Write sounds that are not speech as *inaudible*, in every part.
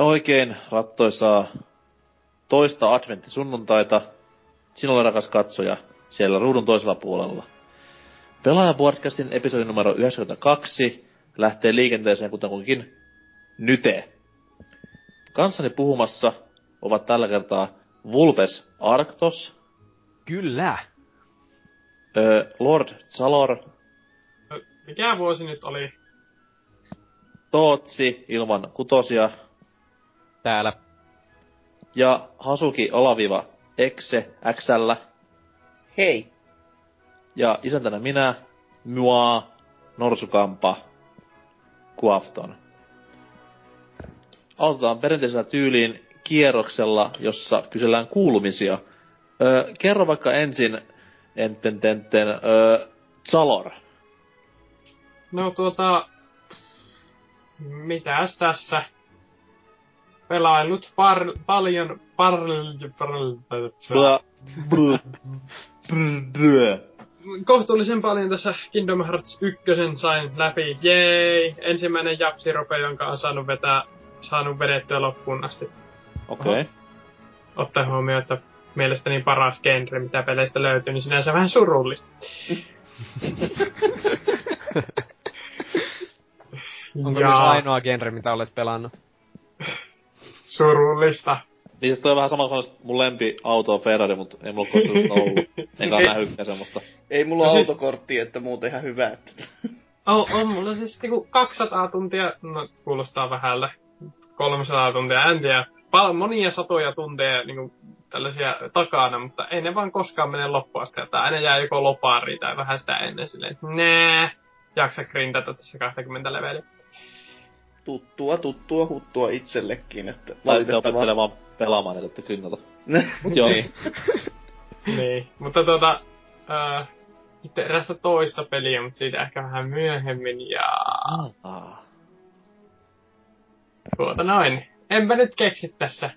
Ja oikein rattoisaa toista adventtisunnuntaita sinulle rakas katsoja siellä ruudun toisella puolella. Pelaaja-podcastin episodi numero 92 lähtee liikenteeseen kutakuinkin nyte. Kanssani puhumassa ovat tällä kertaa Vulpes Arctos, Kyllä. ö, Lord Zalor, Mikä vuosi nyt oli? Tootsi ilman kutosia Täällä. ja Hasuki Olaviva Exe XL Hei. ja isäntänä minä, Mua, Norsukampa, Kuafton. Aloitetaan perinteisellä tyyliin kierroksella, jossa kysellään kuulumisia. Öö, kerro vaikka ensin, enten tenten, öö, Zalor. No tuota... Mitäs tässä? Pelailut par, paljon par, kohtuullisen paljon tässä Kingdom Hearts 1 sain läpi. Jei! Ensimmäinen japsirope, jonka on saanut vetää, saanut vedettyä loppuun asti. Okei. Okay. Ottaa huomioon, että mielestäni paras genre, mitä peleistä löytyy, niin sinänsä vähän surullista. *laughs* Onko Ja myös ainoa genre, mitä olet pelannut? Surullista. Niin se toi vähän sama kuin mun lempi auto on Ferrari, mutta ei mulla koskaan sitä ollut. Enkä ole nähnytkään semmoista. Ei mulla No no siis- autokortti, että muuten ihan hyvä. Että... On, on mulla siis niinku 200 tuntia, no kuulostaa vähälle, 300 tuntia, en tiedä. Paljon monia satoja tunteja niinku tällaisia takana, mutta ei ne vaan koskaan mene loppuun asti. Tai aina jää joko lopari tai vähän sitä ennen silleen, että nää, jaksa grindata tässä 20 leveliä. Tuttua, tuttua, huttua itsellekin, että opettelee vaan pelaamaan, että ette kynnata. *laughs* Mut joo. Niin. *laughs* niin, mutta tota, äh, sitten erästä toista peliä, mutta siitä ehkä vähän myöhemmin ja Ah. tuota noin. Enpä nyt keksi tässä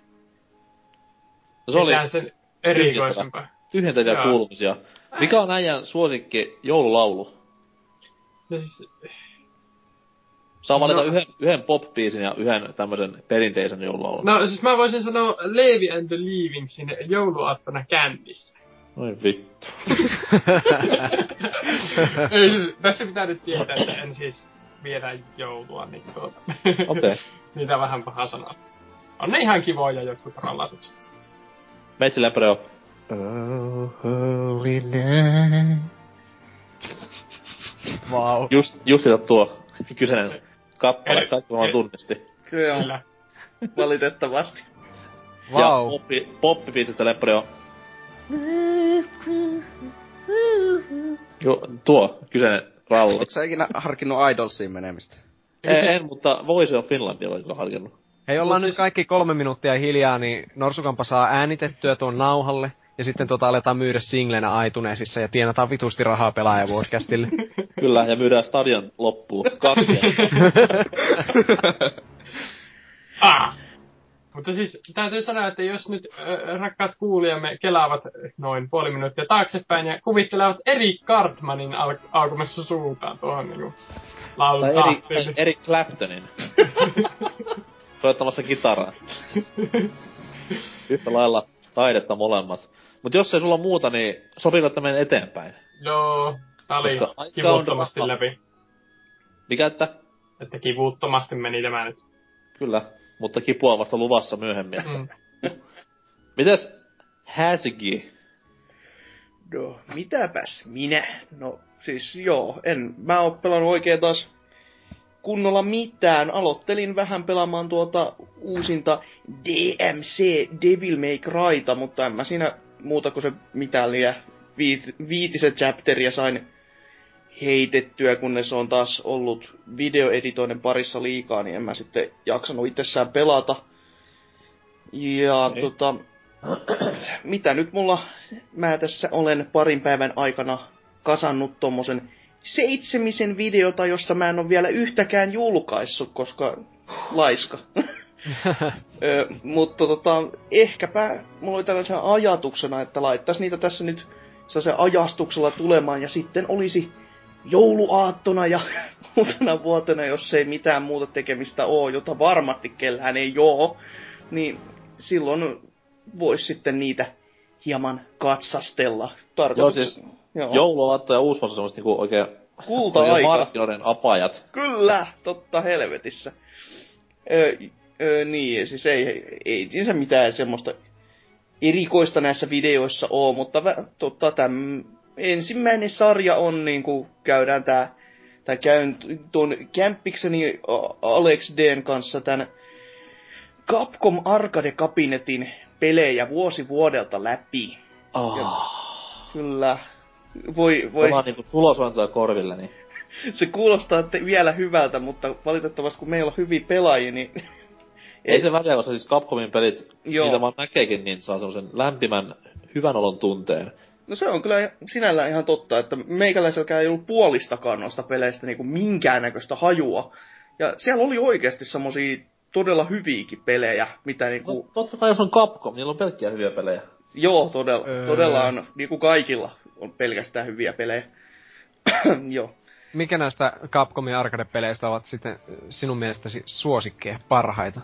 se oli mitään sen erikoisempaa. tyhjentäviä Joo. kuulumisia. Mikä on äijän suosikki joululaulu? No siis, Saa valita No. yhden, yhden pop-biisin ja yhden tämmöisen perinteisen joululaulun. No siis mä voisin sanoa Levi and the Leavingsin jouluaattona kännissä. Oi vittu. *laughs* Ei siis, tässä pitää nyt tietää, että en siis viedä joulua, niin tuota. Okei. Okay. *laughs* Niitä vähän paha sanoa. On ne ihan kivoja jotkut rollatukset. Meitsi Lempreo. Oh, holy night. Vau. Just, just sitä tuo kyseinen kappale, Eli- kaikki vaan tunnisti. Kyllä on, Kyllä. *laughs* valitettavasti. Ja Vau. poppi, poppibiisistä Lempreo. Jo, tuo kyseinen rallo. Oletko sä ikinä harkinnut Idolsiin menemistä? en, en, mutta Voice of Finlandia olen kyllä harkinnut. Hei, ollaan Mut nyt siis- kaikki kolme minuuttia hiljaa, niin Norsukampa saa äänitettyä tuon nauhalle. Ja sitten tota aletaan myydä singlenä iTunesissa ja tienataan vitusti rahaa pelaajavodcastille. *laughs* Kyllä, ja myydään stadion loppuun. Kaksi. *laughs* Ah! Mutta siis täytyy sanoa, että jos nyt äh, rakkaat kuulijamme kelaavat noin puoli minuuttia taaksepäin ja kuvittelevat Eri Cartmanin al- alkamassa suutaan tuohon niinku tai eri, eri Claptonin. *laughs* soittamassa kitaraa. Yhtä lailla taidetta molemmat. Mut jos ei sulla muuta, niin sopiiko että menen eteenpäin? Joo, tää oli Koska aika on kivuttomasti rahaa. läpi. Mikä että? Että kivuttomasti meni tämä nyt. Kyllä, mutta kipua on vasta luvassa myöhemmin. Mm. *laughs* Mites Häsigi? No, mitäpäs minä? No, siis joo, en mä oo pelannut oikein taas kunnolla mitään. Aloittelin vähän pelaamaan tuota uusinta DMC Devil May Cryta, mutta en mä siinä muuta kuin se mitä liian viit, viitisen chapteria sain heitettyä, kunnes on taas ollut videoeditoinnin parissa liikaa, niin en mä sitten jaksanut itsessään pelata. Ja Ei. tota, *clears throat* mitä nyt mulla, mä tässä olen parin päivän aikana kasannut tommosen seitsemisen videota, jossa mä en ole vielä yhtäkään julkaissut, koska laiska. *laughs* Ö, mutta tota, ehkäpä mulla oli tällaisena ajatuksena, että laittaisi niitä tässä nyt sellaisen ajastuksella tulemaan ja sitten olisi jouluaattona ja *laughs* uutena vuotena, jos ei mitään muuta tekemistä oo, jota varmasti kellään ei oo, niin silloin voisi sitten niitä hieman katsastella. Tarkoitus, Joo, siis joo. Jouluaatto ja uusvuosi on semmoset niinku oikein Kulta-aika. markkinoiden apajat. Kyllä, totta helvetissä. Ö, ö, niin, siis ei, ei, ei se mitään semmoista erikoista näissä videoissa oo, mutta vä, totta, täm, ensimmäinen sarja on niinku, käydään tää, tai käyn tuon kämppikseni Alex Dn kanssa tän Capcom Arcade-kabinetin pelejä vuosi vuodelta läpi. Ah. Kyllä. Voi, voi, Tämä on niinku sulosointua korvilleni. *laughs* se kuulostaa vielä hyvältä, mutta valitettavasti kun meillä on hyviä pelaajia, niin... *laughs* Ei se väliä, koska siis Capcomin pelit, Joo. niitä vaan näkeekin, niin saa semmosen lämpimän, hyvän olon tunteen. No se on kyllä sinällään ihan totta, että meikäläiselläkään ei ollut puolistakaan noista peleistä niin minkäännäköistä hajua. Ja siellä oli oikeasti semmosia todella hyviäkin pelejä, mitä niinku... No, totta kai jos on Capcom, niillä on pelkkiä hyviä pelejä. Joo, todella, Öö. todella on, niin kuin kaikilla on pelkästään hyviä pelejä. *clears throat* Joo. Mikä näistä Capcomin arcade-peleistä ovat sitten sinun mielestäsi suosikkeja, parhaita?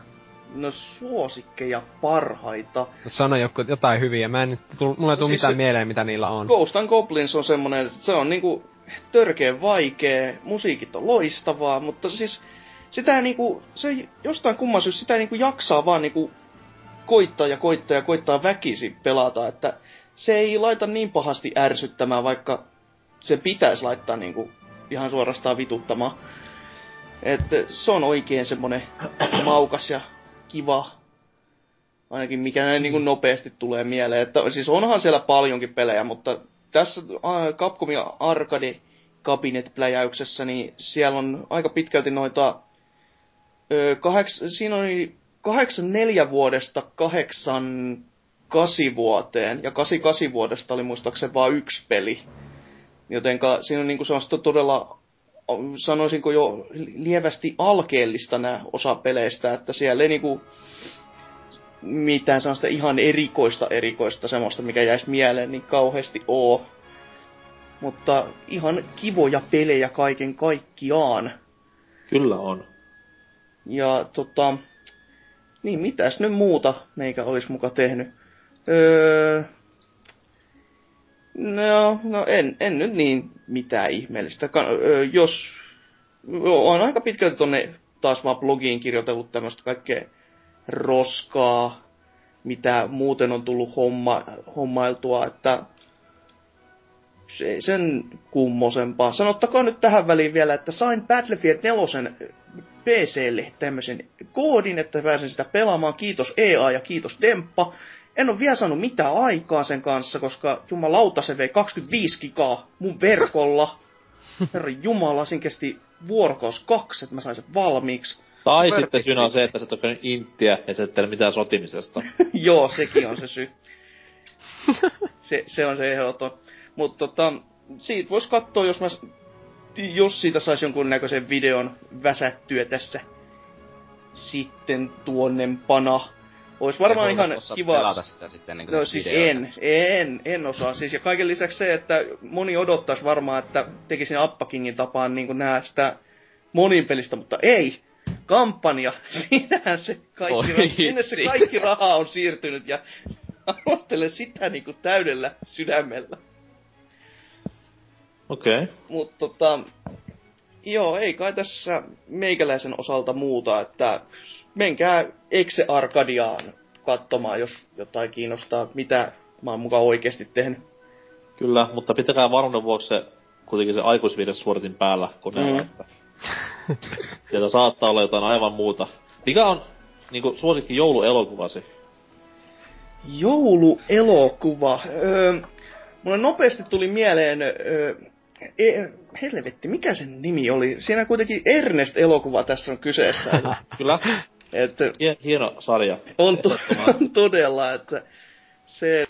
No suosikkeja parhaita. Sano joku, jotain hyviä. Mä en nyt, tull, mulla ei tule Siis mitään se- mieleen, mitä niillä on. Ghost and Goblins on semmonen, se on niinku törkeen vaikea, musiikit on loistavaa, mutta siis sitä niinku, se jostain kumman syystä sitä niinku jaksaa vaan niinku koittaa ja koittaa ja koittaa väkisin pelata, että se ei laita niin pahasti ärsyttämään, vaikka se pitäisi laittaa niinku ihan suorastaan vituttamaan. Että se on oikein semmonen maukas ja kiva Ainakin mikä näin niin kuin nopeasti tulee mieleen. Että, siis onhan siellä paljonkin pelejä, mutta tässä äh, Capcomin arcade kabinet-pläjäyksessä, niin siellä on aika pitkälti noita... Ö, kaheks, siinä oli 84 vuodesta 88 vuoteen, ja 88 vuodesta oli muistaakseni vain yksi peli. Jotenka siinä on niinku sellaista todella, sanoisinko jo lievästi alkeellista nämä osa peleistä, että siellä ei niinku mitään sellaista ihan erikoista erikoista, semmoista mikä jäisi mieleen, niin kauheasti oo. Mutta ihan kivoja pelejä kaiken kaikkiaan. Kyllä on. Ja tota, niin mitäs nyt muuta meikä olisi muka tehnyt? Öö, no, no en, en nyt niin mitään ihmeellistä. Jos, on aika pitkälti tonne taas vaan blogiin kirjoitellut tämmöistä kaikkea roskaa, mitä muuten on tullut homma, hommailtua, että se sen kummosempaa. Sanottakaa nyt tähän väliin vielä, että sain Battlefield 4 PClle tämmöisen koodin, että pääsen sitä pelaamaan. Kiitos EA ja kiitos Demppa. En ole vielä saanut mitään aikaa sen kanssa, koska jumalauta se vei 25 gigaa mun verkolla. *laughs* Herra Jumala, siinä kesti vuorokaus kaksi, että mä sain sen valmiiksi. Tai Superpiksi. sitten syynä on se, että sä et ole inttiä ja sä et tiedä mitään sotimisesta. *laughs* Joo, sekin on se syy. *laughs* Se, se on se ehdoton. Mutta tota, siitä vois katsoa, jos, mä, jos siitä saisi jonkun näköisen videon väsättyä tässä sitten tuonnempana. Ois varmaan ihan kiva. pelata sitä sitten niin No siis en, en, en osaa. Siis, ja kaiken lisäksi se, että moni odottaisi varmaan, että tekisin Appakingin tapaan niin nähdä sitä monin pelistä, mutta ei. kampanja, *laughs* siinähän se kaikki, Oi sinne se kaikki raha on siirtynyt ja arvostelen sitä niinku täydellä sydämellä. Okei. Okay. Mutta tota, joo, ei kai tässä meikäläisen osalta muuta, että menkää Exe Arcadiaan katsomaan, jos jotain kiinnostaa, mitä mä oon mukaan oikeasti tehnyt. Kyllä, mutta pitäkää varmuuden vuoksi se, kuitenkin se aikuisviidesuoritin päällä koneella. Mm. Mm. Sieltä saattaa olla jotain aivan muuta. Mikä on niinku suosikki jouluelokuvasi? Jouluelokuva. Öö, mulle nopeasti tuli mieleen, öö, e, helvetti, mikä sen nimi oli? Siinä kuitenkin Ernest-elokuva tässä on kyseessä. *laughs* Kyllä, että hie- hieno sarja. on, to, on *laughs* todella, että se,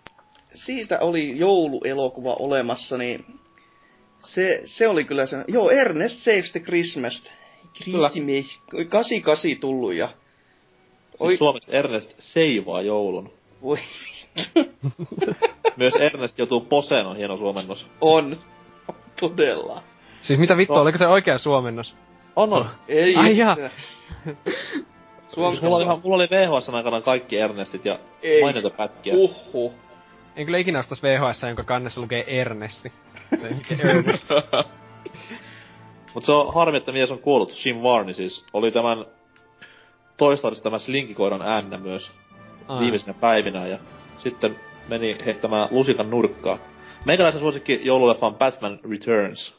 siitä oli jouluelokuva olemassa, niin se, se oli kyllä se, joo, Ernest Saves the Christmas. Kyllä. Christmas, 88 tullut ja, Oi. Siis suomeksi Ernest seivaa joulun. voi, *laughs* Myös Ernest joutuu poseen on hieno suomennos. on, todella. Siis mitä vittua, No. oliko se oikea suomennos? On on. *laughs* Ei, Ai jaa. Siis mulla, oli, ihan- mulla oli VHS aikanaan kaikki Ernestit ja Ei. mainita pätkiä. Uhu. En kyllä ikinä ostais VHS, jonka kannessa lukee Ernesti. *laughs* Ernest. *laughs* Mut se on harmi, että mies on kuollut. Jim Varney siis oli tämän toistaiseksi tämä slinkikoiran äänä myös Ai. viimeisinä päivinä ja sitten meni heittämään lusikan nurkkaa. Meikäläisen suosikki joululeffa on Batman Returns.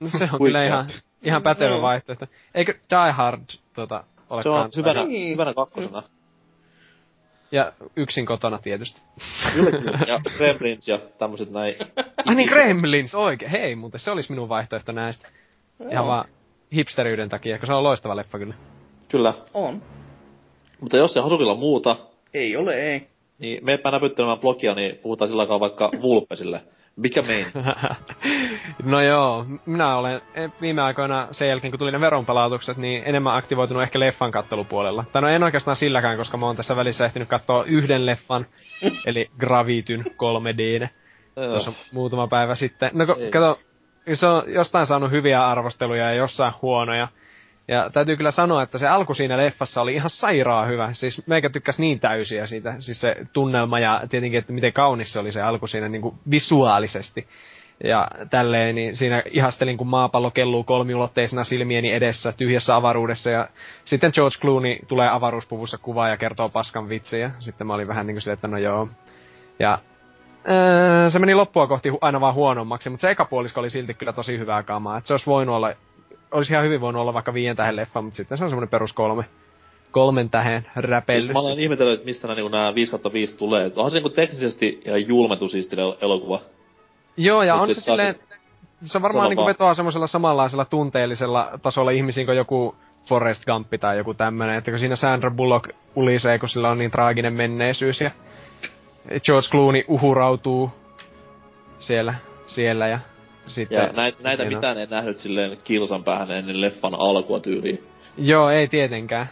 No se on kyllä ihan, ihan pätevä Mm. vaihtoehto. Eikö Die Hard tota, ole Se on kanssa? hyvänä, Niin. hyvänä kakkosena. Ja yksin kotona tietysti. Kyllä, kyllä. Ja Gremlins ja tämmöset näin. Ai *laughs* niin, Gremlins, oikein. Hei, muuten se olisi minun vaihtoehto näistä. Ihan vaan hipsteriyden takia, kun se on loistava leffa kyllä. Kyllä. On. Mutta jos se Hasukilla muuta, Ei ole, ei. niin meepä näpyttelemään blogia, niin puhutaan sillä aikaa vaikka Vulpesille. Mikä mein? *laughs* no joo, minä olen eh, viime aikoina sen jälkeen, kun tuli ne veronpalautukset, niin enemmän aktivoitunut ehkä leffan kattelupuolella. Tai no en oikeastaan silläkään, koska mä oon tässä välissä ehtinyt katsoa yhden leffan, *laughs* eli Gravityn 3D. Tuossa muutama päivä sitten. No kato, se on jostain saanut hyviä arvosteluja ja jossain huonoja. Ja täytyy kyllä sanoa, että se alku siinä leffassa oli ihan sairaa hyvä. Siis meikä tykkäs niin täysiä siitä. Siis se tunnelma ja tietenkin, että miten kaunis se oli se alku siinä niin kuin visuaalisesti. Ja tälleen, niin siinä ihastelin, kun maapallo kelluu kolmiulotteisena silmieni edessä tyhjässä avaruudessa. Ja sitten George Clooney tulee avaruuspuvussa kuvaa ja kertoo paskan vitsiä. Sitten mä olin vähän niin kuin silleen, että no joo. Ja Öö, se meni loppua kohti aina vaan huonommaksi, mutta se eka puolisko oli silti kyllä tosi hyvää kamaa. Et se olisi voinut olla, olisi ihan hyvin voinut olla vaikka viien tähän leffa, mutta sitten se on semmoinen perus kolme, kolmen tähän Siis räpellys. mä olen ihmetellyt, että mistä nämä, niinku, nämä 5 5 tulee. Onhan se niinku teknisesti ihan julmetu siisti el- elokuva. Joo, ja Mut on se silleen, se varmaan vaan. vetoaa semmoisella samanlaisella tunteellisella tasolla ihmisiin kuin joku Forrest Gump tai joku tämmönen, että kun siinä Sandra Bullock ulisee, kun sillä on niin traaginen menneisyys ja George Clooney uhurautuu siellä, siellä ja sitten... Ja näitä, näitä Hienoa. mitään en nähnyt silleen kilsan päähän ennen leffan alkua tyyliin. Joo, ei tietenkään.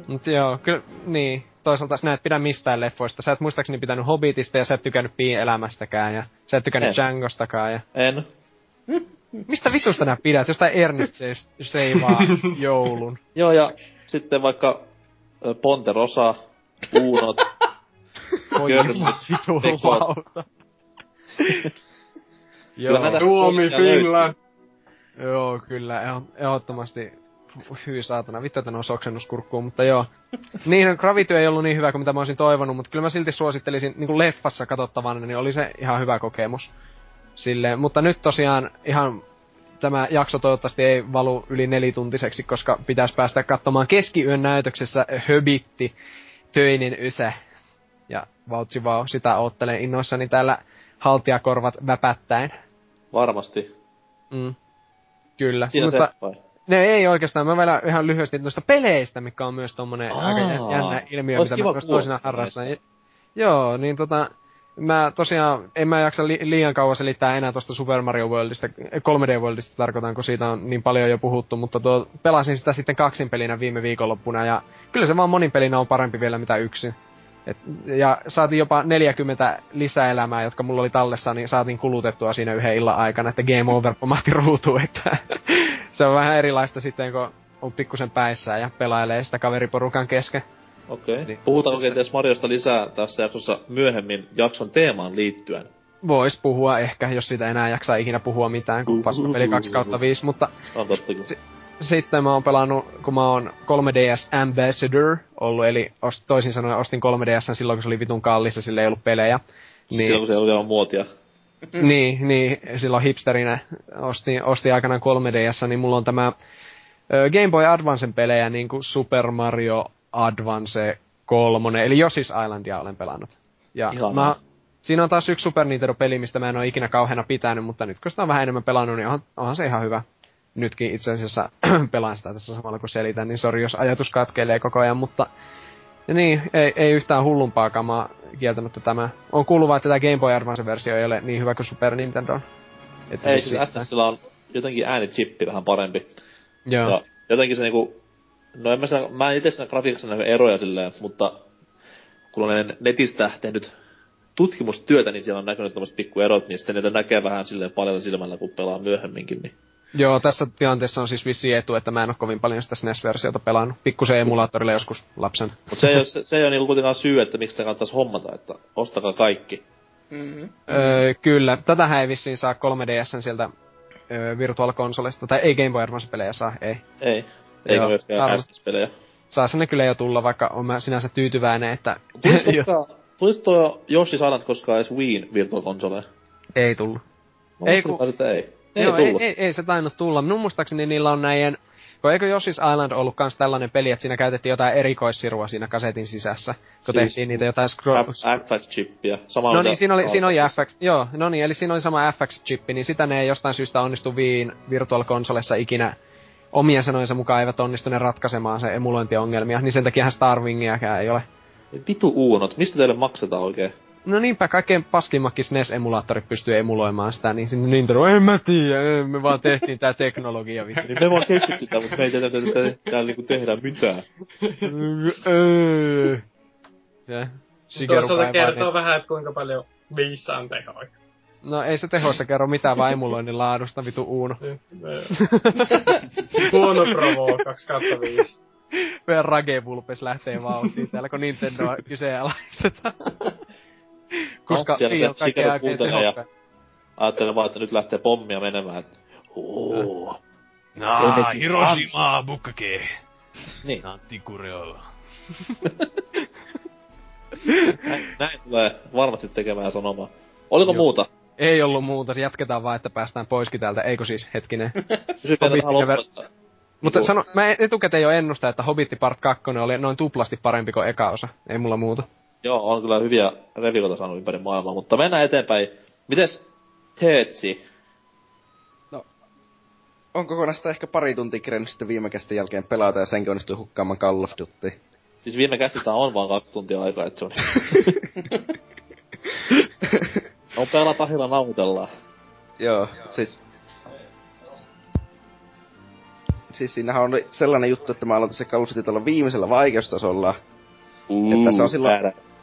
*laughs* Mut joo, kyllä, niin. Toisaalta sä et pidä mistään leffoista. Sä et muistaakseni pitänyt Hobbitista ja sä et tykännyt Piin elämästäkään ja sä et tykännyt En. Djangostakaan ja... En. *laughs* Mistä vitusta nää pidät? Jostain Ernest se- seivaa *laughs* joulun. Joo, ja sitten vaikka Ponterosa, Uunot, Voi vitu Tekot. Joo, Suomi, Suosikkia löytyy. Finland. joo, kyllä, ehdottomasti. Hyi saatana, vittu, että ne on soksennuskurkkuun, mutta joo. *laughs* Niin, Gravity ei ollut niin hyvä kuin mitä mä olisin toivonut, mutta kyllä mä silti suosittelisin niin kuin leffassa katsottavana, niin oli se ihan hyvä kokemus. Silleen, mutta nyt tosiaan ihan tämä jakso toivottavasti ei valu yli nelituntiseksi, koska pitäisi päästä katsomaan keskiyön näytöksessä Höbitti, Töinen Ysä. Ja vautsi vau, sitä oottelen innoissani täällä haltijakorvat väpättäen. Varmasti. Mm. Kyllä, Siinä mutta se vai? ne ei oikeastaan. Mä vielä ihan lyhyesti noista peleistä, mikä on myös tommonen Aa. aika jä- jännä ilmiö, mitä mä myös toisena harrastan. Joo, niin tota, mä tosiaan, en mä jaksa li- liian kauan selittää enää tosta Super Mario Worldista, 3D Worldista tarkoitan, kun siitä on niin paljon jo puhuttu, mutta tuo, pelasin sitä sitten kaksin pelinä viime viikonloppuna, ja kyllä se vaan monin pelinä on parempi vielä mitä yksin. Et, ja saatiin jopa 40 lisäelämää, jotka mulla oli tallessa, niin saatiin kulutettua siinä yhden illan aikana, että game over pomahti ruutuun, että *laughs* se on vähän erilaista sitten, kun on pikkusen päissään ja pelailee sitä kaveriporukan kesken. Okei. Okay. Niin. Puhutaanko kenties Mariosta lisää tässä jaksossa myöhemmin jakson teemaan liittyen? Vois puhua ehkä, jos sitä enää jaksaa ikinä puhua mitään, kun paskapeli 2 kautta 5, mutta on totta kyllä. Si- sitten mä oon pelannut, kun mä oon 3DS Ambassador ollut, eli ost, toisin sanoen ostin 3DS silloin, kun se oli vitun kallis ja sillä ei ollut pelejä. Niin. Silloin kun se ei ollut vielä muotia. Niin, niin, silloin hipsterinä ostin, ostin aikanaan 3DS, niin mulla on tämä Game Boy Advancen pelejä, niin kuin Super Mario Advance 3, eli Yoshi's Islandia olen pelannut. Ja Ihanaa. mä, siinä on taas yksi Super Nintendo-peli, mistä mä en ole ikinä kauheana pitänyt, mutta nyt kun sitä on vähän enemmän pelannut, niin onhan, onhan se ihan hyvä. Nytkin itse asiassa *clears throat* pelaan sitä tässä samalla kun selitän, niin sori jos ajatus katkelee koko ajan, mutta ja niin, ei, ei yhtään hullumpaa kamaa kieltämättä tämä. On kuullut vaan, että tämä Game Boy Advance-versio ei ole niin hyvä kuin Super Nintendo. Että Ei, siis SNESillä on jotenkin äänichippi vähän parempi. Joo. Ja jotenkin se niinku... No en mä, saa, mä en itse siinä grafiikassa näe eroja silleen, mutta kun olen netistä tehnyt tutkimustyötä, niin siellä on näkynyt tämmöiset pikkuerot, niin sitten niitä näkee vähän silleen paljon silmällä, kun pelaa myöhemminkin, niin... Joo, tässä tilanteessa on siis vissi etu, että mä en ole kovin paljon sitä SNES-versiota pelannut. Pikkusen emulaattorille joskus lapsen. Mutta se ei ole, se, se ei ole niinku kuitenkaan syy, että miksi sitä kannattaisi hommata, että ostakaa kaikki. Mm-hmm. Öö, kyllä, tätähän ei vissiin saa 3DSn sieltä öö, Virtual Consolesta, tai ei Game Boy Advance-pelejä saa, ei. Ei. Eikä Joo, myöskään SNES-pelejä. Saa ne kyllä jo tulla, vaikka on mä sinänsä tyytyväinen, että Tulis tuo Yoshi Island koskaan edes Wiiin Virtual Console? ei tullut. Mä Ei, kun- että ei. Ei Joo, ei, ei, ei, se tainnut tulla. Minun muistaakseni niillä on näiden... Kun eikö Yoshi's Island ollut kans tällainen peli, että siinä käytettiin jotain erikoissirua siinä kasetin sisässä, kun Siis tehtiin niitä jotain scroll... FX-chippiä. No niin, siinä oli, siinä oli. FX, joo, no niin, eli siinä oli sama FX-chippi, niin sitä ne ei jostain syystä onnistu Viin Virtual Consolessa ikinä omien sanojensa mukaan eivät onnistuneet ratkaisemaan se emulointiongelmia, niin sen takiahan Starwingiäkään ei ole. Vitu uunot, mistä teille maksetaan oikein? No niinpä, kaikkein paskimmatkin SNES-emulaattorit pystyy emuloimaan sitä, niin sinne Nintendo, en mä tiedä, me vaan tehtiin tää teknologia vittu. Niin me vaan keksittiin tää, mutta me ei tiedä, että te- täällä niinku tehdään mitään. Öö. Se, Shigeru Toisaalta kertoo niin- vähän, että kuinka paljon viissa on tehoja. No ei se tehoista kerro mitään, vaan emuloinnin laadusta, vitu Uuno. Huono provo 2 kautta 5. Meidän Rage Vulpes lähtee vauhtiin täällä, kun Nintendoa kyseenalaistetaan. Koska No, siellä on kaikkein Shigeru jälkeen ja-. Ajattelen vaan, että nyt lähtee pommia menemään. että Oo. Nah, Hiroshima, bukkake. Niin, Nantikureo. *laughs* näin, näin tulee varmasti tekemään sanomaa. Oliko Joo. muuta? Ei ollut muuta, jatketaan vaan, että päästään poiskin täältä, eikö siis, hetkinen. *laughs* Että- Mutta sano, mä etukäteen jo ennustan, että Hobbit Part 2 oli noin tuplasti parempi kuin eka osa. Ei mulla muuta. Joo, on kyllä hyviä revikoita saanut ympäri maailmaa, mutta mennään eteenpäin. Mites Teetsi? On kokonaan ehkä pari tuntia kerennyt sitten viime kästin jälkeen pelata ja senkin onnistui hukkaamaan Call of Duty. Siis viime käsistä on vaan kaksi tuntia aikaa, että se on... *laughs* Nopealla tahilla nauhoitellaan. Joo, siis... Siis siinähän on sellainen juttu, että mä aloitin se Call of Duty tuolla viimeisellä vaikeustasolla. Että se on silloin-.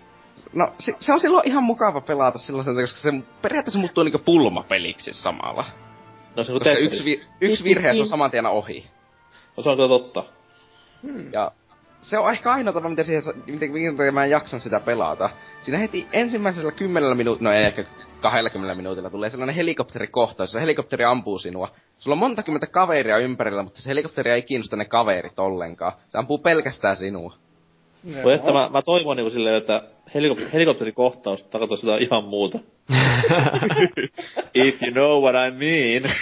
No, se, se on silloin ihan mukava pelata silloin sen, takia, koska se periaatteessa muuttuu niinku pulmapeliksi samalla. No se on Koska yksi, vi, yksi virhe ja se on saman tien aohi. No se on kyllä totta. Ja se on ehkä ainoa tapa, miten siihen, miten, takia mä en jaksan sitä pelata. Siinä heti ensimmäisellä kymmenellä minuutilla, no ei ehkä 20 minuutilla tulee sellainen helikopterikohtaus, jossa helikopteri ampuu sinua. Sulla on monta kymmentä kaveria ympärillä, mutta se helikopteri ei kiinnosta ne kaverit ollenkaan. Se ampuu pelkästään sinua. Voi että mä, mä toivon niinku silleen, että helikop- helikopterikohtaus tarkoittaa sitä ihan muuta. If you know what I mean.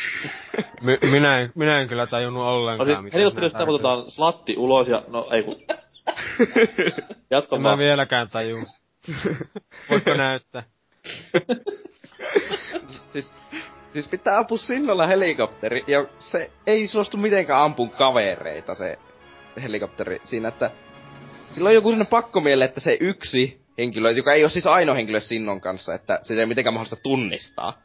My, minä, en, minä en kyllä tajunnut No ollenkaan, siis mitä helikopterista taputetaan slatti ulos ja... No ei kun... *laughs* Jatko En mä vieläkään tajuu. Voitko näyttää? Siis, siis pitää ampua sinnolla helikopteri, ja se ei suostu mitenkään ampuun kavereita se helikopteri siinä, että sillä on joku sellainen pakkomielle, että se yksi henkilö, joka ei ole siis ainoa henkilö Sinnon kanssa, että sitä ei mitenkään mahdollista tunnistaa.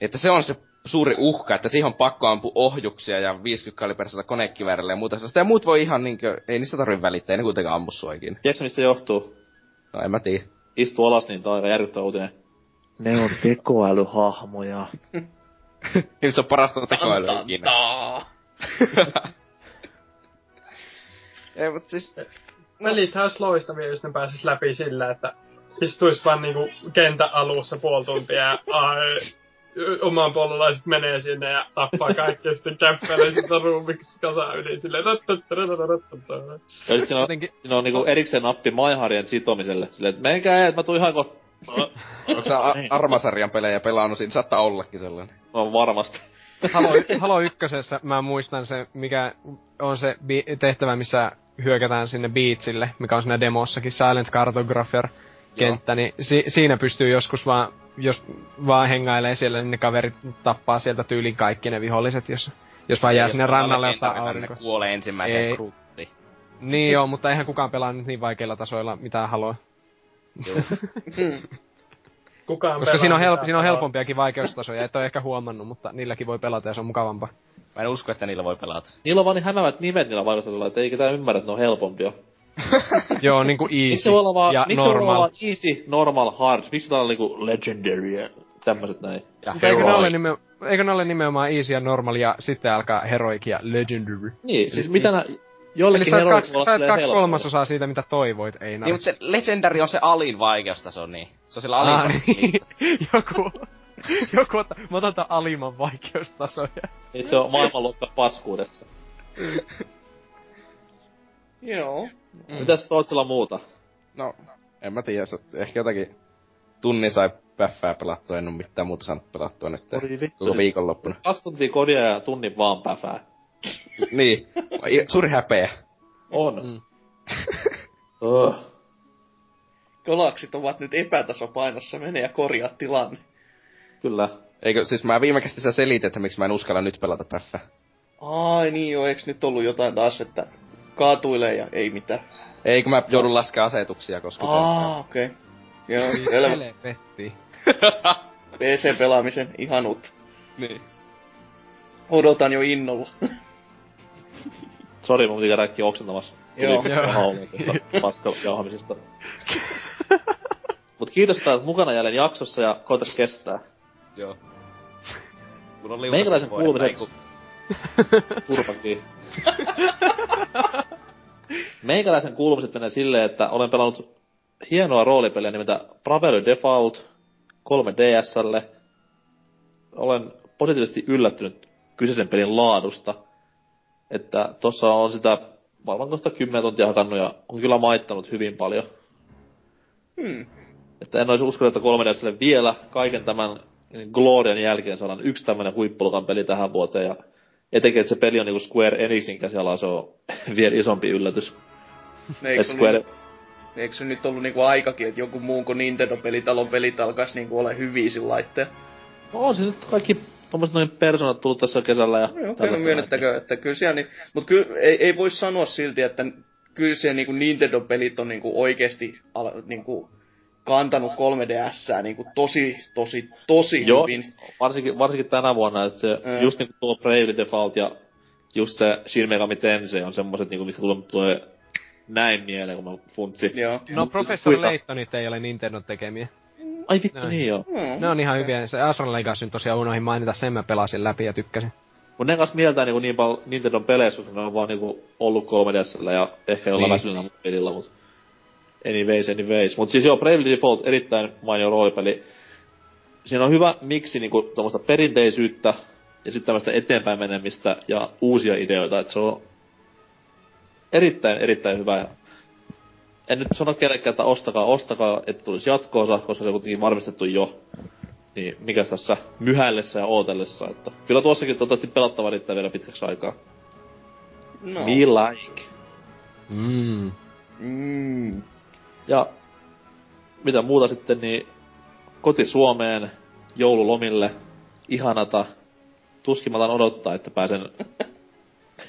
Että se on se suuri uhka, että siihen on pakko ampua ohjuksia ja 50 kaliberisella konekiväärillä ja muuta sellaista. Ja muut voi ihan niinkö, ei niistä tarvitse välittää, ei ne kuitenkaan ammu suakin. Tiedätkö mistä johtuu? No en mä tiedä. Istu alas, niin tää on järkyttävä uutinen. Ne on tekoälyhahmoja. Nyt *laughs* se on parasta tekoälyä ikinä. *laughs* *laughs* Ei, mut siis... Pelit olisi loistavia, jos ne pääsis läpi sillä, että istuis vaan niinku kentän alussa puoli tuntia ja *laughs* ai, oman puolelaiset menee sinne ja tappaa kaikki ja sitten käppäilee sitä ruumiksi kasaan yli silleen. Ja siinä on, Jotenkin, siinä on niinku erikseen nappi maiharien sitomiselle. Silleen, että menkää, että mä tuun ihan ko... *laughs* Onko sä A- Armasarjan pelejä pelannut? Siinä saattaa ollakin sellainen. No varmasti. Halo, Halo ykkösessä mä muistan se, mikä on se bi- tehtävä, missä hyökätään sinne Beatsille, mikä on siinä demossakin, Silent Cartographer kenttä, niin si- siinä pystyy joskus vaan, jos vaan hengailee siellä, niin ne kaverit tappaa sieltä tyylin kaikki ne viholliset, jos, jos vaan jää sinne rannalle ottaa Ne aurinko. kuolee ensimmäiseen Ei. kruttiin. Niin joo, mutta eihän kukaan pelaa nyt niin vaikeilla tasoilla mitään Haloa. *laughs* *laughs* Kukaan Koska siinä on, help- siinä on helpompiakin vaikeustasoja, et ole ehkä huomannut, mutta niilläkin voi pelata ja se on mukavampaa. Mä en usko, että niillä voi pelata. Niillä on vaan niin hämävät nimet niillä vaikutuksilla, että ei ketään ymmärrä, että ne on helpompia. *laughs* joo, niinku Miksi easy se voi olla vaan, ja miksi se voi olla normal. vaan easy, normal, hard? Miksi täällä on niinku legendary ja tämmöset näin? Ja Mutta eikö ne, heroic. ole nime- eikö ne ole nimenomaan easy ja normal ja sitten alkaa heroic ja legendary? Niin, siis mitä nää... Eli Joillekin sä kaksi, voi olla sä kaksi kolmasosaa siitä, mitä toivoit, ei Niin, mutta se Legendary on se alin vaikeustaso, niin. Se on sillä Ah, alin niin. listassa. *laughs* joku, joku ottaa, mä otan tän alimman vaikeustasoja. Niin se on maailmanluokka paskuudessa. Joo. Mm. Mitäs Tootsilla muuta? No, en mä tiedä, se, ehkä jotakin tunnin sai päffää pelattua, en oo mitään muuta saanut pelattua nyt Oi vittu. koko viikonloppuna. Kaksi tuntia kodia ja tunnin vaan päfää. Niin, suuri häpeä. On. Mm. *laughs* Oh. Galaksit ovat nyt epätasapainossa, mene ja korjaa tilanne. Kyllä. Eikö, siis mä viime kästissä selitin, että miksi mä en uskalla nyt pelata päffää. Ai niin joo, eiks nyt ollut jotain taas, että kaatuilee ja ei mitään. Ei, kun mä joudun laskemaan asetuksia, koska... Aa, okei. Okay. Joo, *laughs* selvä. Helvetti. *laughs* PC-pelaamisen ihanut. niin. Odotan jo innolla. Sori, mun piti käydä äkkiä oksentamassa. Joo. Tuli Joo. haulua tuosta paskajauhamisesta. Mut kiitos, että olet mukana jälleen jaksossa ja koitas kestää. Joo. Kun on Meikäläisen vuodet, kuulumiset... Turpakin. Meikäläisen kuulumiset menee silleen, että olen pelannut hienoa roolipeliä nimeltä Bravely Default 3DSlle. Olen positiivisesti yllättynyt kyseisen pelin laadusta. Että tossa on sitä varmaan kohta 10 tuntia hakannut ja on kyllä maittanut hyvin paljon. Hmm. Että en olisi uskonut, että 3DSlle vielä kaiken tämän Glorian jälkeen saadaan yksi tämmönen huippulukan peli tähän vuoteen. Ja etenkin, että se peli on niinku Square Enixin käsialaa, se on *laughs* vielä isompi yllätys. Eikö, Et se Square... nyt, eikö se nyt ollut niinku aikakin, että joku muun kuin Nintendo-pelitalon pelit alkaisi niinku ole hyviä sillä laitteen? No on se nyt kaikki tommoset noin persoonat tullut tässä kesällä ja... No tällaista kyllä myönnettäkö, että kyllä siellä, niin, mutta kyllä ei, ei voi sanoa silti, että kyllä se niinku Nintendo-pelit on niinku oikeesti al, niinku kantanut 3DSää niinku tosi, tosi, tosi Joo, hyvin. varsinkin, varsinkin tänä vuonna, että se, Mm. just niinku tuo Bravely Default ja just se Shin Megami Tensei on semmoset niinku, mitkä tulee, tulee näin mieleen, kun mä funtsin. Joo. No Professor? Laytonit ei ole Nintendon tekemiä. Ai vittu, niin joo. Mm. Ne on ihan hyviä. Se Astral Legacy tosiaan unohin mainita, sen mä pelasin läpi ja tykkäsin. Mut ne kanssa mieltää niinku niin paljon Nintendon peleissä, koska ne on vaan niinku ollut 3DSllä ja ehkä jollain Niin. väsyneenä pelillä, mut anyways, anyways. Mut siis joo, Bravely Default erittäin mainio roolipeli. Siinä on hyvä miksi niinku tuommoista perinteisyyttä ja sitten tämmöistä eteenpäin menemistä ja uusia ideoita, että se on erittäin, erittäin hyvä. En nyt sano kenellekään, että ostakaa, ostakaa, että tulisi jatkoosa, koska se on kuitenkin varmistettu jo. Niin mikäs tässä myhäillessä ja ootellessa, että kyllä tuossakin toivottavasti pelattava riittää vielä pitkäksi aikaa. No. Me like. Mm. Mm. Ja mitä muuta sitten, niin koti Suomeen joululomille. Ihanata. Tuskin mä odottaa, että pääsen *laughs*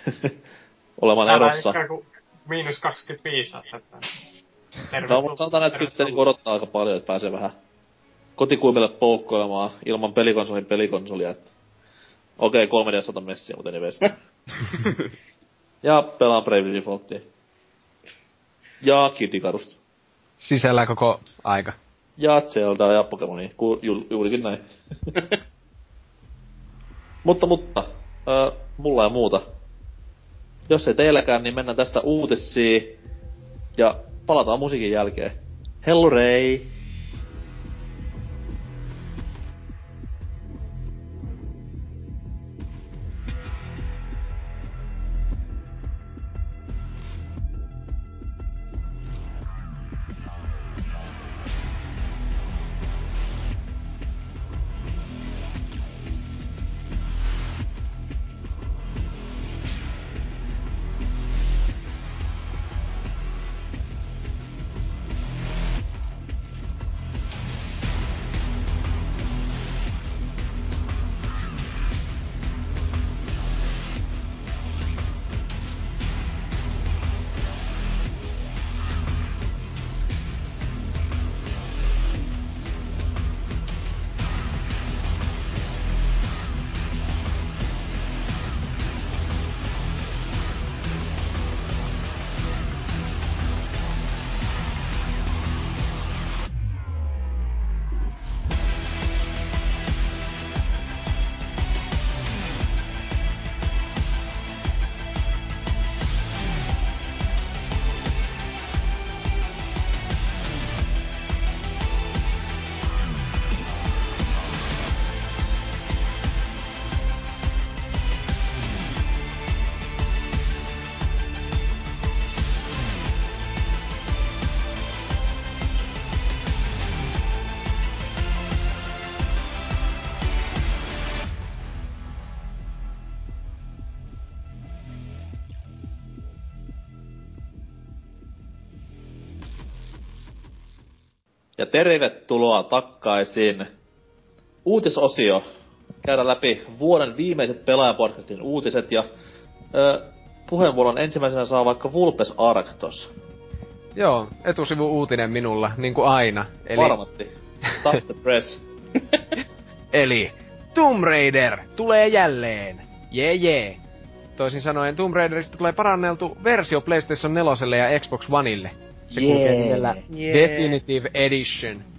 *laughs* olemaan Täällä erossa. ikään kuin miinus 25 astetta. No, mutta sanotaan, että kyllä sitten niinku odottaa aika paljon, että pääsee vähän kotikuimille poukkoilemaan ilman pelikonsolin pelikonsolia. Että... Okei, okay, 3 d messiä, mutta anyways. *laughs* ja pelaan Bravely Defaultia. Ja Kid Icarus. Sisällä koko aika. Ja Zelda ja Pokemonia. Ku, ju, juurikin näin. *laughs* mutta, mutta. Ö, mulla ja muuta. Jos ei teilläkään, niin mennään tästä uutisiin. Ja palataan musiikin jälkeen. Hello takaisin. Uutisosio. Käydään läpi vuoden viimeiset pelaajapodcastin uutiset ja ö, puheenvuoron ensimmäisenä saa vaikka Vulpes Arctos. Joo, etusivu uutinen minulla, niin kuin aina. Eli... Varmasti. Stop the press. *laughs* Eli Tomb Raider tulee jälleen. Jee yeah, jee. Yeah. Toisin sanoen Tomb Raiderista tulee paranneltu versio PlayStation 4 ja Xbox Oneille. Se yeah. kulkee nimellä yeah. Definitive Edition.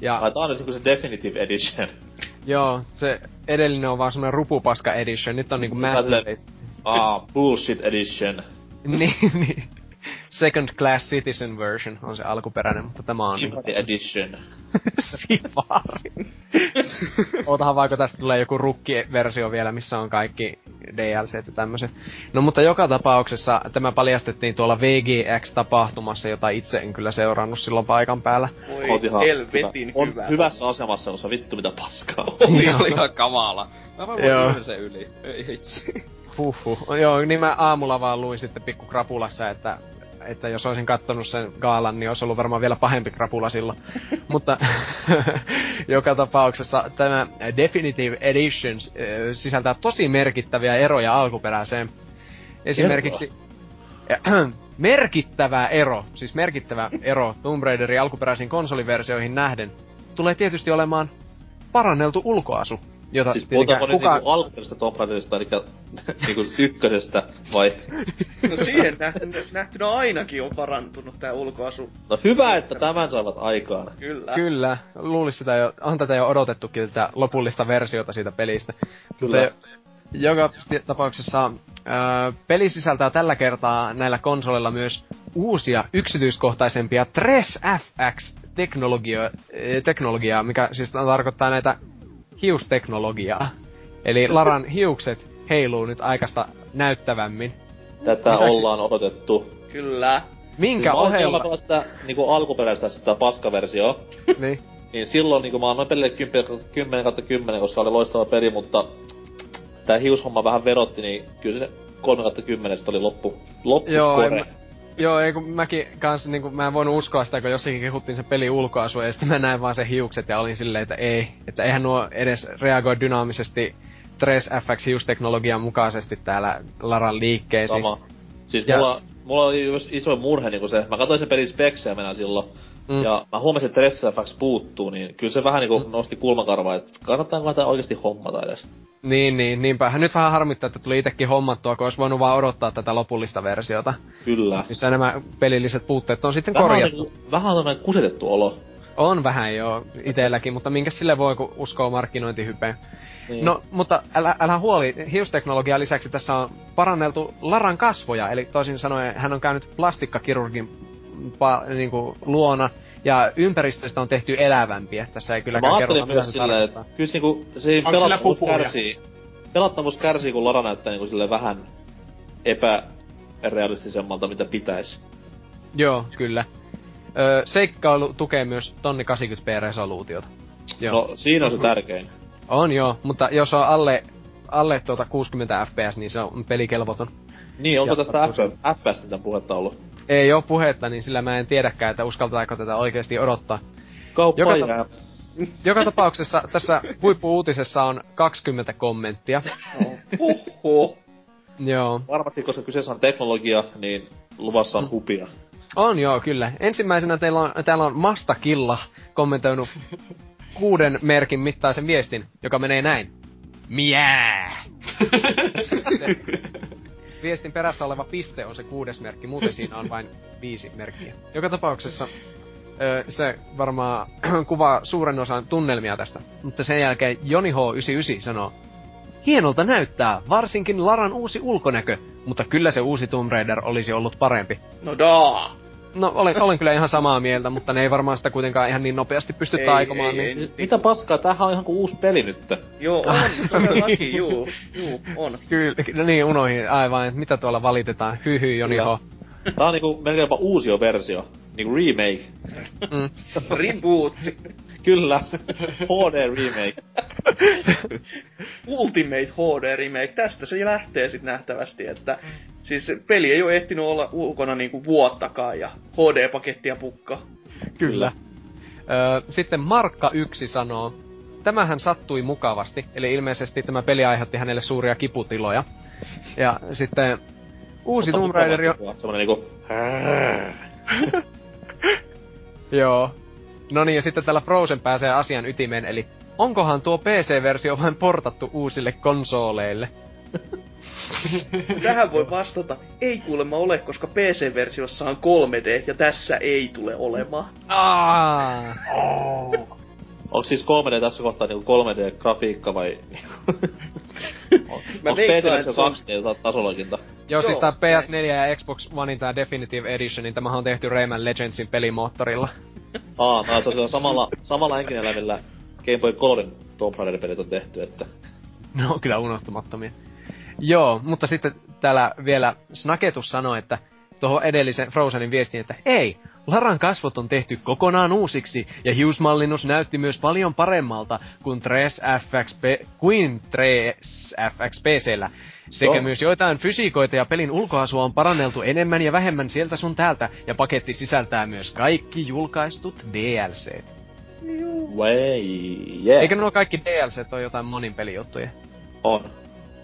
Ja... Ai tää on nyt se Definitive Edition. *laughs* Joo, se edellinen on vaan semmonen rupupaska edition, nyt on niinku Masterpiece. Ah, bullshit edition. *laughs* niin, niin. Second Class Citizen version on se alkuperäinen, mutta tämä on... Safari niinku... edition. *laughs* Safari. Ootahan vaikka tästä tulee joku rukki-versio vielä, missä on kaikki DLC ja tämmöiset. No mutta joka tapauksessa tämä paljastettiin tuolla VGX-tapahtumassa, jota itse en kyllä seurannut silloin paikan päällä. Oi, helvetin hyvä. On hyvässä asemassa, koska vittu mitä paskaa. *laughs* Oli, oli ihan kamala. Mä vaan voin sen yli. Ei itse. Huhhuh. Joo, niin mä aamulla vaan luin sitten pikku krapulassa, että että jos olisin kattonut sen gaalan, niin olisi ollut varmaan vielä pahempi krapula silloin. *laughs* Mutta *laughs* joka tapauksessa tämä Definitive Editions äh, sisältää tosi merkittäviä eroja alkuperäiseen. Esimerkiksi äh, *clears throat* merkittävä ero, siis merkittävä ero Tomb Raiderin alkuperäisiin konsoliversioihin nähden, tulee tietysti olemaan paranneltu ulkoasu. Jota siis puhutaanko kuka... niinku alkuperäisestä Tomb Raiderista, eli *laughs* niinku ykkösestä, vai? No siihen nähtynä, nähtynä ainakin on parantunut tää ulkoasu. No hyvä, että tämän saavat aikaan. Kyllä. Kyllä. Luulis sitä jo, on tätä jo odotettukin, tätä lopullista versiota siitä pelistä. Kyllä. Mutta joka tapauksessa ää, peli sisältää tällä kertaa näillä konsoleilla myös uusia yksityiskohtaisempia Tres FX-teknologiaa, teknologiaa, mikä siis tarkoittaa näitä hiusteknologiaa. Eli Laran hiukset heiluu nyt aikasta näyttävämmin. Tätä Lisäksi... ollaan odotettu. Kyllä. Minkä siis ohella? Mä sitä niinku alkuperäistä sitä paskaversiota. *laughs* niin. Niin silloin niinku mä annoin pelille 10 kautta 10, koska oli loistava peli, mutta tää hiushomma vähän verotti, niin kyllä se 3 kautta 10 oli loppu, loppu Joo, en, Joo, ei kun mäkin kans, niin kun, mä en voinut uskoa sitä, kun jossakin kehuttiin se peli ulkoasu, ja sitten mä näin vaan se hiukset ja olin silleen, että ei, että eihän nuo edes reagoi dynaamisesti Tres FX hiusteknologian mukaisesti täällä Laran liikkeisiin. Sama. Siis ja... mulla, mulla oli iso murhe niinku se, mä katsoin sen pelin speksejä mennä silloin, mm. ja mä huomasin, että Tres FX puuttuu, niin kyllä se vähän niinku mm. nosti kulmakarvaa, että kannattaako tämä oikeasti hommata edes. Niin, niin, niinpä. Nyt vähän harmittaa, että tuli itsekin hommattua, kun olisi voinut vaan odottaa tätä lopullista versiota. Kyllä. Missä nämä pelilliset puutteet on sitten vähän korjattu. On, niin, vähän on kusetettu olo. On vähän jo itelläkin, mutta minkä sille voi, kun uskoo markkinointihypeen. Niin. No, mutta älä, älä huoli, hiusteknologian lisäksi tässä on paranneltu Laran kasvoja, eli toisin sanoen hän on käynyt plastikkakirurgin pa, niin kuin, luona, ja ympäristöstä on tehty elävämpiä. Tässä ei Mä kylläkään ajattelin kerrota, myös se silleen, että kyllä niinku, siinä Onko pelattavuus kärsii. Pelattavuus kärsii, kun Lara näyttää niinku silleen vähän epärealistisemmalta, mitä pitäisi. Joo, kyllä. Ö, seikkailu tukee myös tonni 80p resoluutiota. Joo. No, siinä on se tärkein. On joo, mutta jos on alle, alle tuota 60 fps, niin se on pelikelvoton. Niin, onko tästä FPS, FPS mitään puhetta ollut? Ei oo puhetta, niin sillä mä en tiedäkään, että uskaltaako tätä oikeasti odottaa. Kauppa Joka jää. Joka tapauksessa tässä huippuuutisessa on 20 kommenttia. Huhhuh. Joo. Varmasti, koska kyseessä on teknologia, niin luvassa on hupia. On joo, kyllä. Ensimmäisenä teillä on, täällä on Mastakilla kommentoinut kuuden merkin mittaisen viestin, joka menee näin. Miää! *laughs* Viestin perässä oleva piste on se kuudes merkki, muuten siinä on vain viisi merkkiä. Joka tapauksessa se varmaan *clears throat* kuvaa suuren osan tunnelmia tästä. Mutta sen jälkeen Joni H99 sanoo, Hienolta näyttää, varsinkin Laran uusi ulkonäkö, mutta kyllä se uusi Tomb Raider olisi ollut parempi. No daa. No, olen, olen kyllä ihan samaa mieltä, mutta ne ei varmaan sitä kuitenkaan ihan niin nopeasti pysty Ei, taikomaan. ei, niin... ei. Mitä paskaa, tämähän on ihan kuin uusi peli nyt. Joo, on. *laughs* Todellakin, juu. Juu, on. Kyllä, no niin, unohin aivan, että mitä tuolla valitetaan. Hy hy, Joni H. Tää on niinku melkeinpä uusio versio. Niinku remake. Mm. Reboot. Kyllä. *laughs* HD remake. *laughs* Ultimate HD Remake. Tästä se lähtee sitten nähtävästi, että siis peli ei ole ehtinyt olla ulkona niinku vuottakaan ja HD-pakettia pukka. Kyllä. Öö, sitten Markka 1 sanoo, tämähän sattui mukavasti, eli ilmeisesti tämä peli aiheutti hänelle suuria kiputiloja. Ja sitten uusi Tomb Raider on... Semmonen niinku... *laughs* Joo. No niin, ja sitten tällä Frozen pääsee asian ytimeen, eli onkohan tuo PC-versio vain portattu uusille konsoleille? *laughs* Tähän voi vastata, ei kuulemma ole, koska PC-versiossa on 3D ja tässä ei tule olemaan. Aa! Onks siis 3D tässä kohtaa niinku 3D-grafiikka vai... Mä veikkaan, että se on 2D-tasologinta? Joo, siis tää PS4 ja Xbox Onein tää Definitive Edition, niin tämähän on tehty Rayman Legendsin pelimoottorilla. Aa, no tosiaan samalla, samalla enkineläimillä Game Boy Colorin Tomb Raider-pelit on tehty, että... Ne on kyllä unohtumattomia. Joo, mutta sitten täällä vielä Snaketus sanoi, että tuohon edellisen Frozenin viestiin, että ei, Laran kasvot on tehty kokonaan uusiksi, ja hiusmallinnus näytti myös paljon paremmalta kuin 3FXP, kuin 3FXPCllä. Sekä Joo. myös joitain fysiikoita ja pelin ulkoasua on paranneltu enemmän ja vähemmän sieltä sun täältä, ja paketti sisältää myös kaikki julkaistut DLC. Way, yeah. Eikö nuo kaikki DLC ole jotain monin pelijuttuja? On.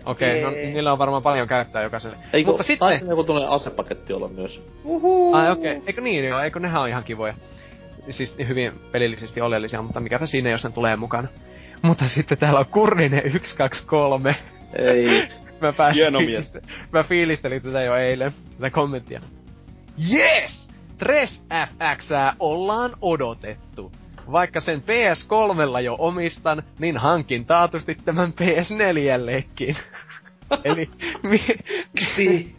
Okei, okay, no niillä on varmaan paljon käyttää jokaiselle. Eikö, Mutta sitten... taisi joku tuollainen asepaketti olla myös. Uhu. Ai okei, okay. eikö niin joo, eikö nehän on ihan kivoja. Siis hyvin pelillisesti oleellisia, mutta mikäpä siinä, jos ne tulee mukana. Mutta sitten täällä on Kurninen 123. Ei. *laughs* Mä pääsin, Hieno mies. *laughs* mä fiilistelin tätä jo eilen, tätä kommenttia. Yes! Tres FX ollaan odotettu. Vaikka sen PS3 jo omistan, niin hankin taatusti tämän PS4-llekin. *laughs* Eli miksi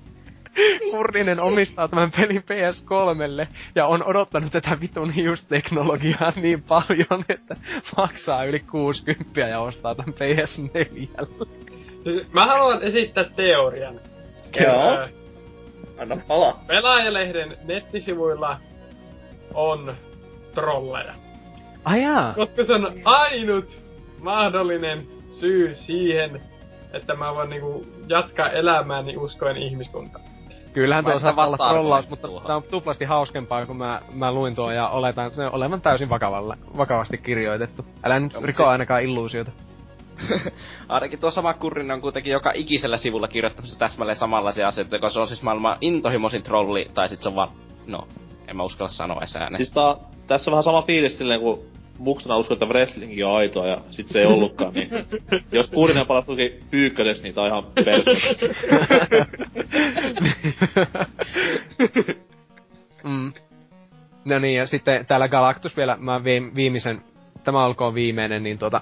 Kurninen omistaa tämän pelin PS3 ja on odottanut tätä vitun hiusteknologiaa niin paljon, että maksaa yli 60 ja ostaa tämän PS4. Mä haluan esittää teorian. Joo. Anna palaa. Pelaajalehden nettisivuilla on trolleja. Ajaa! Koska se on ainut mahdollinen syy siihen, että mä voin niinku jatkaa elämääni uskoen ihmiskuntaan. Kyllähän Mä tuo sitä saattaa olla trollaus, mutta tää on tuplasti hauskempaa, kun mä, mä luin tuon ja oletan sen olevan täysin vakavalla, vakavasti kirjoitettu. Älä nyt Joo, riko siis- ainakaan illuusiota. *laughs* Ainakin tuo sama kurrinen on kuitenkin joka ikisellä sivulla kirjoittamassa täsmälleen samanlaisia asioita, kun se on siis maailman intohimoisin trolli, tai sit se on vaan, no, en mä uskalla sanoa edes ääneen. Siis tää, tässä on vähän sama fiilis silleen, kun muksena uskoi, että wrestlingi on aitoa ja sit se ei ollutkaan, niin jos kuurinen palastuikin pyykkönes, niin tää on ihan pelkkä. *laughs* mm. No niin, ja sitten täällä Galactus vielä, mä viim- viimeisen, tämä olkoon viimeinen, niin tota,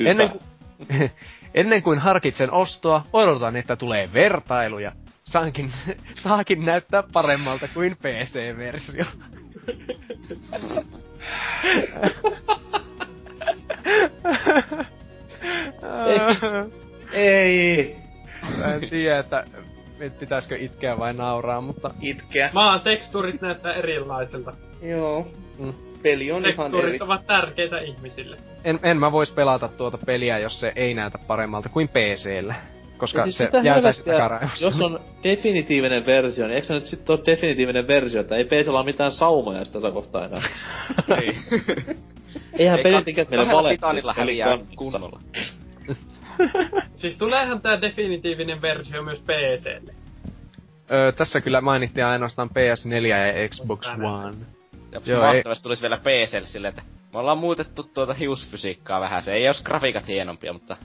ennen, ku, ennen kuin *laughs* harkitsen ostoa, odotan, että tulee vertailuja. Saankin, *laughs* saakin näyttää paremmalta kuin PC-versio. *laughs* Ei. Mä en tiedä, että, että pitäisikö itkeä vai nauraa, mutta Itkeä. Maan tekstuurit näyttää erilaiselta. Joo. Mm. Peli on ihan eri. Tekstuurit ovat tärkeitä ihmisille. en, en mä vois pelata tuota peliä, jos se ei näytä paremmalta kuin PCllä. Koska Ja siis se helvettiä, takaraivossa. Jos on definitiivinen versio, niin eikö se nyt sit ole definitiivinen versio, että ei PCllä ole mitään saumoja sitä tätä kohtaa enää. Ei. *laughs* Eihän Ei pelitikät meille kahdella vale. pitanilla häviää kunnolla. *laughs* Siis tuleehan tää definitiivinen versio myös PClle. Öö, tässä kyllä mainittiin ainoastaan PS4 ja Xbox. One. Ja Joo, mahtavasti tulisi vielä PClle silleen, että me ollaan muutettu tuota hiusfysiikkaa vähän. Se ei olisi grafiikat hienompia, mutta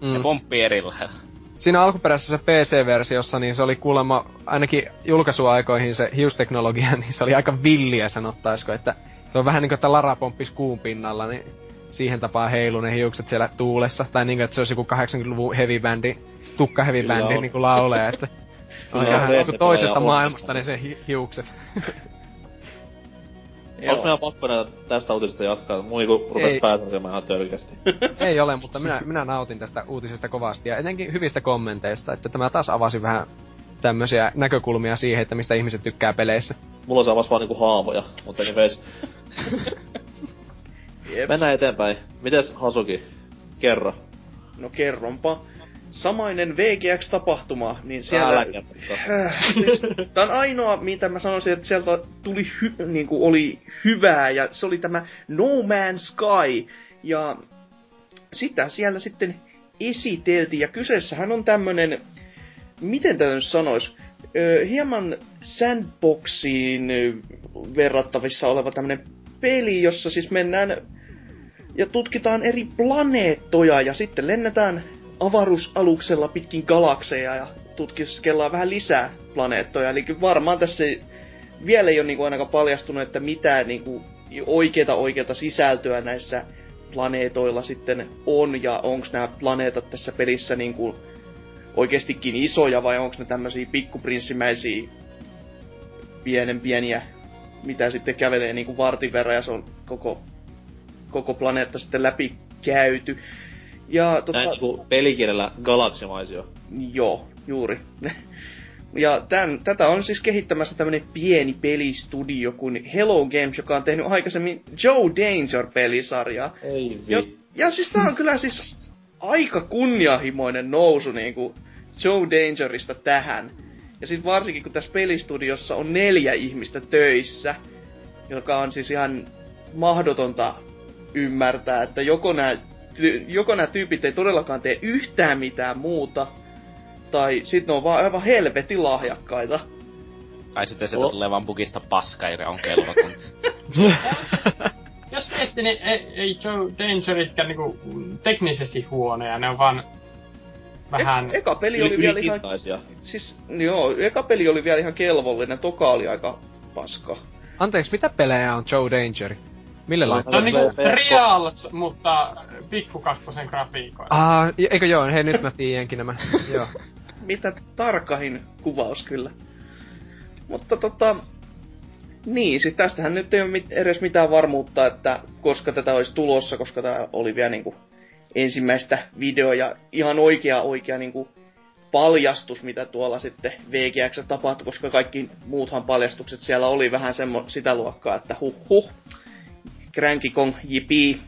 mm. ne pomppii eri lailla. Siinä alkuperäisessä PC-versiossa, niin se oli kuulemma, ainakin julkaisuaikoihin se hiusteknologia, *laughs* niin se oli aika villiä sanottaisiko, että se on vähän niinku, että Lara pomppis kuun pinnalla, niin siihen tapaan heilu ne hiukset siellä tuulessa. Tai niinku, että se olisi joku 80-luvun heavy bändi, tukka heavy bändi on. niinku laulee, että Kyllä on *laughs* on ihan Metal toisesta maailmasta ne se hi- hiukset. *laughs* Onks meidän pakko näitä tästä uutisesta jatkaa? Mun niinku rupes tekemään ihan törkeästi. *laughs* Ei ole, mutta minä, minä nautin tästä uutisesta kovasti ja etenkin hyvistä kommenteista, että tämä taas avasi vähän tämmöisiä näkökulmia siihen, että mistä ihmiset tykkää peleissä. Mulla on se avasi vaan niinku haavoja, mutta anyways. *laughs* Jep. Mennään eteenpäin. Mites Hasuki? Kerro. No kerronpa. Samainen VGX-tapahtuma, niin siellä... Äh, siis, tää on ainoa, mitä mä sanoisin, että sieltä tuli hy, niinku oli hyvää, ja se oli tämä No Man's Sky. Ja sitä siellä sitten esiteltiin, ja kyseessähän on tämmönen, miten tätä nyt sanois, ö, hieman sandboxiin verrattavissa oleva tämmönen peli, jossa siis mennään ja tutkitaan eri planeettoja ja sitten lennetään avaruusaluksella pitkin galakseja ja tutkiskellaan vähän lisää planeettoja. Eli varmaan tässä vielä ei ole niinku ainakaan paljastunut, että mitä niinku oikeita oikeata sisältöä näissä planeetoilla sitten on ja onko nämä planeetat tässä pelissä niinku oikeastikin isoja vai onko ne tämmöisiä pikkuprinssimäisiä pienen pieniä, mitä sitten kävelee niinku vartin verran ja se on koko, koko planeetta sitten läpi käyty. Ja tota, Näin niinku pelikielellä galaksimaisio. Joo, juuri. *laughs* Ja tän, tätä on siis kehittämässä tämmönen pieni pelistudio kuin Hello Games, joka on tehnyt aikaisemmin Joe Danger-pelisarjaa. Ei Ja, ja siis tää on kyllä siis aika kunnianhimoinen nousu niinku Joe Dangerista tähän. Ja sit varsinkin kun tässä pelistudiossa on neljä ihmistä töissä, joka on siis ihan mahdotonta ymmärtää, että joko nämä ty- joko nämä tyypit ei todellakaan tee yhtään mitään muuta, tai sit ne on vaan aivan helvetin lahjakkaita. Kai sitten sieltä Oh. tulee vaan bugista paska, joka on kelvotonta. *laughs* Jos miettii, niin ei, ei Joe Dangeritkään niinku teknisesti huonoja, ne on vaan vähän... E- eka peli oli vielä ihan... Siis, joo, eka peli oli vielä ihan kelvollinen, toka oli aika paska. Anteeksi, mitä pelejä on Joe Dangeri? Mille No, laittaa? Se on niinku Trials, mutta Pikku kakkosen grafiikoilla. Ah, eikö joo, hei nyt mä tiedänkin nämä. *laughs* joo. Mitä tarkahin kuvaus kyllä. Mutta tota... Niin, siis tästähän nyt ei ole mit- edes mitään varmuutta, että koska tätä olisi tulossa, koska tämä oli vielä niinku ensimmäistä videoa ja ihan oikea oikea niinku paljastus, mitä tuolla sitten VGX tapahtui, koska kaikki muuthan paljastukset siellä oli vähän semmo, sitä luokkaa, että huh huh. Cranky Kong, jipi.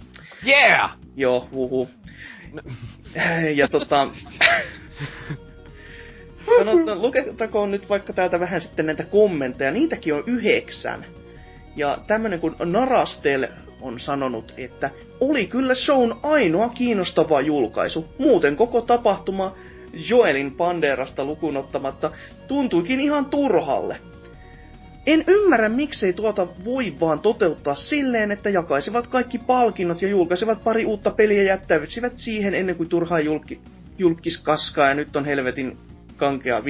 Yeah! Joo, huhu. Ja tota... Sanottu, luketakoon nyt vaikka täältä vähän sitten näitä kommentteja. Niitäkin on yhdeksän. Ja tämmönen kuin Narastel on sanonut, että oli kyllä shown ainoa kiinnostava julkaisu. Muuten koko tapahtuma Joelin Panderasta lukunottamatta tuntuikin ihan turhalle. En ymmärrä, miksei tuota voi vaan toteuttaa silleen, että jakaisivat kaikki palkinnot ja julkaisivat pari uutta peliä ja jättäisivät siihen ennen kuin turhaa julki, julkis kaskaa ja nyt on helvetin kankea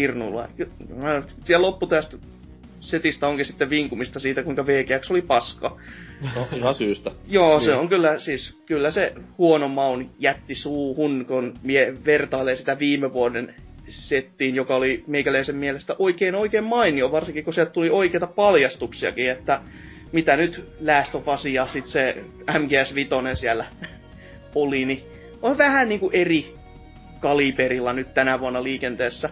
mä- Siellä loppu tästä setistä onkin sitten vinkumista siitä, kuinka VGX oli paska. No, ihan syystä. Joo, niin. se on kyllä, siis, kyllä se huono maun jätti suuhun, kun mie vertailee sitä viime vuoden settiin, joka oli meikäläisen mielestä oikein oikein mainio, varsinkin kun sieltä tuli oikeita paljastuksiakin, että mitä nyt Last of Us ja sit se MGS Vitoinen siellä *laughs* oli, niin on vähän niinku eri kaliberilla nyt tänä vuonna liikenteessä.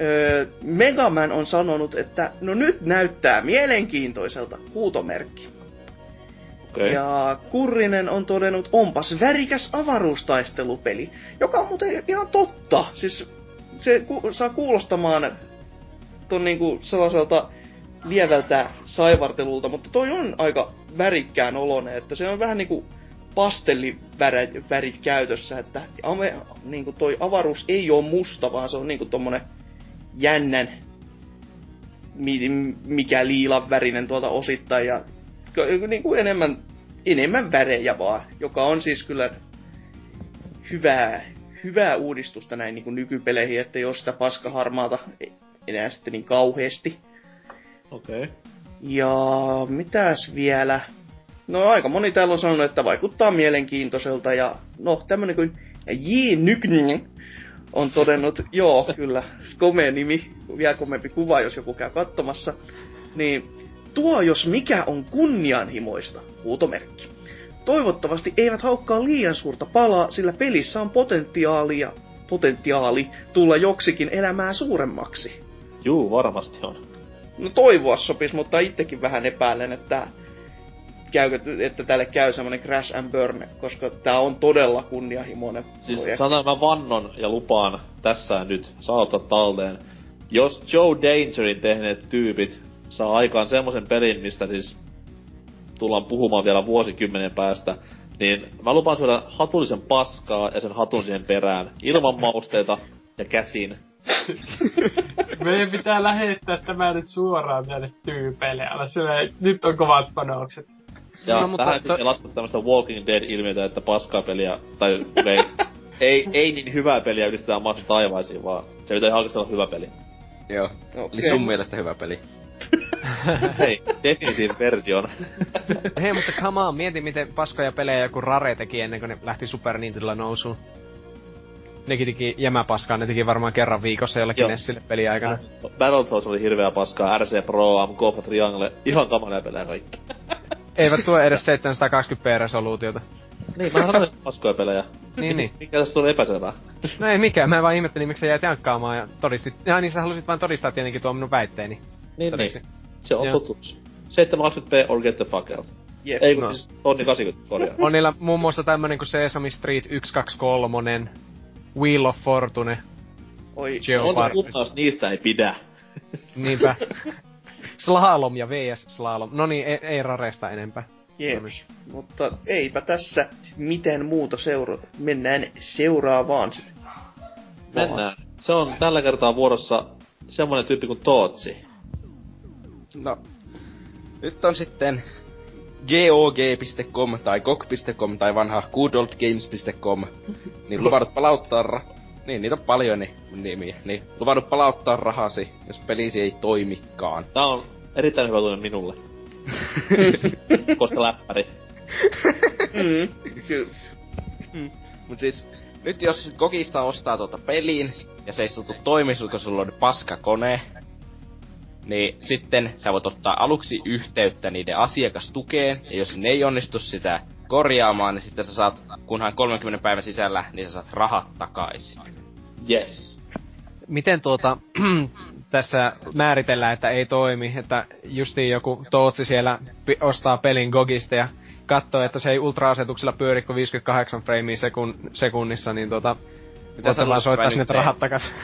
Öö, Megaman on sanonut, että no nyt näyttää mielenkiintoiselta huutomerkki. Okay. Ja Kurrinen on todennut, onpas värikäs avaruustaistelupeli, joka on muuten ihan totta. Siis se ku- saa kuulostamaan ton niinku sellaiselta lievältä saivartelulta, mutta toi on aika värikkään oloinen, että se on vähän niinku pastellivärit värit käytössä, että ame, niinku toi avaruus ei ole musta, vaan se on niinku tommonen jännän mi- mikä liilan värinen tuolta osittain ja niinku enemmän, enemmän värejä vaan, joka on siis kyllä hyvää, hyvää uudistusta näin niinku nykypeleihin, että jos sitä paskaharmaata enää sitten niin kauheasti. Okei. Okay. Ja mitäs vielä? No aika moni täällä on sanonut, että vaikuttaa mielenkiintoiselta ja no tämmönen kuin J. Nykn on todennut, joo *laughs* kyllä, komea nimi, vielä komeampi kuva, jos joku käy katsomassa. Niin tuo jos mikä on kunnianhimoista, huutomerkki. Toivottavasti eivät haukkaa liian suurta palaa, sillä pelissä on potentiaalia, potentiaali tulla joksikin elämää suuremmaksi. Juu, varmasti on. No toivoa sopis, mutta itsekin vähän epäilen, että käykö, että tälle käy semmonen crash and burn, koska tää on todella kunnianhimoinen Siis projekti. sanotaan mä vannon ja lupaan tässä nyt, saa ottaa talteen. Jos Joe Dangerin tehneet tyypit saa aikaan semmosen pelin, mistä siis tullaan puhumaan vielä vuosikymmenen päästä, niin mä lupaan syödä hatullisen paskaa ja sen hatun siihen perään, ilman mausteita ja käsin. *laughs* Meidän pitää lähettää tämä nyt suoraan näille tyypeille. Älä sille, nyt on kovat panokset. Ja No, no, mutta tähän to- siis ei lasketa tämmöstä Walking Dead-ilmiötä, että paskaa peliä, tai ei, *laughs* ei, ei niin hyvää peliä ylistetään maasta taivaisiin, vaan se pitää ihan oikeesti olla hyvä peli. Joo. Okei. Eli sun mielestä hyvä peli. Hei, definitive version. Hei, mutta come on, mieti miten paskoja pelejä joku Rare teki ennen kuin ne lähti Super Nintendolla nousuun. Nekin teki jämäpaskaa, ne teki varmaan kerran viikossa jollekin Joo. Nessille peliaikana. Battletoads oli hirveä paskaa, RC Pro, MK Triangle, ihan kamalia pelejä kaikki. Eivät tuo edes 720p resoluutiota. Niin, mä sanoin paskoja pelejä. Niin, niin. Mikä tässä oli epäselvää? No ei mikään, mä vaan ihmettelin, miksi sä jäät jankkaamaan ja todistit. Ja niin sä halusit vaan todistaa tietenkin tuon minun väitteeni. Niin, niin. Se on totuus. 720p or get the fuck out. Jep. Ei kun No. siis tonni 80 korjaa. On niillä muun muassa tämmönen kuin Sesame Street 123, Wheel of Fortune, Oi, Monta Geopark. kuukausi niistä ei pidä. Niinpä. Slalom ja VS Slalom. No niin, ei, ei Raresta enempää. jep. Mutta eipä tässä mitään muuta seura. Mennään seuraavaan sit. Mennään. Se on tällä kertaa vuorossa semmonen tyyppi kuin Tootsi. No, nyt on sitten GOG.com tai GOG.com tai vanha goodoldgames.com, niin luvannut palauttaa ra- niin, niitä on paljon niin, nimiä. Niin, luvannut palauttaa rahasi, jos pelisi ei toimikaan. Tää on erittäin hyvä tunne minulle. *laughs* Koska läppäri. Mm, kyllä. Mut siis, nyt jos Gogista ostaa tuota pelin, ja se ei sutu toimi, kun sulla on paskakone, niin sitten sä voit ottaa aluksi yhteyttä niiden asiakastukeen, ja jos ne ei onnistu sitä korjaamaan, niin sitten sä saat, kunhan 30 päivän sisällä, niin sä saat rahat takaisin. Yes. Miten tuota, *clears throat* tässä määritellään, että ei toimi, että justiin joku Tootsi siellä ostaa pelin Gogista ja katsoo, että se ei ultra-asetuksella pyöri kuin 58 freimiä sekun, sekunnissa, niin tota, mitä sä vaan että että rahat takas. *laughs*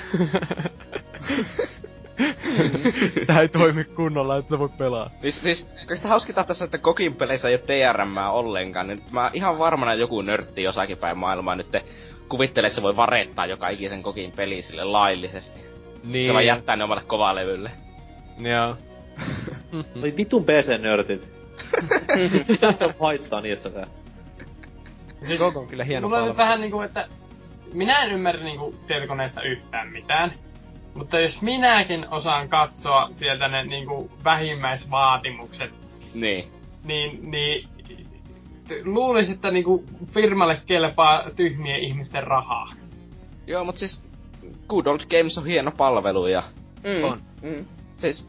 *laughs* Tää ei toimi kunnolla, että voi pelaa. Siis, siis kaikista hauskinta tässä, että Gogin peleissä ei ole DRM ollenkaan, niin mä ihan varmana joku nörtti jossakin päin maailmaa nyt kuvittelee, että se voi varettaa joka ikisen Gogin peli sille laillisesti. Niin. Se vaan jättää ne omalle kovalevylle. Joo. *laughs* Oi vitun PC-nörtit. *laughs* Haittaa niistäkään? Siis, Gogo on kyllä hieno Mulla on nyt vähän niinku, että minä en ymmärrä niinku tietokoneesta yhtään mitään. Mutta Mutta jos minäkin osaan katsoa sieltä ne niinku vähimmäisvaatimukset, Niin. niin, niin luulisin, että niinku firmalle kelpaa tyhmien ihmisten rahaa. Joo, mut siis Good Old Games on hieno palvelu ja Mm. On. Mm. siis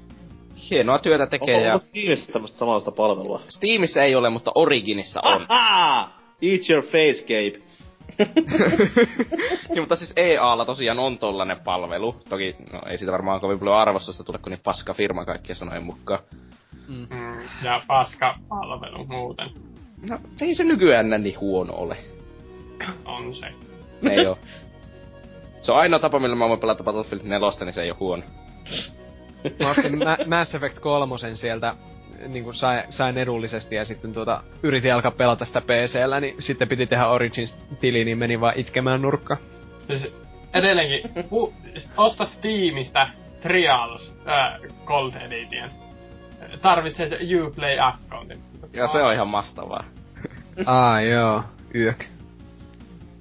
hienoa työtä Onko, tekee ja onko Steamissa tämmöstä samanlaista palvelua? Steamissa ei ole, mutta Originissa on. Aha! Eat your face, Gabe. *laughs* niin, mutta siis EAlla tosiaan on tollanen palvelu. Toki no, ei siitä varmaan kovin paljon arvostusta tule, kun niin paska firma kaikkien sanojen mukaan. Mm. Mm, ja paska palvelu muuten No, ei se nykyään näin niin huono ole. on se. Ei oo. *laughs* Se on ainoa tapa, millä mä voin pelata Battlefield 4, niin se ei oo huono. Mä ostin Ma- Mass Effect 3 sieltä niin kuin sain, sain edullisesti ja sitten tuota, yritin alkaa pelata sitä PCllä, niin sitten piti tehdä Origins-tili, niin meni vaan itkemään nurkkaan. Siis edelleenkin, pu, osta Steamista Trials äh, Gold Edition. Tarvitset Uplay accountin. Ja se on ihan mahtavaa. *laughs* Aa, joo. Yök.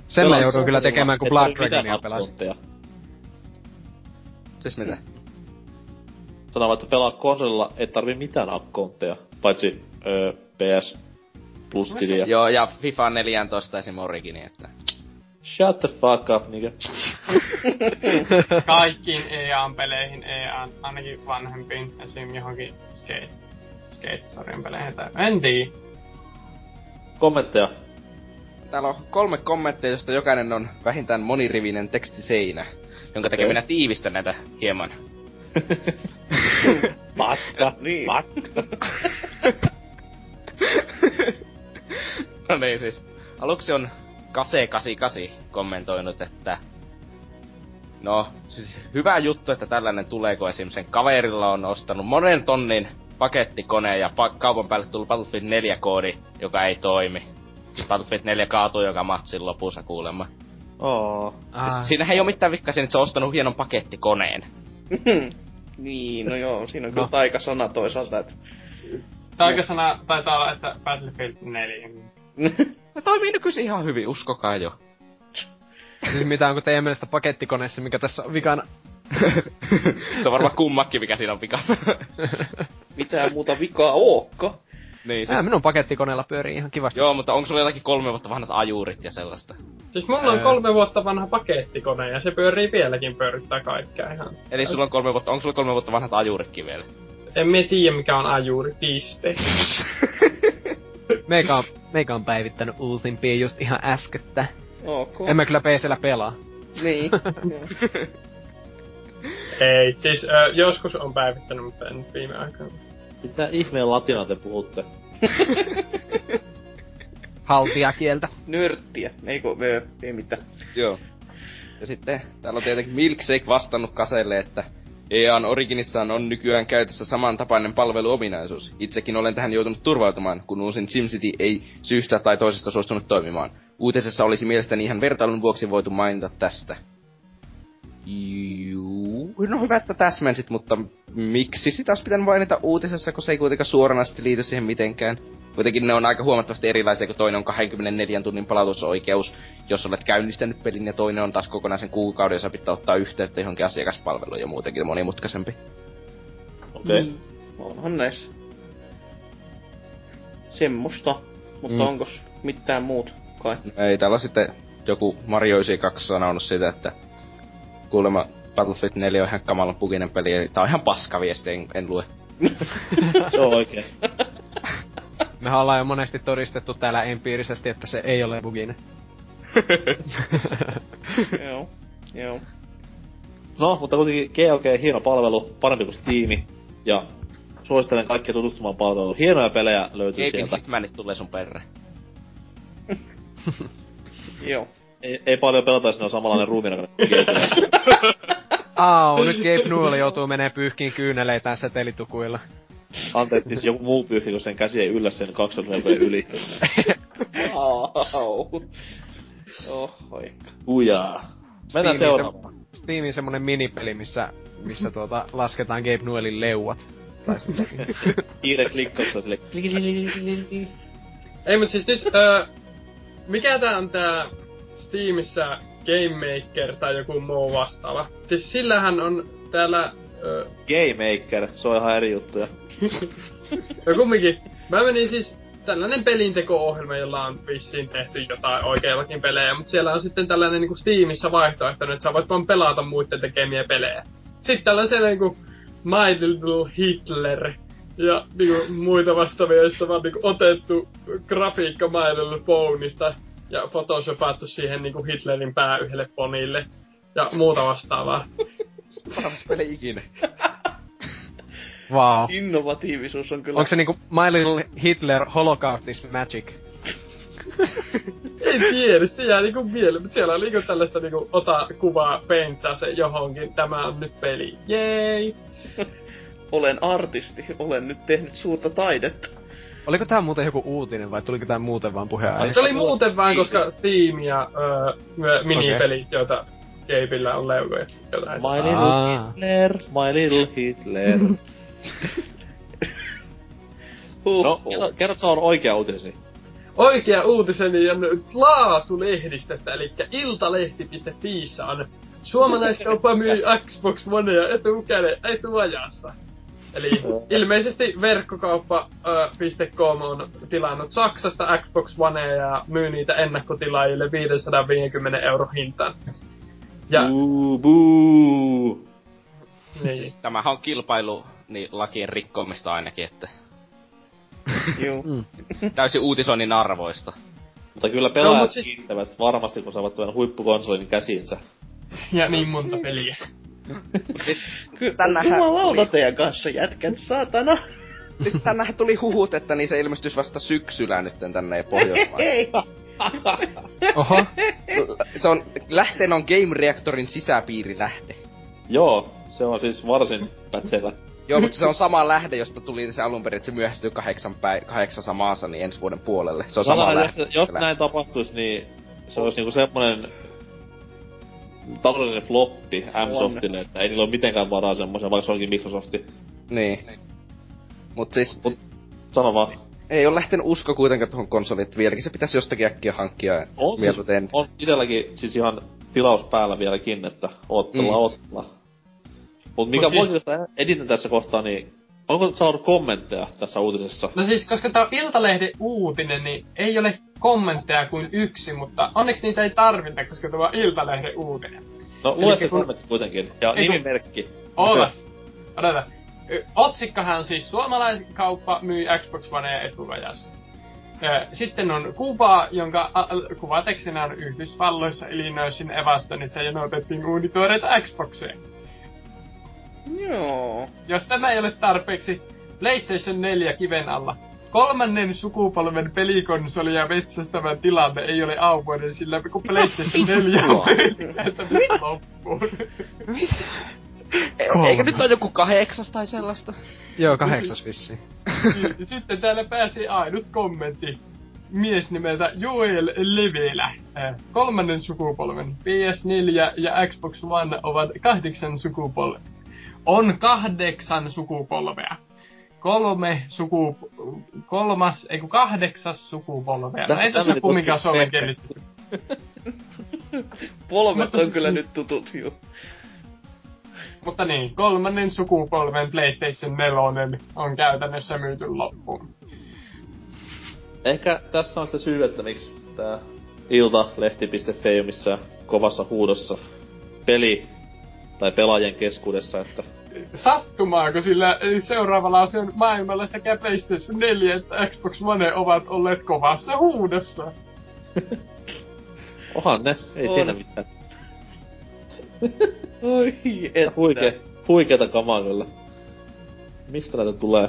Sen mä joudun kyllä tekemään, kun Blood Dragonia pelasin. Siis mitä? Sanotaan, että pelaa konsolilla, et tarvi mitään accountteja. Paitsi öö, PS Plus tiliä. Joo, ja FIFA 14 esim. Origini, että... Shut the fuck up, nigga. *laughs* Kaikkiin EA-peleihin, EA, ainakin vanhempiin, esim. johonkin Skate, Skate-sarjan peleihin. Tai en tiedä. Kommentteja. Täällä on kolme kommenttia, josta jokainen on vähintään monirivinen tekstiseinä, jonka takia Okei. minä tiivistän näitä hieman. *laughs* Paska. Niin. Paska. *laughs* no niin siis. Aluksi on Kase88 kommentoinut, että... No, siis hyvä juttu, että tällainen tulee, kun esim. sen kaverilla on ostanut monen tonnin pakettikone ja pa- kaupan päälle tullut Battlefield 4 koodi, joka ei toimi. Battlefield 4 kaatuu joka matsin lopussa kuulemma. Oo. Siis siinähän ei ole mitään vikkaa siinä, että se on ostanut hienon pakettikoneen. *laughs* niin, no joo, siinä on kyllä No. taikasana toisaalta, että... Taikasana taitaa olla, että Battlefield 4. Se *laughs* toimii nykyisin ihan hyvin, uskokaa jo. Siis mitä onko teidän mielestä pakettikoneessa, mikä tässä on vikana? *laughs* se on varmaan kummakin, mikä siinä on vika. *laughs* Mitään muuta vikaa ookka. niin, Siis... siis, minun pakettikoneella pyörii ihan kivasti. joo, mutta onko sulla jotakin kolme vuotta vanhat ajurit ja sellaista? Siis mulla on kolme vuotta vanha pakettikone ja se pyörii vieläkin pyörittää kaikkea ihan. Eli sulla on kolme vuotta, onko sulla kolme vuotta vanhat ajuritkin vielä? En mä tiedä mikä on ajuri, piste. *laughs* Meikä on, meikä on päivittänyt uusimpia just ihan äskettä. Ok. En mä kyllä PCllä pelaa. Niin. *laughs* Ei, siis ö, joskus on päivittänyt, mutta en nyt viime aikoina. Mitä ihmeen latinaa te puhutte? *laughs* Haltiakieltä. Nörttiä. Eikö, ö, ei mitään. Joo. Ja sitten täällä on tietenkin Milkshake vastannut Kaselle, että EAN Originissaan on nykyään käytössä samantapainen palveluominaisuus. Itsekin olen tähän joutunut turvautumaan, kun uusin SimCity ei syystä tai toisesta suostunut toimimaan. Uutisessa olisi mielestäni ihan vertailun vuoksi voitu mainita tästä. Juu. No hyvä, että täsmensit, mutta miksi sitä olisi pitänyt mainita uutisessa, kun se ei kuitenkaan suoranaisesti liity siihen mitenkään? Kuitenkin ne on aika huomattavasti erilaisia, kun toinen on 24 tunnin palautusoikeus, jos olet käynnistänyt pelin, ja toinen on taas kokonaisen kuukauden, jossa pitää ottaa yhteyttä johonkin asiakaspalveluun ja muutenkin monimutkaisempi. Okei. Okay. Mm. Onhan näissä. Semmosta. Mutta Mm. onkos mitään muut kai? No ei, täällä sitten joku Mario 92 sanonut sitä, että kuulemma Battlefield 4 on ihan kamalan pukinen peli, eli tää on ihan paskaviesti, en, en lue. *laughs* Se on oikein. *laughs* Mehän ollaan jo monesti todistettu täällä empiirisesti, että se ei ole buginen. *laughs* joo. Joo. No, mutta kuitenkin GOG hieno palvelu, parempi kuin Steam. Ja suosittelen kaikkia tutustumaan palveluun. Hienoja pelejä löytyy Gaming sieltä. Hitmanit tulee sun perre. Joo. Ei, ei paljon pelata, jos ne on samanlainen ruumiin Au, nyt Gabe Newell joutuu menee pyyhkiin kyyneleitään setelitukuilla. Anteeksi, siis joku muu pyyhki, kun sen käsi ei yllä sen kaksoislepojen yli. Au. Ohoi. Ujaa. Mennään seuraavaan. Se, Steamin semmonen minipeli, missä, missä tuota, lasketaan Gabe Newellin leuat. Tai sitten. Kiire klikkausta sille. Ei, mut siis nyt, ö, mikä tää on tää Steamissa Game Maker tai joku muu vastaava? Siis sillähän on täällä... Ö, Game Maker, se on ihan eri juttuja. no kumminkin, mä menin siis tällainen pelinteko-ohjelma, jolla on vissiin tehty jotain oikeallakin pelejä, mutta siellä on sitten tällainen niinku Steamissa vaihtoehto, että sä voit vaan pelata muiden tekemiä pelejä. Sitten tällaisen niinku My Little Hitler ja niinku muita vastaavia, joissa on vaan niinku otettu grafiikka My Little Ponysta ja photoshopattu siihen niinku Hitlerin pää yhdelle ponille ja muuta vastaavaa. *laughs* Paras peli ikinä. *laughs* Wow. Innovatiivisuus on kyllä... Onko se niinku My Little Hitler Holocaust is Magic? *laughs* En tiedä, se jää niinku mieleen, mutta siellä on niinku tällaista niinku ota kuvaa, peintää se johonkin, tämä on nyt peli. Jei! Olen artisti, olen nyt tehnyt suurta taidetta. Oliko tää muuten joku uutinen vai tuliko tää muuten vaan puheenaihe? Se oli muuten vaan, koska Steam ja öö, minipelit, joita Keipillä on leukoja. My little Aa. Hitler, my little Hitler. *laughs* no, kerro, kerro sä on oikea uutisesi. Oikea uutiseni on laatulehdistöstä, eli iltalehti.fiissä on suomalaiskauppa myy Xbox Onea etukäden etuajassa. Eli ilmeisesti verkkokauppa.com on tilannut Saksasta Xbox Onea ja myy niitä ennakkotilaajille 550 euro hintaan. Ja Buu, buu. niin. Siis tämähän on kilpailu niin lakien rikkomista ainakin, että Juu. Mm. täysin uutisoinnin arvoista. Mutta kyllä pelaajat No, no, mut siis- kiittävät varmasti, kun saavat tuon huippukonsolin käsiinsä. ja niin monta peliä. Siis Ky- Tänähän Jumalauta tuli- teidän kanssa, jätkät, saatana. Siis tänähän tuli huhut, että niin se ilmestyisi vasta syksyllä nyt tänne Pohjoismaihin. Ei. Oho. se on, lähteen on Game Reactorin sisäpiirilähde. Joo, se on siis varsin pätevä. Joo, mutta se on sama lähde, josta tuli se alun perin, että se myöhästyy kahdeksan päi- kahdeksassa maassa niin ensi vuoden puolelle. Se on sama Sama lähde. jos, jos näin tapahtuisi, niin se olisi niinku semmonen taloudellinen floppi M-Softille, että ei niillä ole mitenkään varaa semmoisen, vaikka se onkin Microsofti. Niin. Mut siis, Mut sano vaan. ei ole lähtenyt usko kuitenkaan tuohon konsoliin, että vieläkin se pitäisi jostakin äkkiä hankkia On, siis, on itelläkin siis ihan tilaus päällä vieläkin, että ottella, Mm. ottella. Mut mikä Mut siis- voisi editen tässä kohtaa, niin onko saanut kommentteja tässä uutisessa? No siis, koska tää on Iltalehden uutinen, niin ei ole kommentteja kuin yksi, mutta onneksi niitä ei tarvita, koska tämä on Iltalehden uutinen. No lue Elikkä se kun- kommentti kuitenkin. Ja Ei nimimerkki. Olas. Odota. Ö, Otsikkohan siis suomalaiskauppa myy Xbox Onea etuajassa. Ö, Sitten on kuva, jonka a- kuvatekstinä on Yhdysvalloissa Illinoisin Evastonissa jonotettiin uunituoreita Xboxeja. Joo. Jos tämä ei ole tarpeeksi, PlayStation 4 kiven alla. Kolmannen sukupolven pelikonsolia metsästävä tilanne ei ole auvoinen, sillä kun PlayStation 4 on loppuun. Eikö nyt ole joku kahdeksas tai sellaista? Joo, kahdeksas vissi. Sitten täällä pääsi ainut kommentti. Mies nimeltä Joel Levelä. Äh, Kolmannen sukupolven PS4 ja Xbox One ovat kahdeksan sukupolvea. On kahdeksan sukupolvea. Kolme suku... Kolmas, ei kun kahdeksas sukupolvea. No ei tässä kumminkaan tutkimus suomenkielistä. *laughs* Polvet on kyllä nyt tutut, juu. Mutta niin, kolmannen sukupolven PlayStation 4 on käytännössä myyty loppuun. Ehkä tässä on sitä syy, että miksi tää iltalehti.fi on missä kovassa huudossa peli tai pelaajien keskuudessa, että sattumaako, sillä seuraavalla on maailmalla sekä PlayStation 4 että Xbox One ovat olleet kovassa huudossa. *laughs* onhan ne, ei On. siinä mitään. *laughs* Oi, että. Huikee, huikeeta kamaa kyllä. Mistä näitä tulee?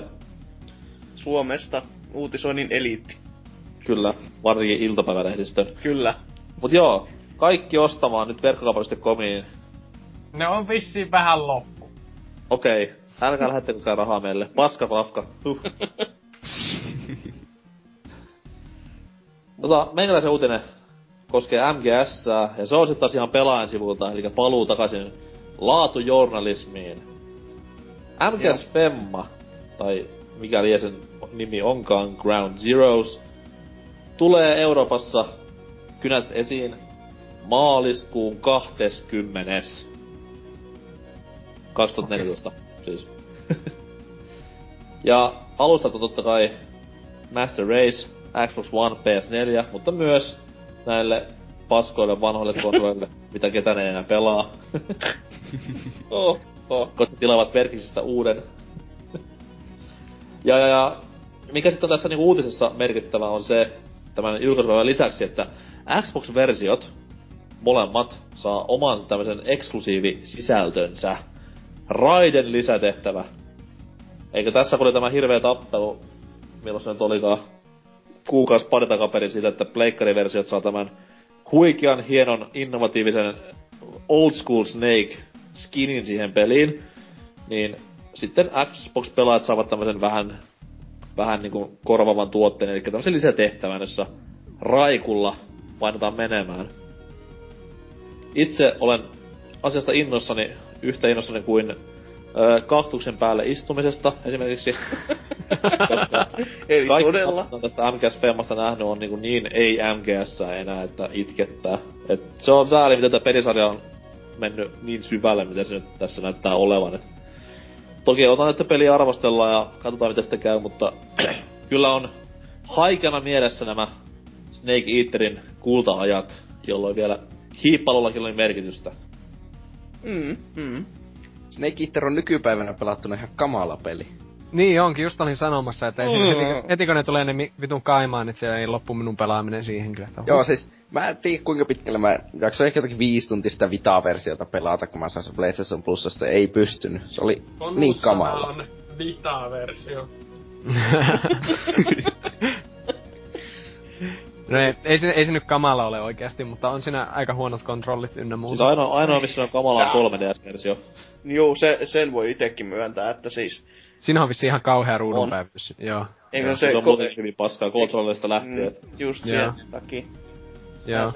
Suomesta uutisoinnin eliitti. Kyllä, varsinkin iltapäivälehdistön. Kyllä. Mut joo, kaikki ostamaan nyt verkkokaupallisesti.comiin. Ne on vissiin vähän loppu. Okei, älkää lähettäkö rahaa meille. Paska pafka. Huh. Tota, meikäläisen uutinen koskee MGS, ja se on sitten taas ihan pelaajan sivulta, eli paluu takaisin laatujournalismiin. MGS Femma, tai mikä sen nimi onkaan, Ground Zeroes, tulee Euroopassa kynät esiin maaliskuun 20. 2014 siis. ja alustalta totta kai Master Race, Xbox One, PS4, mutta myös näille paskoille vanhoille konsoleille, *laughs* mitä ketään ei enää pelaa. Oh, oh. koska tilaavat Verkisistä uuden. ja, ja, ja, mikä sitten tässä niinku uutisessa merkittävä on se, tämän julkaisupäivän lisäksi, että Xbox-versiot, molemmat, saa oman tämmöisen eksklusiivisisältönsä. Raiden lisätehtävä. Eikä tässä oli tämä hirveä tappelu, milloin se nyt olikaan kuukausi pari takaperin siitä, että pleikkariversiot saa tämän huikean hienon innovatiivisen old school Snake skinin siihen peliin, niin sitten Xbox-pelaajat saavat tämmöisen vähän, vähän niinku korvaavan tuotteen, eli tämmöisen lisätehtävän, jossa raikulla painetaan menemään. Itse olen asiasta innossani, yhtä innossani kuin ö, kaktuksen päälle istumisesta esimerkiksi. Koska *laughs* Eli kaikki, todella. mitä tästä MGS-femmasta nähnyt, on niin, niin ei MGS enää, että itkettää. Et se on sääli, miten tämä pelisarja on mennyt niin syvälle, mitä se nyt tässä näyttää olevan. Et toki otan, että peli arvostellaan ja katsotaan, mitä sitten käy, mutta *clears throat* kyllä on haikana mielessä nämä Snake Eaterin kulta-ajat, jolloin vielä hiippalollakin oli merkitystä. Mm, mm. Snake Eater on nykypäivänä pelattuna ihan kamala peli. Niin onkin, just olin sanomassa, että ei Mm. heti, heti kun ne tulee ne mi- vitun kaimaan, että siellä ei loppu minun pelaaminen siihen kyllä. Että Joo, siis mä en tiedä kuinka pitkälle mä jaksoin ehkä jotakin viisi tuntia sitä Vita-versiota pelata, kun mä sain sen PlayStation Plusasta, ei pystynyt. Se oli niin kamala. on Vita-versio. *laughs* No ei, ei, se, ei se nyt kamala ole oikeasti, mutta on siinä aika huonot kontrollit ynnä Siis muuta. ainoa, ainoa missä on kamala on 3DS-versio. Joo, se, sen voi itekin myöntää, että siis... Siinä on vissi ihan kauhea On. ruudunpäivitys. Joo, Eikö Se, se... on muutenkin hyvin paskaa kontrolleista lähtien. Mm, just Joo. sen takia. joo.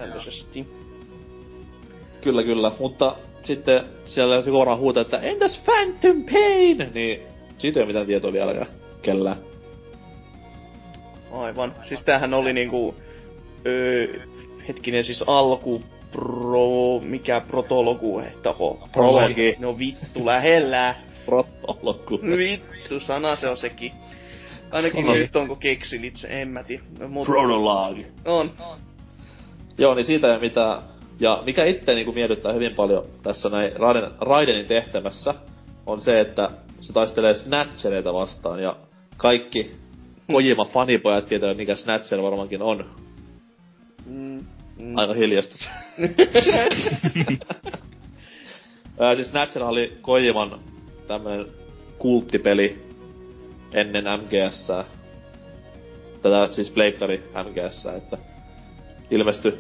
Kyllä, kyllä. Mutta sitten siellä joku varmaan huutaa, että entäs Phantom Pain? Niin siitä ei ole mitään tietoa vieläkään kellään. Aivan. Siis tämähän oli niinku... Öö, hetkinen siis alku... Pro... Mikä protologu, taho. Prologi. No vittu, lähellä. Protologku. Vittu, sana se on sekin. Ainakin Prologi. nyt onko keksinit se, en mä tiedä. No, Mut Prologue. on. Joo, niin siitä mitään. Ja mikä itse niinku miellyttää hyvin paljon tässä näin Raiden, Raidenin tehtävässä, on se, että se taistelee Snatchereita vastaan, ja kaikki Kojima fanipojat tietää, mikä Snatcher varmaankin on. Mm, mm. Aika hiljasta. *laughs* Ää, siis Snatcher oli Kojiman tämmönen kulttipeli ennen MGS. Tätä siis Pleikkari MGS, että ilmestyi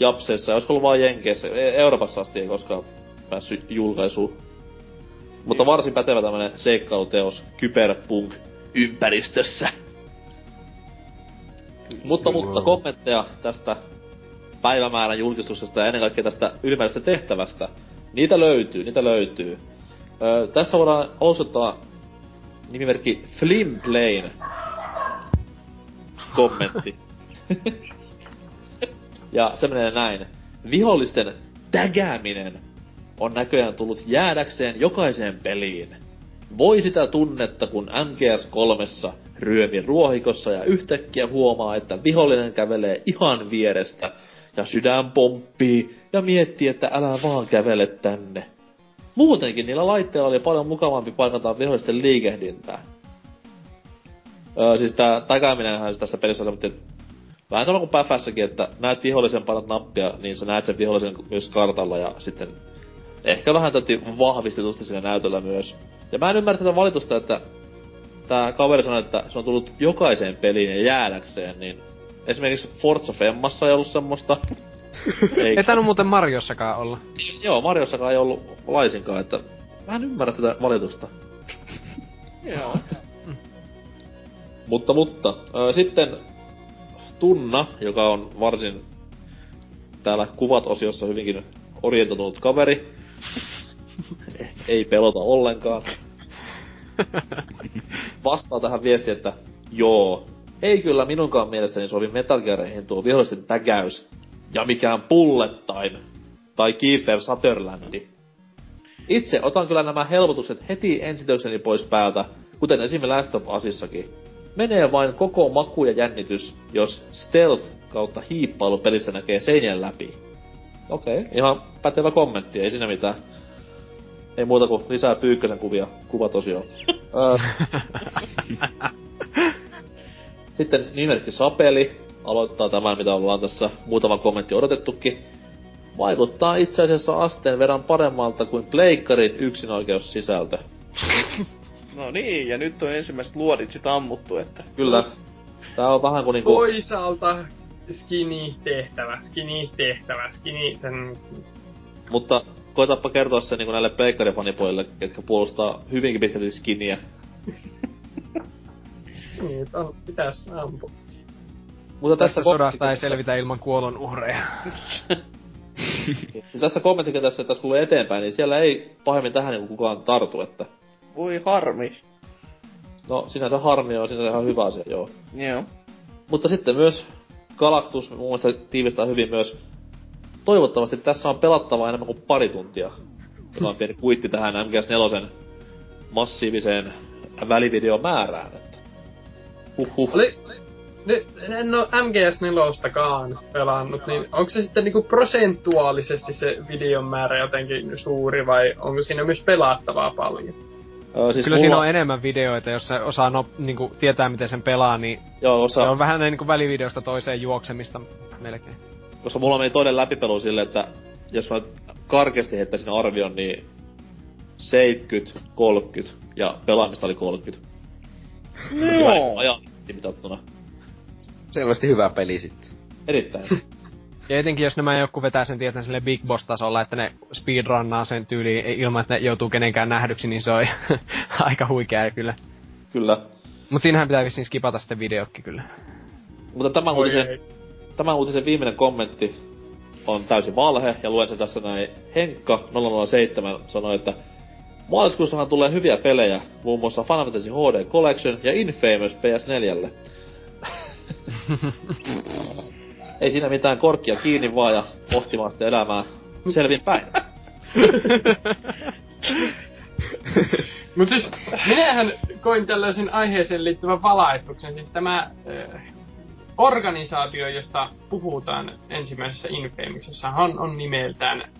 Japseissa, ja olisiko ollut vaan Jenkeissä, E- Euroopassa asti ei koskaan päässyt julkaisuun. Mutta varsin pätevä tämmönen seikkailuteos Kyberpunk-ympäristössä. Mutta, mutta kommentteja tästä päivämäärän julkistuksesta ja ennen kaikkea tästä ylimääräisestä tehtävästä. Niitä löytyy, niitä löytyy. Öö, tässä voidaan osoittaa nimimerkki Flimplane kommentti. *laughs* ja se menee näin. Vihollisten tägääminen on näköjään tullut jäädäkseen jokaiseen peliin. Voi sitä tunnetta, kun MGS3 ryömi ruohikossa ja yhtäkkiä huomaa, että vihollinen kävelee ihan vierestä ja sydän pomppii ja miettii, että älä vaan kävele tänne. Muutenkin niillä laitteilla oli paljon mukavampi paikantaa vihollisten liikehdintää. Öö, siis tää täkääminenhän tässä pelissä on vähän sama kuin Päfässäkin, että näet vihollisen painat nappia, niin sä näet sen vihollisen myös kartalla ja sitten ehkä vähän täti vahvistetusti siinä näytöllä myös. Ja mä en ymmärrä tätä valitusta, että tää kaveri sanoi, että se on tullut jokaiseen peliin ja jäädäkseen, niin esimerkiksi Forza Femmassa ei ollut semmoista. *laughs* Ei, Ei tainnut muuten Mariossakaan olla. joo, Mariossakaan ei ollut laisinkaan, että mä en ymmärrä tätä valitusta. Joo. Mutta, mutta, sitten Tunna, joka on varsin täällä kuvat-osiossa hyvinkin orientoitunut kaveri. *laughs* Ei pelota ollenkaan. *laughs* Vastaa tähän viestiin, että joo, ei kyllä minunkaan mielestäni sovi Metal Geareihin tuo vihollisten tägäys. Ja mikään Bullet Time. Tai Kiefer Sutherlandi. Itse otan kyllä nämä helpotukset heti ensitökseni pois päältä, kuten esim. Last of Usissakin. Menee vain koko maku ja jännitys, jos stealth kautta hiippailu pelissä näkee seinien läpi. Okei, okay, ihan pätevä kommentti, ei siinä mitään. Ei muuta kuin lisää pyykkösen kuvia, kuvatosio. Öö. *laughs* Sitten nimerkki Sapeli aloittaa tämän, mitä ollaan tässä muutama kommentti odotettukin. Vaikuttaa itse asiassa asteen verran paremmalta kuin pleikkarin yksinoikeussisältö. *laughs* No niin, ja nyt on ensimmäiset luodit sit ammuttu, että... Kyllä. Tää on vähän kuin niinku... Toisaalta skinny tehtävä, skinny tehtävä, skinny... Mutta koetapa kertoa se niinku näille pleikkarifanipoille, ketkä puolustaa hyvinkin pitkälti skiniä. *laughs* Niin, on, pitäis ampua. Mutta Tässä tässä, sodasta ei selvitä ilman kuolon uhreja. Ja *laughs* tässä kommenttikentässä, että tässä tulee eteenpäin, niin siellä ei pahemmin tähän niinku kukaan tartu, että... Voi harmi. No, sinänsä harmi on sinänsä ihan hyvä asia, joo. Joo. Mutta sitten myös Galactus mun mielestä tiivistää hyvin myös. Toivottavasti tässä on pelattavaa enemmän kuin pari tuntia. Tämä on pieni kuitti tähän MGS4 massiiviseen välivideomäärään. Että. Huhhuh. Oli, nyt en oo MGS 4 pelannut, niin onko se sitten niinku prosentuaalisesti se videon määrä jotenkin suuri vai onko siinä myös pelattavaa paljon? Öö, siis Kyllä mulla, siinä on enemmän videoita, jos se osaa no, niinku, tietää miten sen pelaa, niin Joo, se koska, on vähän niinku välivideosta toiseen juoksemista melkein. Koska mulla meni toinen läpipelu silleen, että jos mä karkeasti heittäisin arvion, niin 70, 30 ja pelaamista oli 30. Joo. Ajan mitattuna. Selvästi hyvä peli sitten. Erittäin. *laughs* Ja etenkin jos nämä joku vetää sen tietää sille Big Boss-tasolla, että ne speedrunnaa sen tyyliin ilman, että ne joutuu kenenkään nähdyksi, niin se on *laughs* aika huikea kyllä. Kyllä. Mut siinähän pitää vissiin skipata sitten videokki kyllä. Mutta tämän Oi uutisen, ei. Tämän uutisen viimeinen kommentti on täysin valhe, ja luen sen tässä näin. Henkka 007 sanoi, että Maaliskuussahan tulee hyviä pelejä, muun muassa Final Fantasy HD Collection ja Infamous PS4. *laughs* Ei siinä mitään korkkia kiinni vaan ja pohtimaan sitä elämää selvin päin. *laughs* Mut siis, minähän koin tällaisen aiheeseen liittyvän valaistuksen. Siis tämä äh, organisaatio, josta puhutaan ensimmäisessä Infamouksessa, on, on nimeltään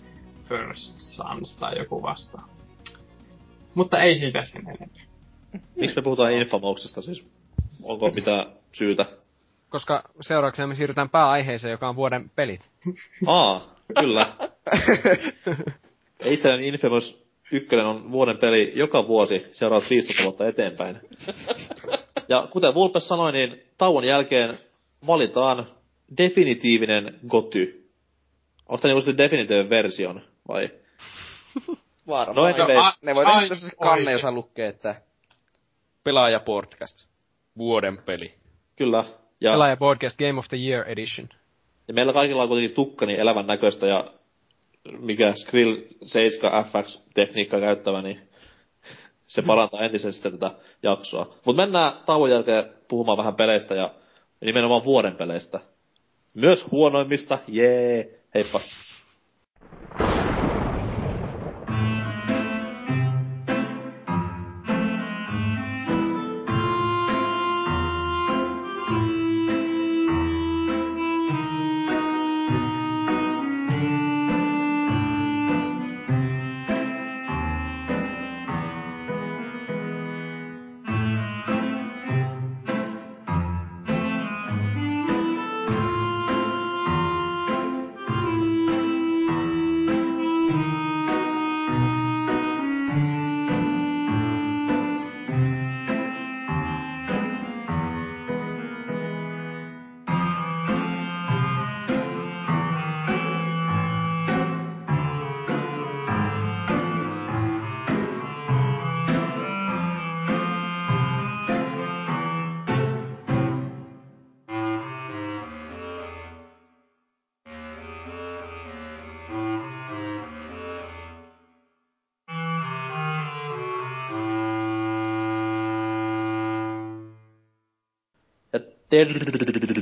First Sons tai joku vasta. Mutta ei siitä sen enempää. Miksi me puhutaan Infamouksesta siis? Onko mitään syytä? Koska seuraavaksi me siirrytään pääaiheeseen, joka on vuoden pelit. Aa, kyllä. *laughs* Ja Itselleni Infamous 1 on vuoden peli joka vuosi seuraavat 15 vuotta eteenpäin. Ja kuten Vulpes sanoi, niin tauon jälkeen valitaan definitiivinen goty. Onko tämä niinku definitiivinen version, vai? *laughs* Varmaan. No No, a- Ne voi nähdä se kanne, jossa lukee, että pelaaja podcast. Vuoden peli. kyllä. Ja, Pelaaja Podcast Game of the Year Edition. ja meillä kaikilla on kuitenkin tukka niin elävän näköistä ja mikä Skrill 7 FX tekniikkaa käyttävä, niin se parantaa entisestään tätä jaksoa. Mutta mennään tauon jälkeen puhumaan vähän peleistä ja nimenomaan vuoden peleistä. Myös huonoimmista, jee, heippa.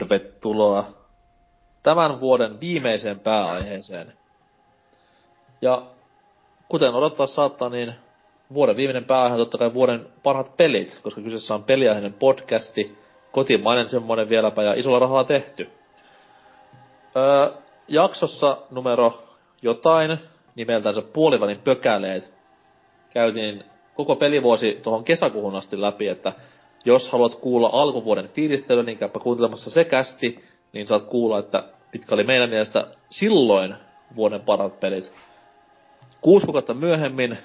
Tervetuloa tämän vuoden viimeiseen pääaiheeseen. Ja kuten odottaa saattaa, niin vuoden viimeinen pääaihe on totta kai vuoden parhaat pelit, koska kyseessä on peliaiheinen podcasti, kotimainen semmoinen vieläpä ja isolla rahalla tehty. Öö, jaksossa numero jotain, nimeltänsä puolivälin pökäleet, käytiin koko pelivuosi tuohon kesäkuuhun asti läpi, että jos haluat kuulla alkuvuoden fiilistelyä, niin käypä kuuntelemassa se kästi, niin saat kuulla, että mitkä oli meidän mielestä silloin vuoden parat pelit. Kuusi kuukautta myöhemmin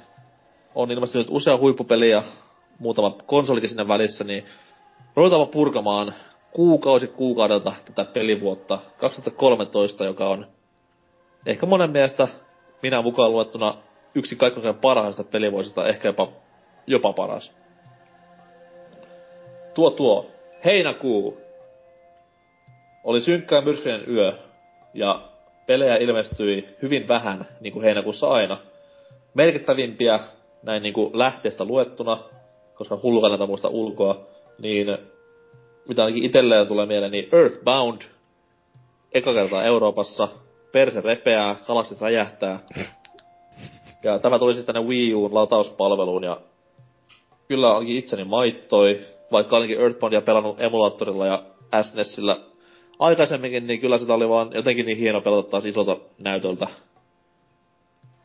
on ilmestynyt usea huippupeli ja muutama konsolikin siinä välissä, niin ruvetaanpa purkamaan kuukausi kuukaudelta tätä pelivuotta 2013, joka on ehkä monen mielestä minä mukaan luettuna yksi kaikkein parhaista pelivuosista, ehkä jopa, jopa paras. Tuo tuo, heinäkuu, oli synkkä ja myrskyinen yö, ja pelejä ilmestyi hyvin vähän, niin kuin heinäkuussa aina. Merkittävimpiä, näin niin kuin lähteestä luettuna, koska hullu kannata muista ulkoa, niin mitä ainakin itselleen tulee mieleen, niin Earthbound, eka kertaa Euroopassa, perse repeää, kalastit räjähtää. Ja tämä tuli sitten tänne Wii Uun latauspalveluun ja kyllä ainakin itseni maittoi, vaikka olinkin Earthboundia pelannut emulaattorilla ja SNESillä aikaisemminkin, niin kyllä sitä oli vaan jotenkin niin hieno pelata taas isolta näytöltä.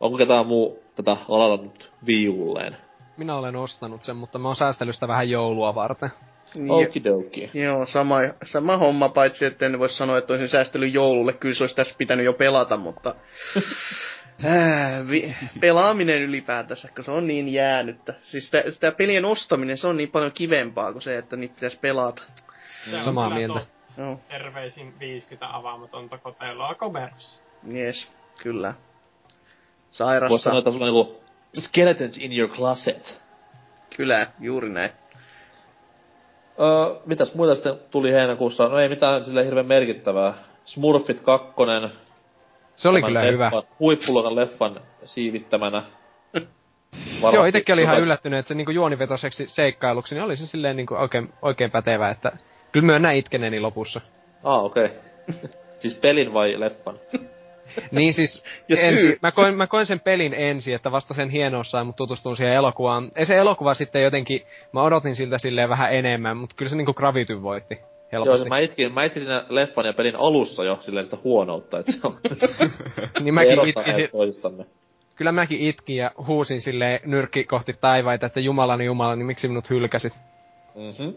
Onko ketään muu tätä ladannut Wii Ulleen? Minä olen ostanut sen, mutta mä oon säästellyt sitä vähän joulua varten. Niin, Okidoki. Joo, sama, sama homma, paitsi että en voi sanoa, että olisin säästellyt joululle. Kyllä se olisi tässä pitänyt jo pelata, mutta... *laughs* Vi- pelaaminen ylipäätänsä, kun se on niin jäänyttä. Siis sitä, sitä pelien ostaminen, se on niin paljon kivempaa kuin se, että niitä pitäisi pelata. Se on Samaa mieltä. Joo, Terveisin 50 avaamatonta koteloa komerossa. yes, kyllä. Voisi Sairasta. sanoa, että sulla on niinku skeletons in your closet. Kyllä, juuri näin. Öö, mitäs muita sitten tuli heinäkuussa? No ei mitään sille hirveän merkittävää. Smurfit 2. Se oli kyllä hyvä. Huippuluokan leffan siivittämänä. *laughs* Joo, itekin oli ihan yllättynyt, että se niinku juonivetoseksi seikkailuksi, niin oli se silleen niinku oikein, oikein pätevä, että kyllä myönnän itkeneni lopussa. Ah, okei. Okay. *laughs* siis pelin vai leffan? *laughs* Niin siis, ensi, mä, koin, mä koin sen pelin ensin, että vasta sen hienous sai mut tutustuin siihen elokuvaan. Ei se elokuva sitten jotenkin, mä odotin siltä silleen vähän enemmän, mutta kyllä se niinku Gravity voitti helposti. se mä itkin, mä itkin siinä leffan ja pelin alussa jo silleen sitä huonoutta, että se on... *laughs* niin mäkin si- toisistamme. kyllä mäkin itkin ja huusin silleen nyrkki kohti taivaita, että jumalani jumala, niin miksi minut hylkäsit? Mhm.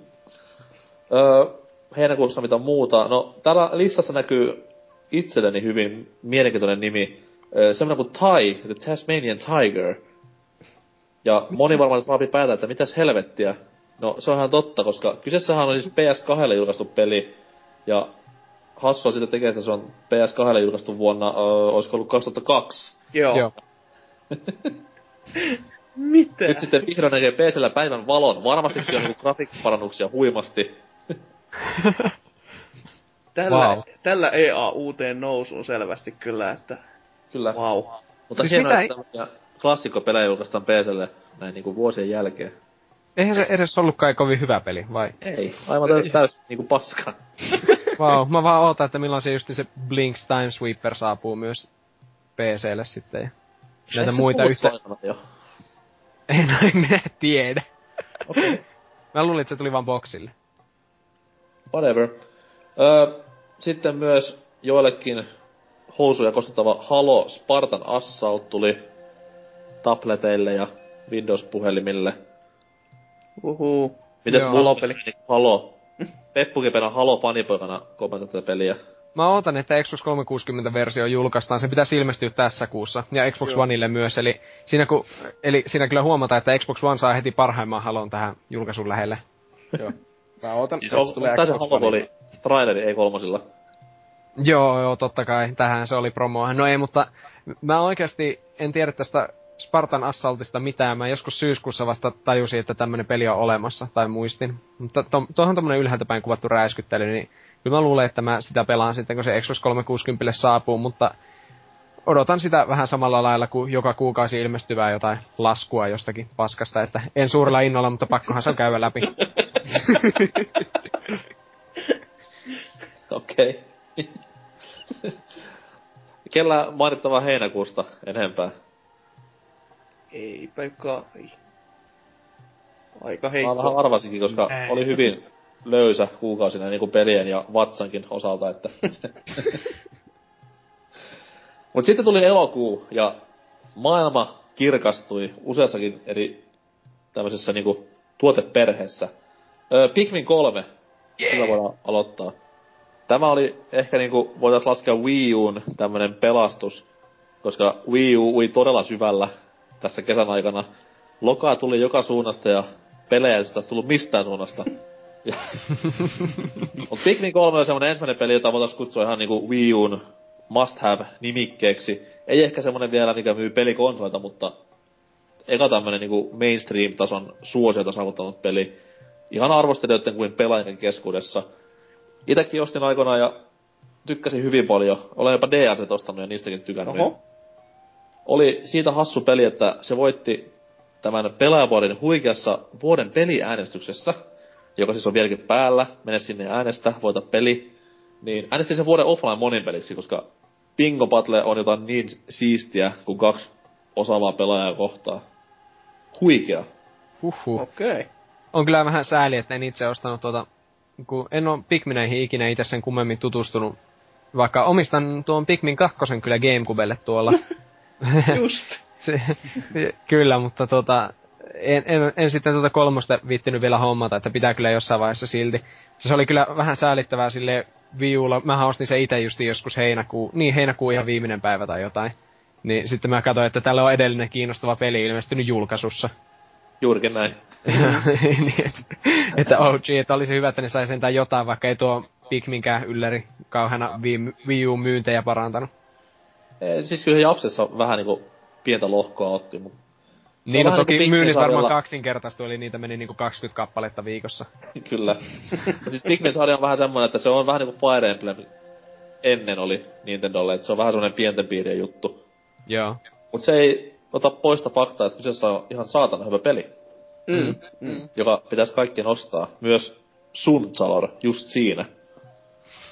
Öö, heinäkuussa mitä muuta. No, täällä listassa näkyy itselleni hyvin mielenkiintoinen nimi. Öö, semmoinen kuin Tai, The Tasmanian Tiger. Ja moni varmaan nyt raapii päätä, että mitäs helvettiä. No, se on ihan totta, koska kyseessähän on siis PS2 julkaistu peli. Ja hassua sitä tekee, että se on PS2 julkaistu vuonna, öö, olisiko ollut 2002. Joo. Joo. *laughs* Mitä? Nyt sitten vihdoin näkee PCllä päivän valon. Varmasti siellä on niinku grafiikkaparannuksia huimasti. *laughs* Tällä, Wow. tällä EA uuteen nousuun selvästi kyllä, että Kyllä. wow. Mutta Siis hienoa, mitä että klassikkopelejä julkaistaan PClle näin niinku vuosien jälkeen. Eihän se edes ollut kai kovin hyvä peli, vai? Ei, aivan täys, täys niinku paska. *laughs* Vau, mä vaan ootan, että milloin se just se Blinks Time Sweeper saapuu myös PClle sitten. Ja näitä Eikö se muita yhtä... Jo. *laughs* En, en minä tiedä. Okei, okay. Mä luulin, että se tuli vaan boksille. whatever. Öö, sitten myös joillekin housuja kostuttava Halo Spartan Assault tuli tableteille ja Windows-puhelimille. Uhu. Mitäs Joo. mulla Halo-peli. Halo. Peppukipenä Halo fanipoikana kommentoin tätä peliä. Mä ootan, että Xbox 360-versio julkaistaan. Se pitäisi ilmestyä tässä kuussa. Ja Xbox Joo. Oneille myös. Eli siinä, kun, eli siinä kyllä huomataan, että Xbox One saa heti parhaimman halon tähän julkaisun lähelle. Joo. Mä ootan, Siis että on, se tulee Xbox oli traileri, ei kolmosilla. Joo, joo, totta kai. Tähän se oli promoa. No ei, mutta mä oikeasti en tiedä tästä Spartan Assaultista mitään. Mä joskus syyskuussa vasta tajusin, että tämmönen peli on olemassa, tai muistin. Mutta to, tuohon tommonen ylhäältä päin kuvattu räiskyttely, niin kyllä mä luulen, että mä sitä pelaan sitten, kun se Xbox 360 saapuu, mutta odotan sitä vähän samalla lailla kuin joka kuukausi ilmestyvää jotain laskua jostakin paskasta, että en suurella innolla, mutta pakkohan se on käydä läpi. *laughs* Okei. *laughs* Kellä mainittavaa heinäkuusta enempää? Eipä kai. Aika Mä heikko. vähän arvasinkin, koska Ei. oli hyvin löysä kuukausina niin kuin pelien ja vatsankin osalta, että... *laughs* Mut sitten tuli elokuu, ja maailma kirkastui useassakin eri tämmöisessä niinku tuoteperheessä. Öö, Pikmin 3, yeah. sillä voidaan aloittaa. Tämä oli ehkä niinku, voitais laskea Wii Uun tämmönen pelastus, koska Wii U ui todella syvällä tässä kesän aikana. Lokaa tuli joka suunnasta ja pelejä ei sitä tullut mistään suunnasta. Ja- *laughs* Mut Pikmin 3 on semmonen ensimmäinen peli, jota voitais kutsua ihan niinku Wii Uun must have nimikkeeksi. Ei ehkä semmonen vielä, mikä myy pelikonsoleita, mutta eka tämmönen niinku mainstream-tason suosiota saavuttanut peli. Ihan arvostelijoiden kuin pelaajien keskuudessa. Itekin ostin aikoinaan ja tykkäsin hyvin paljon. Olen jopa DLC ostanut ja niistäkin tykännyt. Oho. Oli siitä hassu peli, että se voitti tämän pelaajavuoden huikeassa vuoden peliäänestyksessä, joka siis on vieläkin päällä. Mene sinne äänestä, voita peli. Niin äänestin sen vuoden offline monipeliksi, koska Bingo Battle on jotain niin siistiä kuin kaksi osaavaa pelaajaa kohtaa. Huikea. Huhhuh. Okei. Okay. On kyllä vähän sääli, että en itse ostanut tuota, kun en ole Pikmineihin ikinä itse sen kummemmin tutustunut. Vaikka omistan tuon Pikmin kakkosen kyllä Gamecubelle tuolla. *laughs* *laughs* Just. se, kyllä, mutta tota, en, en, en sitten tuota kolmosta viittinyt vielä hommata, että pitää kyllä jossain vaiheessa silti. Se oli kyllä vähän säälittävää sille viulla. Mähän ostin se itse just joskus heinäkuu, niin heinäkuu ihan viimeinen päivä tai jotain. Niin sitten mä katsoin, että täällä on edellinen kiinnostava peli ilmestynyt julkaisussa. Juurikin näin. *laughs* niin, että, että OG, että olisi hyvä, että ne sai sentään jotain, vaikka ei tuo Pikminkään ylläri kauheana Wii, Wii U-myyntejä parantanut. Eh, siis kyllä se Japsessa vähän niinku pientä lohkoa otti, mut Niin, no toki niinku myynnit varmaan kaksinkertaistui, eli niitä meni niinku 20 kappaletta viikossa. *laughs* Kyllä. Siis Pikmin-sarja on vähän semmonen, että se on vähän niinku Fire Emblem ennen oli Nintendolle, että se on vähän semmonen pienten piirien juttu. Joo. Mut se ei ota poista faktaa, että kyseessä on ihan saatana hyvä peli, Mm. Mm. joka pitäisi kaikkien ostaa. Myös sun, Salor, just siinä.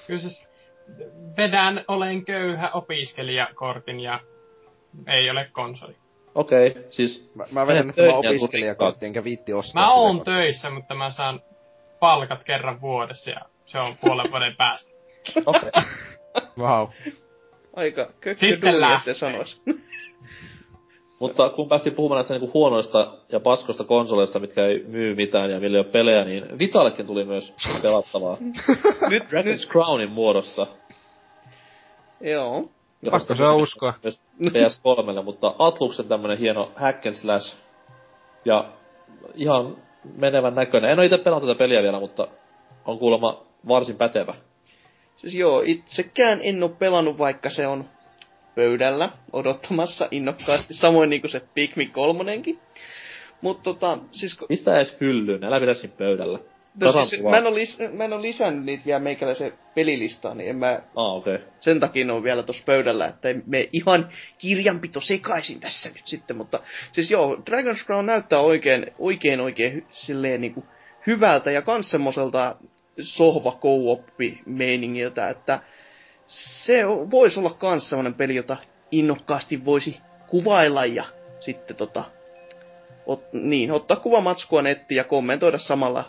Kyllä siis vedän olen köyhä opiskelijakortin ja ei ole konsoli. Okei, okay, siis... Mä, mä vedän nyt tämä töihin ja opiskelijakortti, enkä viitti ostaa Mä oon töissä, mutta mä saan palkat kerran vuodessa ja se on puolen vuoden päästä. Okei. Wow. Aika kökkö Sitten duuni, sanois. Mutta kun päästiin puhumaan näistä niinku huonoista ja paskoista konsoleista, mitkä ei myy mitään ja millä ei ole pelejä, niin Vitallekin tuli myös pelattavaa. *laughs* nyt, Dragon's Crownin muodossa. joo. Pakko se uskoa. Myös PS3, mutta Atluksen tämmönen hieno hack and slash. Ja ihan menevän näköinen. En oo itse pelannut tätä peliä vielä, mutta on kuulemma varsin pätevä. Siis joo, itsekään en oo pelannut, vaikka se on pöydällä odottamassa innokkaasti, samoin niinku se Pikmin kolmonenkin. Mut tota, siis ko- Mistä edes hyllyyn? Älä pidä siinä pöydällä. no Tasan siis, mä, en lis- mä en oo lisännyt niitä vielä meikäläisen pelilistaan, niin en mä Ah. Okay. sen takia ne on vielä tuossa pöydällä, että me ihan kirjanpito sekaisin tässä nyt sitten, mutta siis joo, Dragon's Crown näyttää oikein, oikein, oikein hy- silleen niinku hyvältä ja kans semmoselta sohva meiningiltä, että se voisi olla kans semmonen peli, jota innokkaasti voisi kuvailla ja sitten tota, ot, niin, ottaa kuvamatskua nettiin ja kommentoida samalla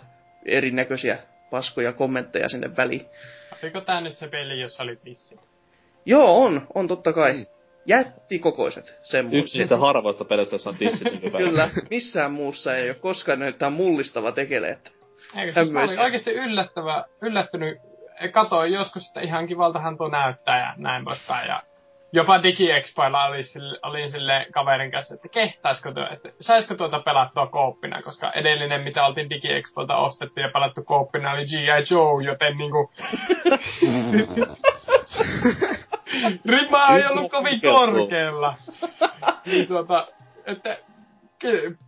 erinäköisiä paskoja kommentteja sinne väliin. Oliko tää nyt se peli, jossa oli tissit? Joo, on, on totta kai. Jättikokoiset semmoiset. Yksi niistä harvoista peleistä, jossa on tissit nykypäivänä. *laughs* Kyllä, missään muussa ei ole koskaan näyttää mullistava tekele. Että... Eikö siis mä olin oikeesti yllättävä, yllättynyt. Katoin joskus, että ihan kivaltahan tuo näyttää ja näin poispäin. Ja jopa DigiExpoilla oli sille, olin sille kaverin kanssa, että kehtaisiko tuo, että saisiko tuota pelattua kooppina, koska edellinen, mitä oltiin DigiExpolta ostettu ja pelattu kooppina, oli G.I. Joe, joten niinku... *laughs* Rima ei ollut kovin korkealla. niin tuota, että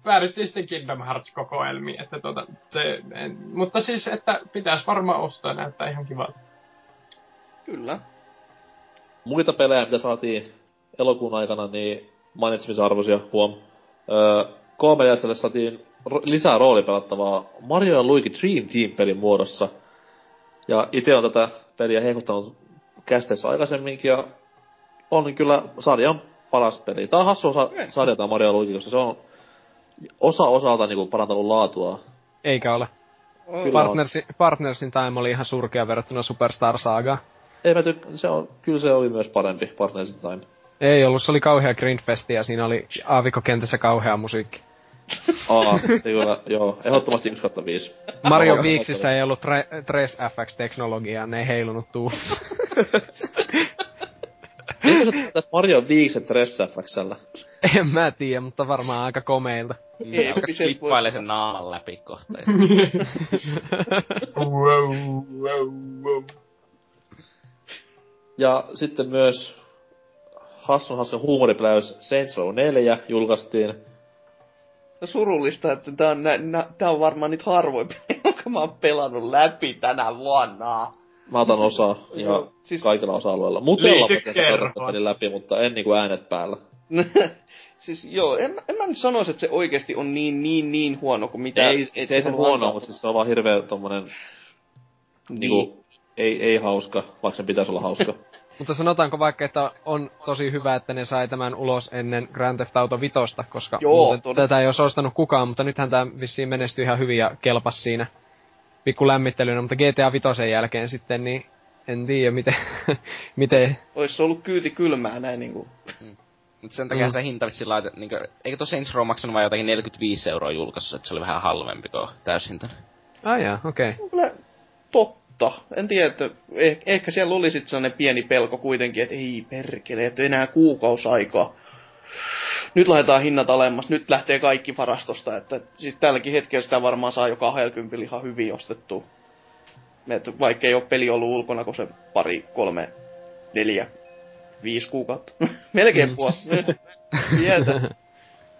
päädyttiin sitten Kingdom Hearts-kokoelmiin, että tuota, se, en, mutta siis, että pitäisi varmaan ostaa, näyttää ihan kivalta. Kyllä. Muita pelejä, mitä saatiin elokuun aikana, niin mainitsemisarvoisia, huom. Öö, KMDSlle saatiin ro- lisää roolipelattavaa Mario ja Luigi Dream Team-pelin muodossa. Ja itse on tätä peliä hehkuttanut kästeessä aikaisemminkin, ja on kyllä sarjan paras peli. Tää on hassu osa Ei. sarja tää Mario Luigi, koska se on osa osalta niinku parantanut laatua. Eikä ole. Kyllä. Partnersi, Partnersin Time oli ihan surkea verrattuna Superstar Sagaan. Ei mä tyk- se on, kyllä se oli myös parempi Partners in Time. Ei ollut, se oli kauhea Grindfesti ja siinä oli aavikkokentässä kauhea musiikki. Aa, se kyllä, joo, ehdottomasti 1 kautta 5. Mario Joo. Weeksissä ei ollut tre- Trace FX-teknologiaa, ne ei heilunut se tässä Mario Viikset Ressafxllä? *laughs* en mä tiedä, mutta varmaan aika komeilta. Vois- klippailee sen naaman läpi kohta. *laughs* wow, wow, wow. Ja sitten myös hassun hauska huumoripläys Saints Row 4 julkaistiin. No surullista, että tää on, nä, nä, tää on varmaan niitä harvoin pelejä, *laughs* jonka mä oon pelannut läpi tänä vuonna. Mä otan osaa ja siis... kaikilla osa-alueilla. Mutella mä pelin läpi, mutta en niinku äänet päällä. *laughs* siis joo, en, en mä nyt sanoisi, että se oikeesti on niin, niin, niin huono kuin mitä... ei, et se ei se huono, mutta siis se on vaan hirveä tommonen Niin. niinku, ei, ei hauska, vaikka sen pitäisi olla hauska. *laughs* Mutta sanotaanko vaikka, että on tosi hyvä, että ne sai tämän ulos ennen Grand Theft Auto Vitosta, koska Joo, muuten todella. tätä ei olisi ostanut kukaan, mutta nythän tämä vissiin menestyi ihan hyvin ja kelpas siinä pikku lämmittelynä, mutta GTA Vitosen jälkeen sitten, niin en tiedä miten, *laughs* miten Ois se ollut kyyti kylmää näin niinku. Mut sen takia Mm. se hinta vissi laitet, niinkö, eikö tuo Saints Row maksanut vaan jotakin 45 euroa julkaisussa, että se oli vähän halvempi kuin täyshinta. Ai jaa, okei. Okay. kyllä totta. En tiedä, että eh, ehkä siellä oli sitten sellainen pieni pelko kuitenkin, että ei perkele, että enää kuukausaikaa. Nyt laitetaan hinnat alemmas, nyt lähtee kaikki varastosta, että siis tälläkin hetkellä sitä varmaan saa jo 20 ihan hyvin ostettua. Et vaikka ei ole peli ollut ulkona, kun se pari, kolme, neljä, viisi kuukautta. *laughs* Melkein Mm. vuosi. Tietä.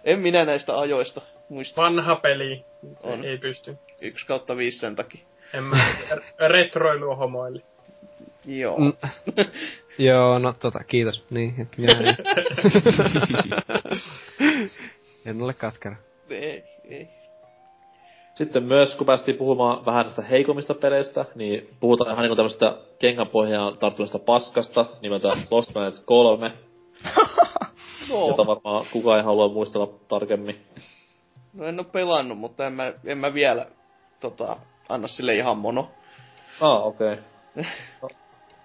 En minä näistä ajoista muista. Vanha peli. On. Ei pysty. Yksi kautta viisi sen takia. En mä retroilu homoille. Joo. Mm. *laughs* Joo, no tota, kiitos. Niin, että minä en. *laughs* en ole katkera. Ei, ei. Sitten myös, kun päästiin puhumaan vähän näistä heikommista peleistä, niin puhutaan ihan niinku tämmöstä kengänpohjaan tarttuneesta paskasta nimeltä Lost Planet 3, *laughs* No. jota varmaan kukaan ei halua muistella tarkemmin. No en oo pelannut, mutta en mä, en mä vielä tota, anna sille ihan mono. Ah, okei. Okay. *laughs* No,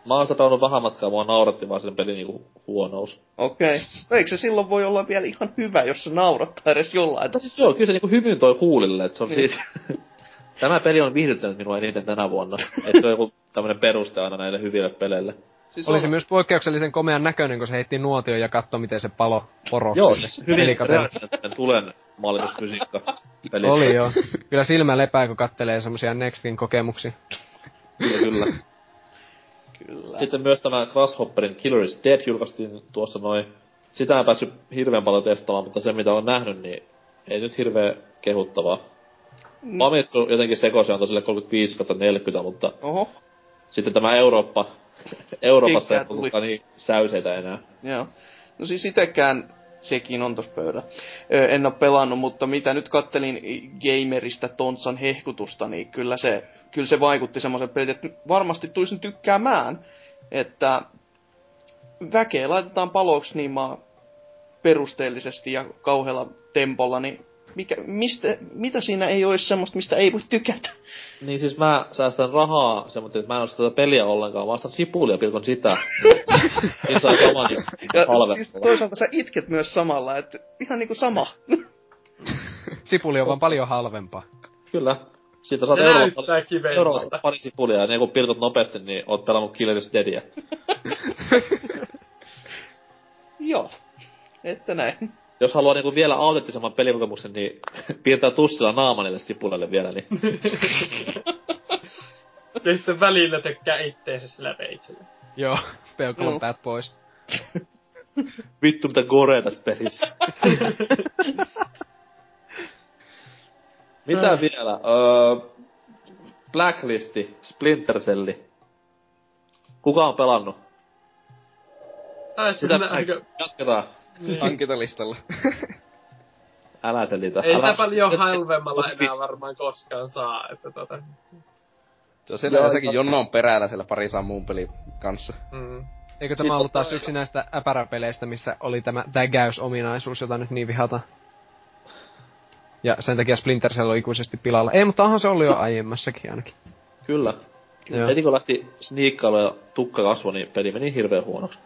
mä oon sitä pelannut vähän matkaa, mua nauratti vaan sen pelin niinku huonous. Okei. Okay. Eikö se silloin voi olla vielä ihan hyvä, jos se naurattaa edes jollain? Mutta siis joo, kyllä se niinku hymyn toi huulille, että se on Niin. siitä... *laughs* Tämä peli on viihdyttänyt minua eniten tänä vuonna. että se on joku tämmönen peruste aina näille hyville peleille. Siis Oli on, se myös poikkeuksellisen komean näköinen, kun se heitti nuotion ja katsoi, miten se palo poroksi. Joo, se siis hyvin tulen maalitusfysiikka *laughs* pelissä. Oli joo. Kyllä silmä lepää, kun kattelee semmosia Nextin kokemuksia. Kyllä, kyllä. Kyllä. Sitten myös tämä Grasshopperin Killer is Dead julkaistiin tuossa noin. Sitä en päässyt hirveän paljon testaamaan, mutta se mitä olen nähnyt, niin ei nyt hirveä kehuttavaa. Mm. Famitsu jotenkin sekoisi on sille 35 40, mutta Oho, sitten tämä Eurooppa, *laughs* Euroopassa ei ollutkaan niin säyseitä enää. joo. No siis itekään sekin on tossa pöydällä. Ö, En oo pelannut, mutta mitä nyt kattelin gamerista Tontsan hehkutusta, niin kyllä se, kyllä se vaikutti semmoisen pelin, että varmasti tulisin tykkäämään, että väkeä laitetaan paloksi niin maa perusteellisesti ja kauhealla tempolla, niin mikä, mistä, mitä siinä ei olisi semmoista, mistä ei voi tykätä? Niin siis mä säästän rahaa semmoinen, että mä en osta tätä peliä ollenkaan, mä ostan sipulia pilkon sitä. *laughs* Siinä saa saman Ja halvemmalla. siis toisaalta sä itket myös samalla, että ihan niinku sama. Sipuli on vaan paljon halvempaa. Kyllä. Siitä saat kiveltä. Euroopasta pari sipulia ja ne kun pilkot nopeasti, niin oot pelannut Killer is Deadia. *laughs* Joo. Että näin. Jos haluaa niinku vielä autenttisemman pelikokemuksen, niin *laughs* piirtää tussilla naama niille sipulalle vielä, niin *laughs* Ja sitten välillä tökkää itteensä sillä veitsellä. Joo, peukalon päät pois. vittu mitä gorea tässä pelissä. Mitä vielä? Öö, Blacklisti, Splinter Cell. Kuka on pelannut? Taisi mennä aika... jatketaan. Hankintalistalla. *laughs* Älä selitä. Ei Älä... sitä paljon halvemmalla enää varmaan koskaan saa, että tota... Se on siellä Joo, jossakin jonon perällä siellä pari muun pelin kanssa. Mm. Eikö tämä Sitten ollut taas yksi näistä äpäräpeleistä, missä oli tämä tägäysominaisuus, jota nyt niin vihataan? Ja sen takia Splinter Cell on ikuisesti pilalla. Ei, mutta onhan se ollut jo aiemmassakin ainakin. Kyllä. Joo. Heti kun lähti sniikkailu ja tukka kasvoi, niin peli meni hirveän huonoksi.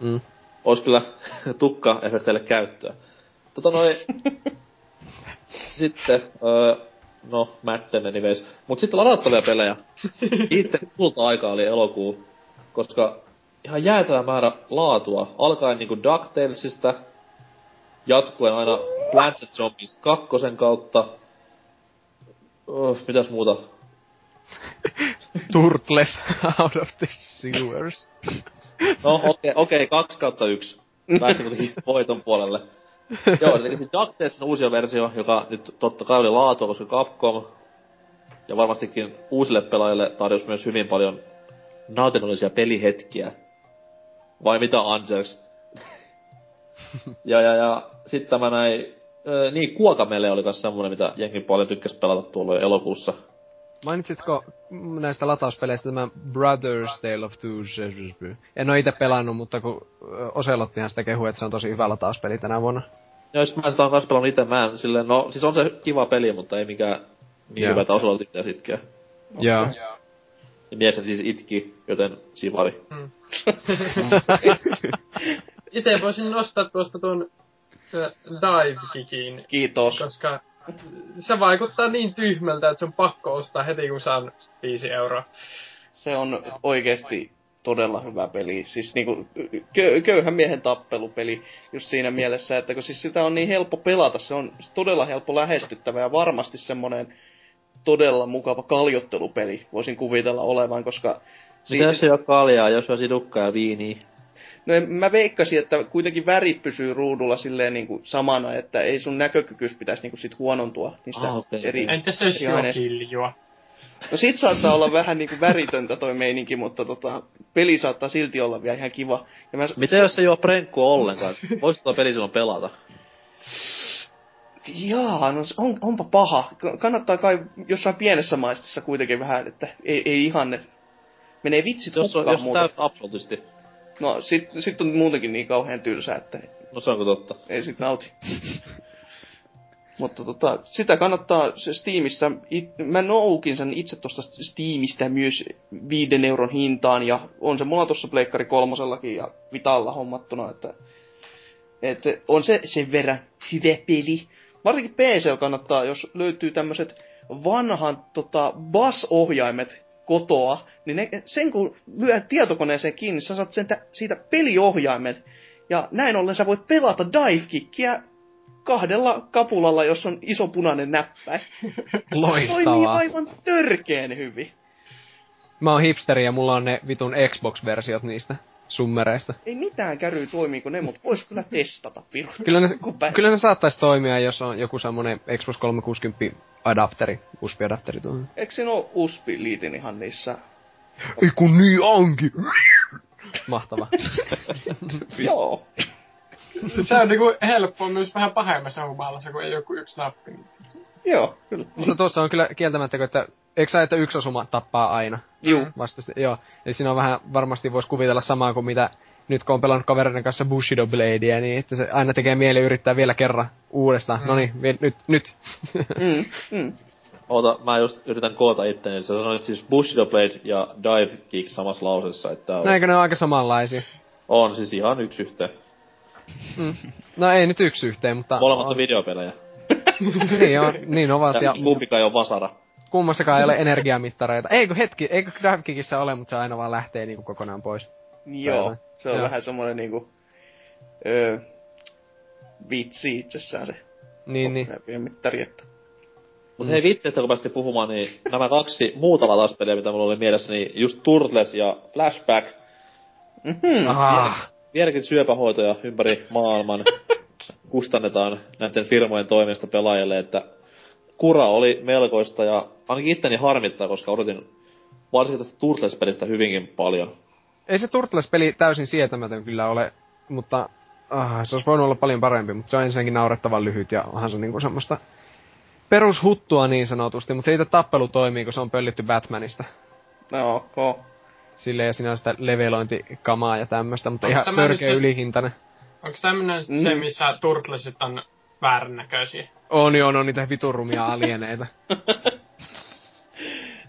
Mm. Ois kyllä *laughs* tukka-efekteille käyttöä. Tota noin... *laughs* sitten, öö, no, Madden anyways. Mut sitten ladattavia pelejä. *laughs* Itse kulta-aika oli elokuu, koska ihan jäätävä määrä laatua. Alkaen niinku DuckTalesista, jatkuen aina Plants and Zombies kakkosen kautta. Oh, mitäs muuta? *laughs* Turtles out of the sewers. No okei, okay, okei, kaksi kautta yksi. Päästi kuitenkin voiton puolelle. Joo, eli siis DuckTalesin uusia versio, joka nyt totta kai oli laatua, koska Capcom ja varmastikin uusille pelaajille tarjosi myös hyvin paljon nautinnollisia pelihetkiä. Vai mitä Angels? *laughs* ja, ja, ja sitten tämä näin, ö, niin Kuokamele oli myös semmonen, mitä jengi paljon tykkäsi pelata tuolla elokuussa. Mainitsitko näistä latauspeleistä tämä Brothers Tale of Two Swords? En oo itse pelannut, mutta kun Oselottihan sitä kehuu, että se on tosi hyvä latauspeli tänä vuonna. Ja jos mä sitä oon kans pelannut ite, mä en silleen, no siis on se kiva peli, mutta ei mikään niin Joo. hyvä, että Oselot itse itkeä. Joo. Ja mies siis itki, joten sivari. *laughs* Itse voisin nostaa tuosta tuon ö, dive kickin, Kiitos. koska se vaikuttaa niin tyhmältä, että se on pakko ostaa heti kun saan 5 euroa. Se on oikeesti todella hyvä peli. Siis niinku kö, köyhän miehen tappelupeli just siinä mielessä, että kun siis sitä on niin helppo pelata, se on todella helppo lähestyttävä ja varmasti semmonen todella mukava kaljottelupeli voisin kuvitella olevan, koska Mitä jos ei oo kaljaa, jos on sidukkaa ja viiniä? No en, mä veikkasin, että kuitenkin värit pysyy ruudulla silleen niinku samana, että ei sun näkökykyys pitäisi niinku sit huonontua niistä Ah, okei, eri. Entäs jos eri juo aineista. kiljua? No sit saattaa olla vähän niinku väritöntä toi meininki, mutta tota, peli saattaa silti olla vielä ihan kiva. Ja mä, Mitä jos ei juo prenkkua ollenkaan? Voisiko tuo peli silloin pelata? Jaa, no se on, onpa paha. Ka- Kannattaa kai jossain pienessä maistissa kuitenkin vähän, että ei, ei ihan ne... Menee vitsit Jos on, hukkaan jos muuta. täyt absolutisti. No sit, sit on muutenkin niin kauhean tylsää, että No se onko totta. ei sit nauti. Mutta tota, sitä kannattaa se Steamissa, it, mä noukin sen itse tuosta Steamista myös viiden euron hintaan, ja on se mulla tuossa Pleikkari kolmosellakin ja Vitalla hommattuna, että, että on se sen verran hyvä peli. Varsinkin PC kannattaa, jos löytyy tämmöiset vanhan tota, BAS-ohjaimet kotoa, niin ne, sen kun lyö tietokoneeseen kiinni, niin sä saat sen, siitä peliohjaimen, ja näin ollen sä voit pelata dive kickia kahdella kapulalla, jos on iso punainen näppäin. *laughs* Toimii Loistavaa. aivan törkeen hyvin. Mä oon hipsteri ja mulla on ne vitun Xbox-versiot niistä summereista. Ei mitään käry toimiiko ne, mutta vois kyllä testata pirut. Kyllä ne, kyllä ne saattaisi toimia, jos on joku semmonen Xbox 360 adapteri, USB-adapteri tuohon. Eikö siinä ole USB-liitin ihan niissä? Ei kun niin onkin! Mahtava. *laughs* Joo. Se on niinku helppoa myös vähän pahemmassa humalassa, kun ei joku yksi nappi. Joo, kyllä. Mutta tuossa on kyllä kieltämättä, että eikö sä, että yksi osuma tappaa aina? Juu. Vastasti, joo. Eli siinä on vähän, varmasti voisi kuvitella samaa kuin mitä nyt kun on pelannut kavereiden kanssa Bushido Bladea, niin että se aina tekee mieli yrittää vielä kerran uudestaan. Mm. No niin, nyt, nyt. Mm, *laughs* mm. Oota, mä just yritän koota itteni. Sä sanoit siis Bushido Blade ja Dive Kick samassa lausessa, että on, Näinkö ne on aika samanlaisia? on siis ihan yksi yhteen. No ei nyt yksi yhteen, mutta... Molemmat on videopelejä. *laughs* niin, on, niin ovat. Ja Ja kumpikaan ei ole vasara. Kummassakaan ei ole energiamittareita. Eikö hetki, eikö Graphkickissä ole, mutta se aina vaan lähtee niinku kokonaan pois. Joo, se on Joo. vähän semmoinen niinku... Öö, vitsi itsessään se Niin, niin. mittari, että... Mut hei vitseistä kun päästiin puhumaan, niin nämä kaksi muuta latauspeliä, mitä mulla oli mielessä, niin just Turtles ja Flashback. Mm-hmm. Ah, Vieläkin syöpähoitoja ympäri maailman *laughs* kustannetaan näiden firmojen toimesta pelaajille, että kura oli melkoista ja ainakin itteni harmittaa, koska odotin varsinkin tästä Turtles-pelistä hyvinkin paljon. ei se Turtles-peli täysin sietämätön kyllä ole, mutta ah, se olisi voinut olla paljon parempi, mutta se on ensinnäkin naurettavan lyhyt ja onhan se niinku semmoista perushuttua niin sanotusti, mutta siitä tappelu toimii, kun se on pöllitty Batmanista. No, ok. Sille ja siinä on sitä levelointikamaa ja tämmöstä, mutta Onks ihan törkeä se- ylihintainen. Onks tämmönen mm. se, missä turtlesit on väärän näköisiä? On joo, on niitä viturumia alieneita. *laughs*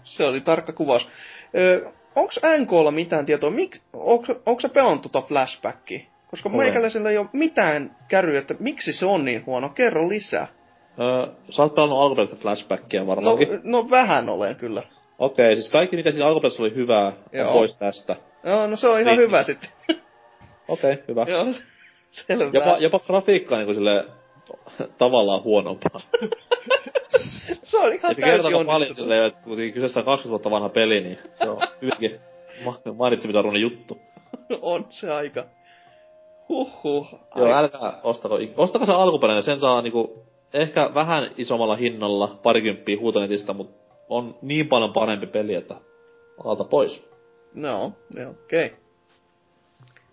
Se oli tarkka kuvaus. Ö, onks NKlla mitään tietoa? Mik, onks, onks sä pelannut tota flashbackia? Koska Olen. meikäläisellä ei ole mitään käryä, että miksi se on niin huono. Kerro lisää. Öö, sä oot pelannut alkuperäistä flashbackia No, varmaankin. no vähän olen kyllä. Okei, siis kaikki mikä siinä alkuperäisessä oli hyvää, on Joo. pois tästä. Joo, no se on ihan Niin. hyvä sitten. Okei, hyvä. Joo, *laughs* selvä. Jopa, jopa grafiikka on niinku sille tavallaan huonompaa. *laughs* Se on ihan Ja se täysin kertoo paljon silleen, että kuitenkin kyseessä on 20 vuotta vanha peli, niin se on hyvinkin ma- mainitsemisarvoinen juttu. *laughs* on se aika. Huhhuh. Joo, älkää ostako, ostako se alkuperäinen, sen saa niinku ehkä vähän isommalla hinnalla, parikymppiä huutonetista, mutta on niin paljon parempi peli, että alta pois. No, okei. Okay.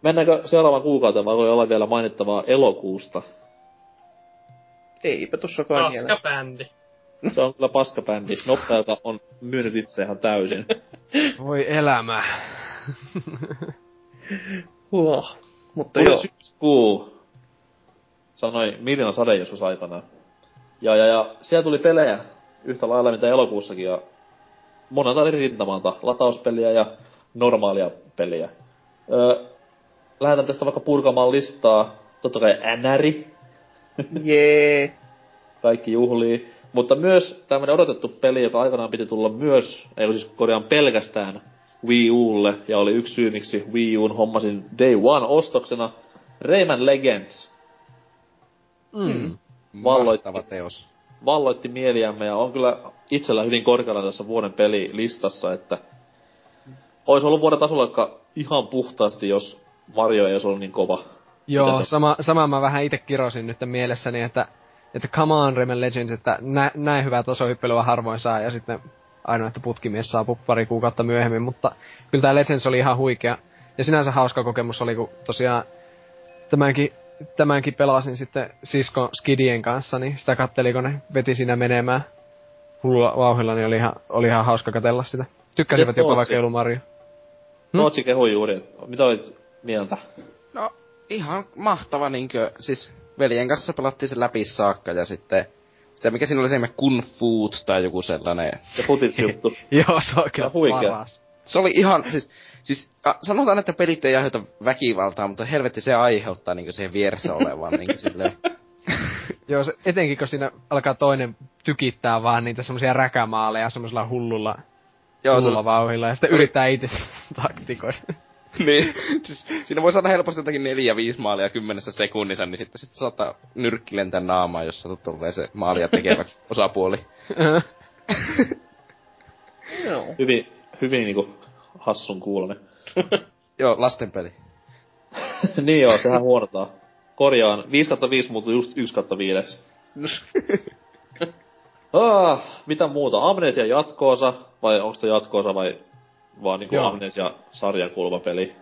Mennäänkö seuraavaan kuukauteen vai voi olla vielä mainittavaa elokuusta? Eipä tossakaan vielä. Paskabändi. *laughs* Se on kyllä paskabändi. Nopealta on myynyt itse ihan täysin. *laughs* Voi elämä. *laughs* Huoh. Mutta Tuli joo. syyskuu. Sanoi Miljoona Sade joskus aikanaan. Ja, ja, ja siellä tuli pelejä yhtä lailla mitä elokuussakin ja monelta eri rintamalta. Latauspeliä ja normaalia peliä. Öö, lähdetään tästä vaikka purkamaan listaa. Totta kai NRi, Jee. kaikki juhlii. Mutta myös tämmönen odotettu peli, joka aikanaan piti tulla myös, ei siis korjaan pelkästään Wii Ulle, ja oli yksi syy, miksi Wii Uun hommasin Day One ostoksena, Rayman Legends. Mm. Valloitti. Mahtava teos. valloitti mieliämme ja on kyllä itsellä hyvin korkealla tässä vuoden pelilistassa, että olisi ollut vuoden tasolla ihan puhtaasti, jos Mario ei olisi ollut niin kova. Joo, sama, sama mä vähän itse kirosin nyt mielessäni, että, että come on Rayman Legends, että nä, näin hyvää tasohyppelyä harvoin saa, ja sitten ainoa, että putkimies saapuu pari kuukautta myöhemmin, mutta kyllä tää Legends oli ihan huikea. Ja sinänsä hauska kokemus oli, kun tosiaan tämänkin, tämänkin pelasin sitten sisko Skidien kanssa, niin sitä katteli, kun ne veti siinä menemään hullulla vauhilla, niin oli ihan, oli ihan hauska katella sitä. Tykkäsivät jopa vaikka Mario. Hmm? Tootsi kehui juuri, mitä olit mieltä? No, ihan mahtava niinkö, siis veljen kanssa pelattiin se läpi saakka ja sitten sitä mikä siinä oli se Kung Food tai joku sellainen. Se futis juttu. *laughs* Joo, se on kyllä huikea. Se oli ihan, siis, siis a, sanotaan, että pelit ei aiheuta väkivaltaa, mutta helvetti se aiheuttaa niinkö siihen vieressä olevaan niinkö silleen. *laughs* Joo, se, etenkin kun siinä alkaa toinen tykittää vaan niitä semmosia räkämaaleja semmoisella hullulla, Joo, se, hullulla vauhilla ja sitten yrittää itse *laughs* taktikoida. *laughs* niin, siis siinä voi saada helposti jotakin neljä, viisi maalia kymmenessä sekunnissa, niin sitten, sitten saattaa nyrkki lentää naamaan, jos satut tulee se maalia tekevä *laughs* osapuoli. Joo. *laughs* Hyvin, hyvin niinku hassun kuulonen. Joo, lastenpeli. niin joo, sehän huonotaan. Korjaan, 5 5 muuttui just 1 5. Ah, mitä muuta? Amnesia jatkoosa, vai onko se jatkoosa vai vaan niinku Joo. Amnesia sarjan kuuluva peli?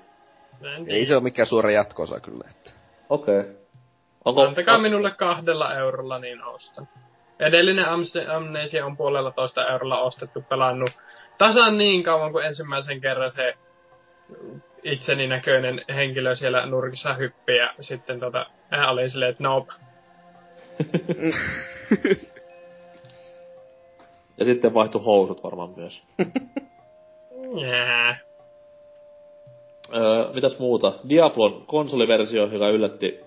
Mä Ei se ole mikään suora jatkoosa kyllä. Että. Okei. Okay. Onko... Antakaa minulle kahdella eurolla, niin ostan. Edellinen Amnesia on puolella toista eurolla ostettu, pelannut tasan niin kauan kuin ensimmäisen kerran se itseni näköinen henkilö siellä nurkissa hyppi ja sitten tota, hän oli silleen, että nope. *laughs* Ja sitten vaihtui housut varmaan myös. *laughs* Jää. Öö, mitäs muuta? Diablon konsoliversio, joka yllätti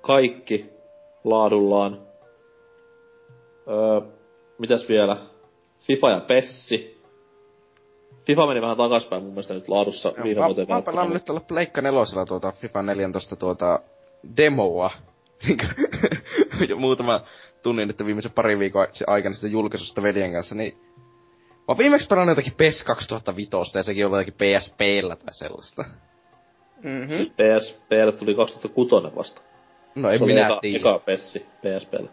kaikki laadullaan. Öö, mitäs vielä? FIFA ja Pessi. FIFA meni vähän takaspäin mun mielestä nyt laadussa viime mä, vuoteen mä pelaan nyt tuolla Pleikka nelosella tuota FIFA 14 tuota demoa. *laughs* Muutama tunnin, että viimeisen pari viikon aikana sitä julkaisusta veljen kanssa, niin Mä oon viimeksi pelannut jotakin PES 2005 ja sekin oli jotakin PSPllä tai sellaista. Mhm. PSPlle tuli 2006 vasta. No en se oli minä eka, tiedä. eka Pessi PSPlle.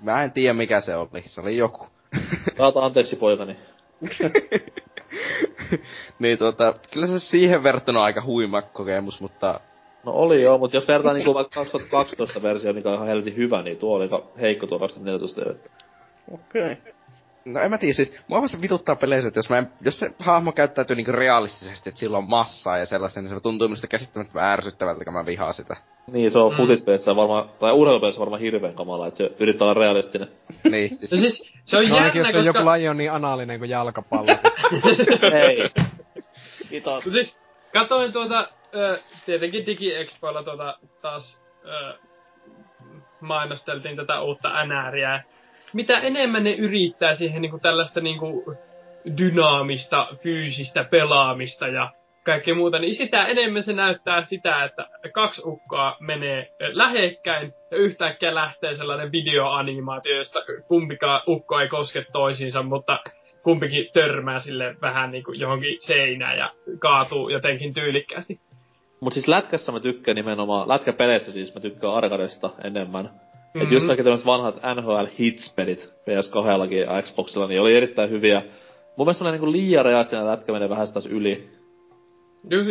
Mä en tiedä mikä se oli. Se oli joku. *laughs* Kaata anteeksi poikani. *laughs* niin tota, kyllä se siihen verrattuna aika huima kokemus, mutta No oli joo, mutta jos vertaa niinku vaikka 2012 versio, mikä on ihan helvetin hyvä, niin tuo oli heikko tuo 2014. että- Okei. Okay. No en mä tiedä, siis mua vaan se vituttaa peleissä, että jos, mä en, jos se hahmo käyttäytyy niinku realistisesti, että sillä on massaa ja sellaista, niin se tuntuu minusta käsittämättä ärsyttävältä, kun mä vihaan sitä. Niin, se on Mm. futispelissä varmaan, tai urheilupelissä varmaan hirveän kamala, että se yrittää olla realistinen. niin, siis No siis, se on No jännä, jos on koska... joku laji on niin anaalinen kuin jalkapallo. *laughs* Ei. Kiitos. No siis, katoin tuota, ö, tietenkin DigiExpoilla tuota taas ö, mainosteltiin tätä uutta NRiä. Mitä enemmän ne yrittää siihen niinku tällaista niinku dynaamista, fyysistä pelaamista ja kaikkea muuta, niin sitä enemmän se näyttää sitä, että kaksi ukkoa menee lähekkäin ja yhtäkkiä lähtee sellainen videoanimaatio, josta kumpikaan ukko ei koske toisiinsa, mutta kumpikin törmää sille vähän niin kuin johonkin seinään ja kaatuu jotenkin tyylikkäästi. Mut siis lätkässä mä tykkään nimenomaan, lätkäpeleissä siis mä tykkään Arcadesta enemmän. Mm-hmm. Et Mhm. just kaikki tämmöset vanhat NHL Hits-pelit PS2 ja Xboxilla, niin oli erittäin hyviä. Mun mielestä ne niinku liian realistinen lätkä menee vähän taas yli.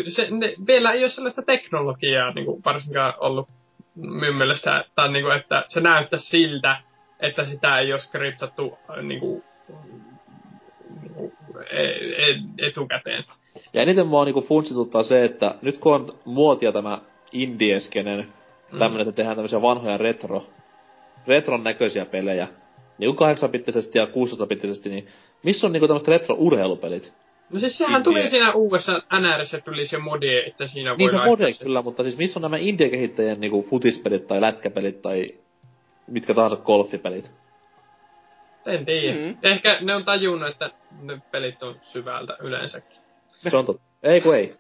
Se, ne, vielä ei ole sellaista teknologiaa niin kuin varsinkaan ollut minun mielestä, tai niin kuin, että se näyttää siltä, että sitä ei ole skriptattu äh, niin kuin, niin kuin, e- e- etukäteen. Ja eniten mua niinku funtsituttaa se, että nyt kun on muotia tämä indieskenen, Mm. tämmönen, että tehdään tämmöisiä vanhoja retro, retron näköisiä pelejä, niin 8-bittisesti ja 16-bittisesti, niin missä on niinku tämmöiset retro-urheilupelit? No siis sehän Indie. tuli siinä uudessa NRissä tuli se modi, että siinä voi Niin se mode sen. kyllä, mutta siis missä on nämä indie-kehittäjien niinku futispelit tai lätkäpelit tai mitkä tahansa golfipelit? En tiedä. Mm. Mm. Ehkä ne on tajunnut, että ne pelit on syvältä yleensäkin. Se on totta. Ei kun ei.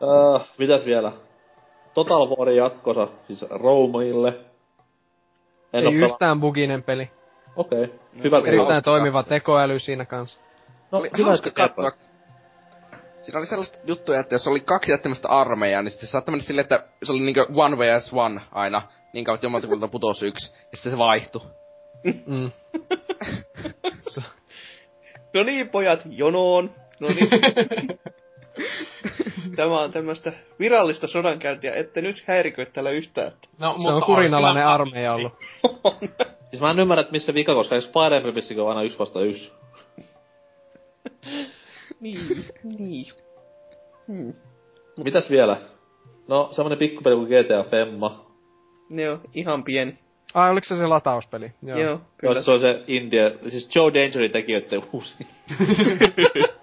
uh, *laughs* mitäs vielä? Total Warin jatkosa, siis Roomille. En Ei yhtään buginen peli. Okei. Okay. No, Hyvä kuulla. Erittäin toimiva katsoa. tekoäly siinä kanssa. No, oli hyvä, hauska katsoa. Siinä oli sellaista juttuja, että jos oli kaksi jättämästä armeijaa, niin sitten se saattoi mennä silleen, että se oli niinku one vs one aina, niin kauan, että jommalta putosi yksi, ja sitten se vaihtui. Mm. *laughs* No niin, pojat, jonoon. No niin. *laughs* Tämä on tämmöistä virallista sodankäyntiä, ette nyt häirikö täällä yhtään. No, Se on kurinalainen armeija ollut. *laughs* Siis mä en ymmärrä, että missä vika, koska eikö Fire Emblemissäkin ole aina yksi vasta yksi? *laughs* Niin, niin. Hmm. Mitäs vielä? No, semmonen pikkupeli kuin GTA Femma. Ne on ihan pieni. Ai, oliko se se latauspeli? Joo, Joo Kyllä. kyllä. Se on se India, siis Joe Dangerin tekijöiden uusi. *laughs*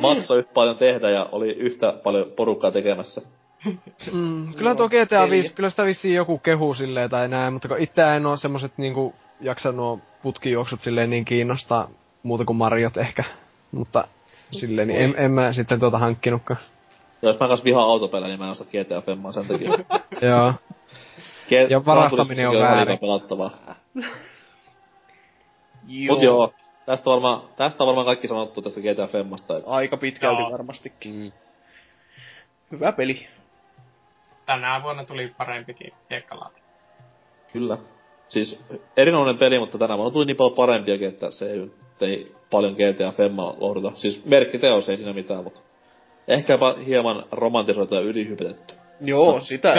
Maksoi yhtä paljon tehdä ja oli yhtä paljon porukkaa tekemässä. *laughs* Mm, kyllä tuo GTA 5, kyllä sitä vissiin joku kehu silleen tai näin, mutta kun itse en oo semmoset niinku jaksa nuo putkijuoksut silleen niin kiinnostaa muuta kuin Mariot ehkä. Mutta silleen, niin en, en mä sitten tuota hankkinutkaan. Ja jos mä kanssa vihaan autopelejä, niin mä en osta GTA Femmaa sen takia. *laughs* Joo. Ja varastaminen on väärin. pelattavaa. *laughs* Joo. Mut joo, tästä, varmaan, tästä on varmaan kaikki sanottu tästä GTA Femmasta. Et Aika pitkälti Joo. varmastikin. Mm. Hyvä peli. Tänä vuonna tuli parempikin hiekkalaati. kyllä. Siis erinomainen peli, mutta tänä vuonna tuli niin paljon parempiakin, että se ei, ei paljon GTA Femmaa lohduta. Siis merkkiteos ei siinä mitään, mutta ehkä jopa hieman romantisoitu ja ylihypetetty. Joo, sitä. *laughs*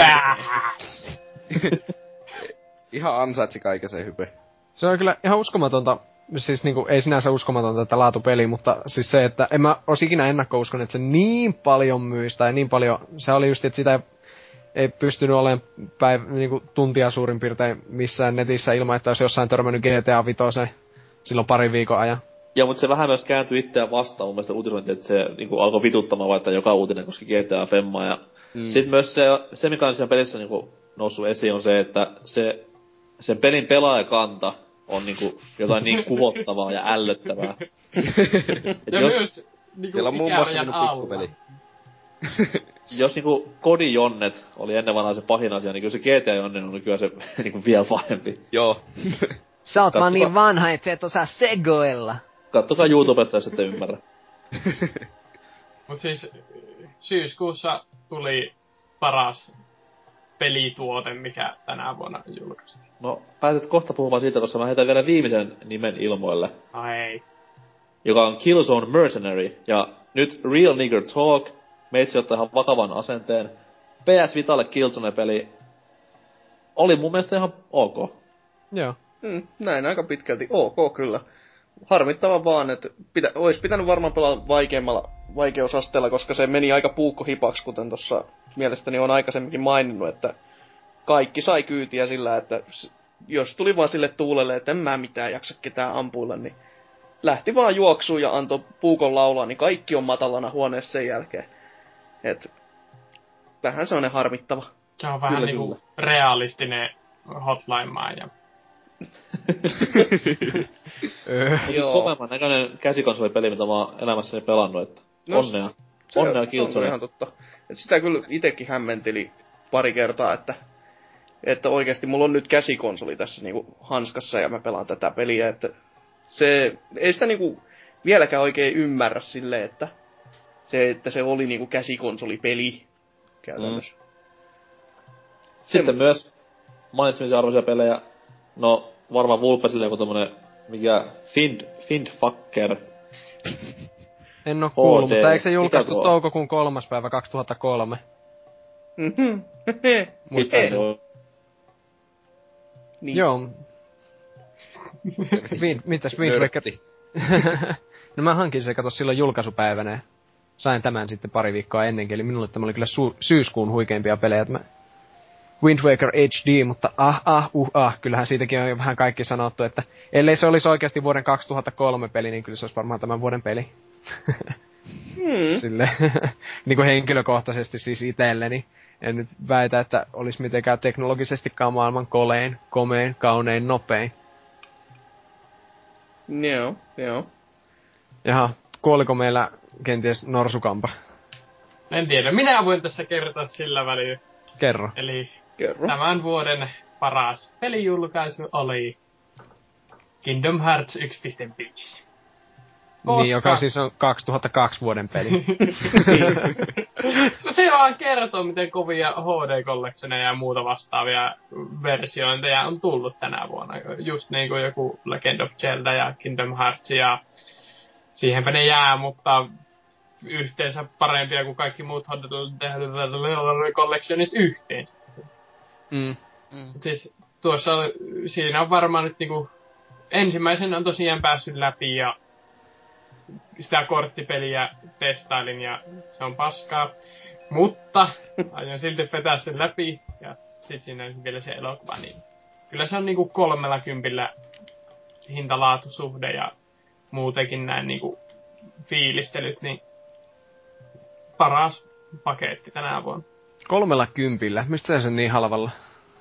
Ihan ansaitsi kaiken se hype. Se on kyllä ihan uskomatonta, siis niinku, ei sinänsä uskomatonta, että laatupeli, mutta siis se, että en mä ois ikinä ennakkouskonut, että se niin paljon myisi, tai niin paljon, se oli just, että sitä ei, ei pystynyt olemaan päiv- niinku, tuntia suurin piirtein missään netissä ilman, että olisi jossain törmännyt GTA 5 silloin parin viikon ajan. Ja mutta se vähän myös kääntyi itseään vastaan mun mielestä uutisointi, että se niinku alkoi vituttamaan vaikka joka uutinen koski GTA Femmaa. Ja mm. sitten myös se, se, mikä on siinä pelissä niinku noussut esiin, on se, että se, sen pelin pelaajakanta on niinku jotain niin kuvottavaa ja ällöttävää. *laughs* Et Ja jos, myös niinku Siellä on muun muassa minun alla. pikkuveli. *laughs* jos niinku kodijonnet oli ennen vanhaa se pahin asia, niin kyllä se GTA Jonnen on nykyään se *laughs* niinku vielä pahempi. Joo. Sä oot vaan niin vanha, että sä et osaa segoilla. Kattokaa YouTubesta, jos ette ymmärrä. Mut siis syyskuussa tuli paras pelituote, mikä tänä vuonna julkaistiin. No, pääset kohta puhumaan siitä, koska mä heitän vielä viimeisen nimen ilmoille. Ai. joka on Killzone Mercenary. Ja nyt Real Nigger Talk, meitsi ottaa ihan vakavan asenteen. PS Vitalle Killzone-peli oli mun mielestä ihan ok. Joo. Mm, näin aika pitkälti. Ok, kyllä. Harmittava vaan, että pitä, olisi pitänyt varmaan pelata vaikeammalla vaikeusasteella, koska se meni aika puukkohipaksi, kuten tuossa mielestäni on aikaisemminkin maininnut, että kaikki sai kyytiä sillä, että jos tuli vaan sille tuulelle, että en mä mitään jaksa ketään ampuilla, niin lähti vaan juoksuun ja antoi puukon laulaa, niin kaikki on matalana huoneessa sen jälkeen. Et, vähän sellainen harmittava. Se on vähän Kyllä, niinku realistinen hotline ja. Siis kovemman näköinen käsikonsolipeli, mitä mä oon elämässäni pelannut, että No, onnea. Se, onnea se on Killzone. ihan totta. Et sitä kyllä itekin hämmenteli pari kertaa, että, että oikeasti mulla on nyt käsikonsoli tässä niinku hanskassa ja mä pelaan tätä peliä, että se, ei sitä niinku vieläkään oikein ymmärrä silleen, että se, että se oli niinku käsikonsolipeli käytännössä. Sitten myös mainitsemisen arvoisia pelejä. No, varmaan Vulpesille joku tommonen, mikä Find, Findfucker. *laughs* En oo kuullut, HD. mutta eikö se julkaistu toukokuun kolmas päivä 2003? Mhm. *laughs* Muistan se on. *laughs* niin. Joo. Wind, mitäs Wind Waker? Nörtti. no mä hankin se kato silloin julkaisupäivänä. Sain tämän sitten pari viikkoa ennenkin, eli minulle tämä oli kyllä su- syyskuun huikeimpia pelejä. että Mä Wind Waker HD, mutta ah, ah, uh, ah, kyllähän siitäkin on jo vähän kaikki sanottu, että ellei se olisi oikeasti vuoden 2003 peli, niin kyllä se olisi varmaan tämän vuoden peli. Hmm. *laughs* Sille, *laughs* niin kuin henkilökohtaisesti siis itselleni. En nyt väitä, että olisi mitenkään teknologisestikaan maailman kolein, komein, kaunein, nopein. Joo, joo. Jaha, kuoliko meillä kenties norsukampa? en tiedä. Minä voin tässä kertoa sillä välillä. Kerro. Eli Kerro. tämän vuoden paras pelijulkaisu oli Kingdom Hearts 1.5. Niin, joka siis on 2002 vuoden peli. *laughs* No se vaan kertoo, miten kovia HD-kollektioneja ja muuta vastaavia versiointeja on tullut tänä vuonna. Just niin kuin joku Legend of Zelda ja Kingdom Hearts ja siihenpä ne jää, mutta yhteensä parempia kuin kaikki muut HD-collectionit yhteen. Mm. Siis tuossa, siinä on varmaan nyt niinku, ensimmäisen on tosiaan päässyt läpi ja sitä korttipeliä testailin ja se on paskaa. Mutta aion silti vetää sen läpi ja sit siinä on vielä se elokuva, niin kyllä se on niinku kolmella kympillä hintalaatusuhde ja muutenkin näin niinku fiilistelyt, niin paras paketti tänä vuonna. Kolmella kympillä. Mistä se niin halvalla?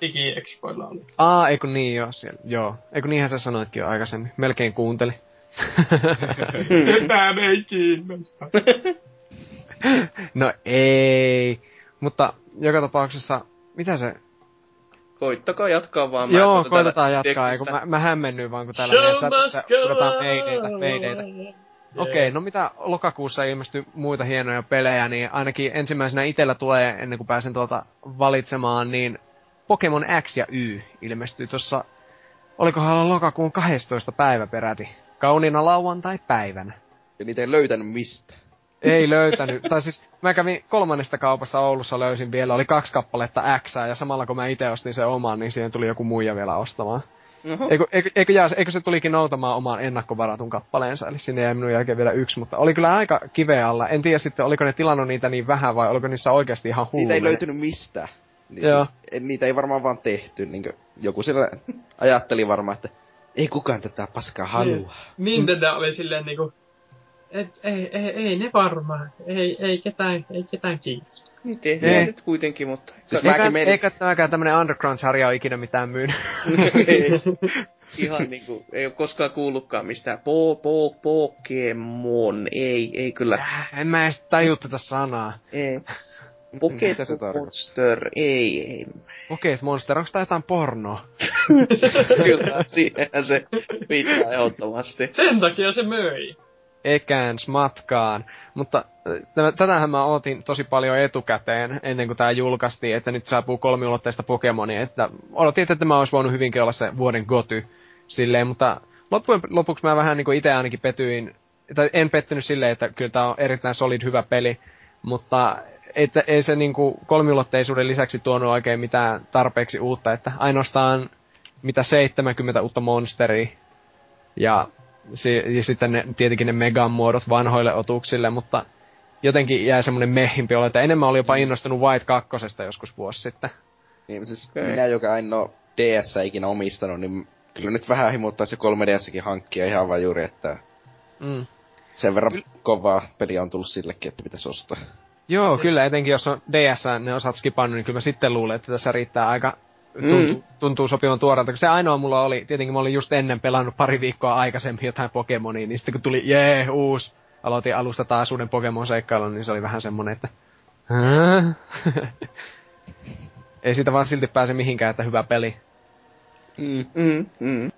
Digi-expoilla oli. Aa, eikö niin joo, siellä. Joo. Eikö niinhän sä sanoitkin jo aikaisemmin. Melkein kuunteli. *laughs* Ketään ei kiinnosta. *laughs* no ei. Mutta joka tapauksessa, mitä se... Koittakaa jatkaa vaan. Joo, katson koitetaan jatkaa, ei, kun teknistä. mä, mä hämmennyin vaan, kun täällä meidän chatissa otetaan meideitä, meideitä. Okei, okay, no mitä lokakuussa ilmestyi muita hienoja pelejä, niin ainakin ensimmäisenä itellä tulee, ennen kuin pääsen tuolta valitsemaan, niin Pokemon X ja Y ilmestyi tuossa, olikohan lokakuun 12. päivä peräti. Kauniina lauantai-päivänä. Ja niitä ei löytänyt mistä. Ei löytänyt. tai siis mä kävin kolmannesta kaupassa Oulussa, löysin vielä, oli kaksi kappaletta X, ja samalla kun mä itse ostin sen oman, niin siihen tuli joku muija vielä ostamaan. Eikö, eikö, eikö, jää, eikö se tulikin noutamaan oman ennakkovaratun kappaleensa, eli sinne jäi minun jälkeen vielä yksi, mutta oli kyllä aika kiveä alla. En tiedä sitten, oliko ne tilannut niitä niin vähän vai oliko niissä oikeasti ihan hullu. Niitä ei löytynyt mistään. Niin Joo. siis, en- niitä ei varmaan vaan tehty. Niin joku siellä ajatteli varmaan, että ei kukaan tätä paskaa halua. Nintendo oli silleen niinku, et, ei, ei, ei ne varmaan, ei, ei ketään, ei ketään kiinnosta. Niin tehdään Ei. nyt kuitenkin, mutta... Siis Eikä, eikä tämäkään tämmönen Underground-sarja ole ikinä mitään myynyt. *laughs* ei, *laughs* ihan niinku, ei ole koskaan kuullutkaan mistään. Po, po, Pokemon, ei, ei kyllä. Äh, en mä edes taju tätä sanaa. Ei. *laughs* Mitä se Pocket tarkoittaa? Monster, ei, ei. Okei, okay, Monster, onko tää jotain pornoa? Kyllä, siihenhän se viittaa ehdottomasti. Sen takia se möi. Ekääns matkaan. Mutta äh, tätähän mä ootin tosi paljon etukäteen, ennen kuin tämä julkaistiin, että nyt saapuu kolmiulotteista Pokemonia. Että odotin, että tämä olisi voinut hyvinkin olla se vuoden goty. Silleen, mutta loppujen lopuksi mä vähän niin itse ainakin petyin, tai en pettynyt silleen, että kyllä tämä on erittäin solid hyvä peli, mutta että ei se niinku kolmiulotteisuuden lisäksi tuonut oikein mitään tarpeeksi uutta, että ainoastaan mitä 70 uutta monsteria. Ja, si- ja sitten ne, tietenkin ne megan muodot vanhoille otuksille, mutta jotenkin jäi semmonen mehimpi olo, että enemmän oli jopa innostunut White 2 joskus vuosi sitten. Niin siis Okei. minä, joka en oo DS ikinä omistanut, niin kyllä nyt vähän himuttais se 3DSkin hankkia ihan vaan juuri, että Mm. sen verran kovaa peli on tullut sillekin, että pitäisi ostaa. Joo, Se- kyllä, etenkin jos on DS ne osaat skipannut, niin kyllä mä sitten luulen, että tässä riittää aika tuntuu, Mm. tuntuu sopivan tuoreelta. Kun se ainoa mulla oli, tietenkin mä olin just ennen pelannut pari viikkoa aikaisemmin jotain Pokemonia, niin sitten kun tuli jee, uusi, aloitin alusta taas uuden Pokemon-seikkailun, niin se oli vähän semmonen, että... *laughs* Ei siitä vaan silti pääse mihinkään, että hyvä peli. Mm. Mm, mm.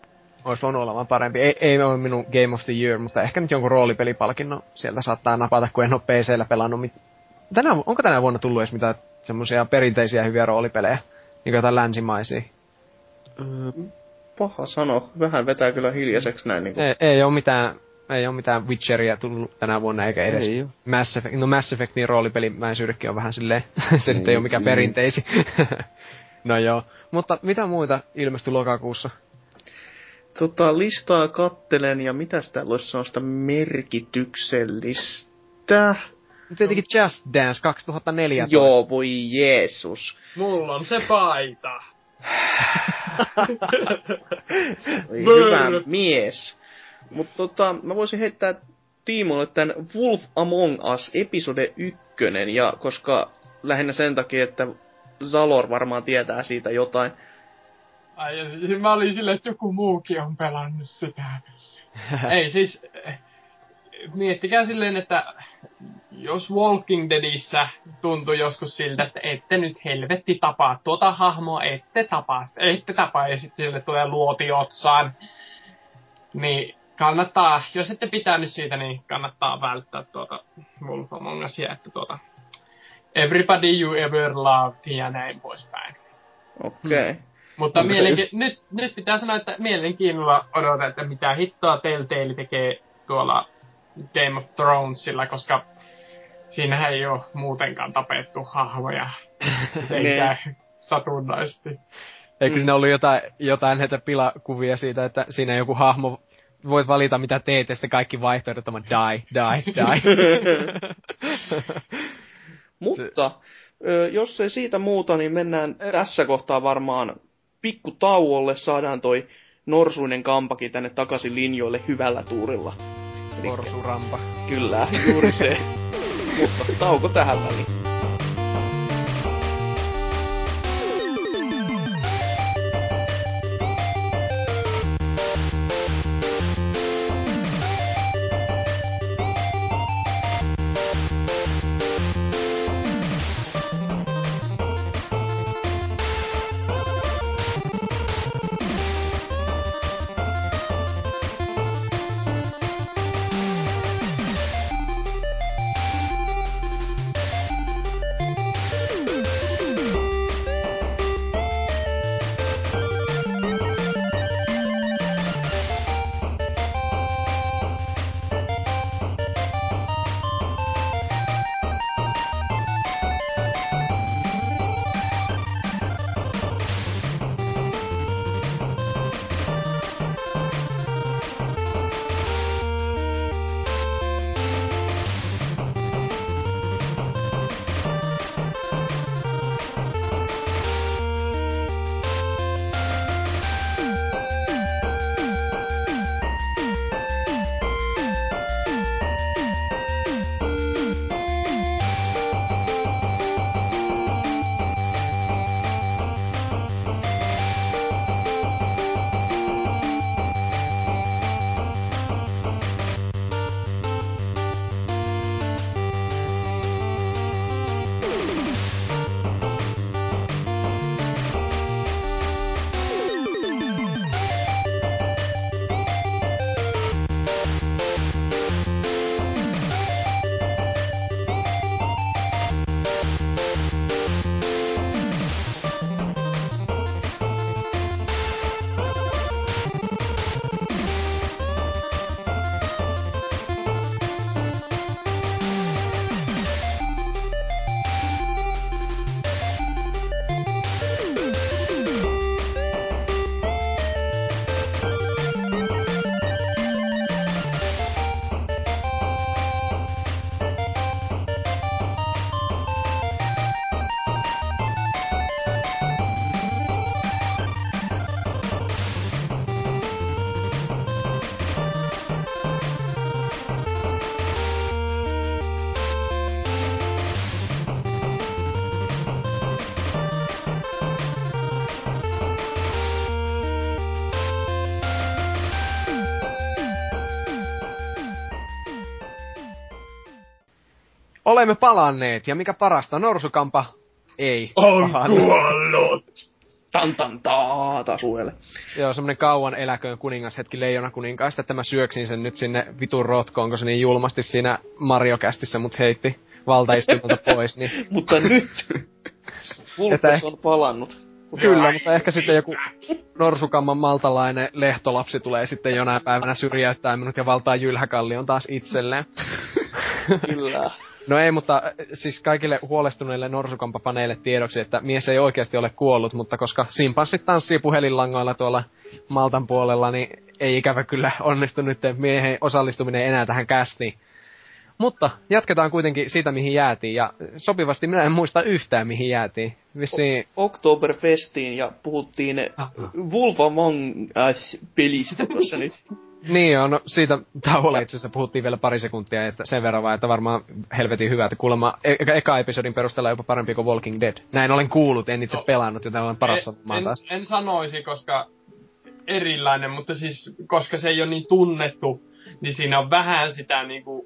Ois voinut olla vaan parempi. Ei, ei ole minun Game of the Year, mutta ehkä nyt jonkun roolipelipalkinnon sieltä saattaa napata, kun en ole PCllä pelannut. Mit... Tänä, onko tänä vuonna tullut edes mitään semmoisia perinteisiä hyviä roolipelejä? Niin jotain länsimaisia. Paha sano. Vähän vetää kyllä hiljaiseksi näin niinku. Ei, ei ole mitään, ei ole mitään Witcheria tullut tänä vuonna, eikä edes Ei. Mass Effect. No Mass Effectin roolipelimäisyydekin on vähän silleen, *laughs* se nyt ei ole mikään Mm. perinteisi. *laughs* no joo. Mutta mitä muita ilmestyi lokakuussa? Tota, listaa kattelen ja mitäs täällä olisi sellaista merkityksellistä? Tietenkin Just Dance 2014. Joo, voi Jeesus. Mulla on se paita. Oi, *laughs* hyvä mies. Mutta tota, mä voisin heittää Tiimolle tämän Wolf Among Us episode ykkönen, ja koska lähinnä sen takia, että Zalor varmaan tietää siitä jotain. Ai, ja mä olin silleen, että joku muukin on pelannut sitä. *laughs* Ei siis, miettikää silleen, että jos Walking Deadissä tuntui joskus siltä, että ette nyt helvetti tapaa tuota hahmoa, ette tapaa sitä, ette tapaa, ja sitten sille tulee luoti otsaan, niin kannattaa, jos ette pitänyt siitä, niin kannattaa välttää tuota Wolf Among Usia, että tuota Everybody you ever loved ja näin poispäin. Okei. Okay. Mutta Onko se mielenki- nyt, nyt pitää sanoa, että mielenkiinnolla odotan, että mitä hittoa Telltale tekee tuolla Game of Thronesilla, koska siinähän ei ole muutenkaan tapettu hahmoja, *laughs* eikä satunnaisesti. Eikö Mm. siinä ollut jotain, jotain näitä pilakuvia siitä, että siinä joku hahmo, voit valita mitä teet, ja sitten kaikki vaihtoehdot on die, die, die. *laughs* Mutta jos ei siitä muuta, niin mennään tässä kohtaa varmaan pikku tauolle. Saadaan toi norsuinen kampakin tänne takaisin linjoille hyvällä tuurilla. Korsurampa. Kyllä, juuri se. *laughs* Mutta tauko tähän väliin. Olemme palanneet, ja mikä parasta, Norsukampa ei On palannut. kuollut! Tan tan taa taas uudelleen. Joo, semmonen kauan eläköön kuningas hetki leijona kuninkaista, että mä syöksin sen nyt sinne vitun rotkoon, kun se niin julmasti siinä Mario Kästissä mut heitti valtaistumalta *laughs* pois, niin Mutta nyt *laughs* Vulpes on palannut. Kyllä, mutta ehkä sitten joku norsukamman maltalainen lehtolapsi tulee sitten jonain päivänä syrjäyttää minut ja valtaa Jylhäkallion taas itselleen. *laughs* Kyllä. No ei, mutta äh, siis kaikille huolestuneille norsukampapaneille tiedoksi, että mies ei oikeasti ole kuollut, mutta koska simpanssit tanssii puhelinlangoilla tuolla Maltan puolella, niin ei ikävä kyllä onnistu nyt miehen osallistuminen enää tähän kästiin. Mutta jatketaan kuitenkin siitä, mihin jäätiin, ja sopivasti minä en muista yhtään, mihin jäätiin. Vissiin Oktoberfestiin ja puhuttiin Wolf Among Us-pelistä tuossa nyt. Niin on, no siitä tauolla itse asiassa puhuttiin vielä pari sekuntia, että sen verran vaan, että varmaan helvetin hyvä, että kuulemma e- eka episodin perusteella jopa parempi kuin Walking Dead. Näin olen kuullut, en itse No. pelannut, joten olen paras en, sanomaan taas. en, en sanoisi, koska erilainen, mutta siis koska se ei ole niin tunnettu, niin siinä on vähän sitä niinku,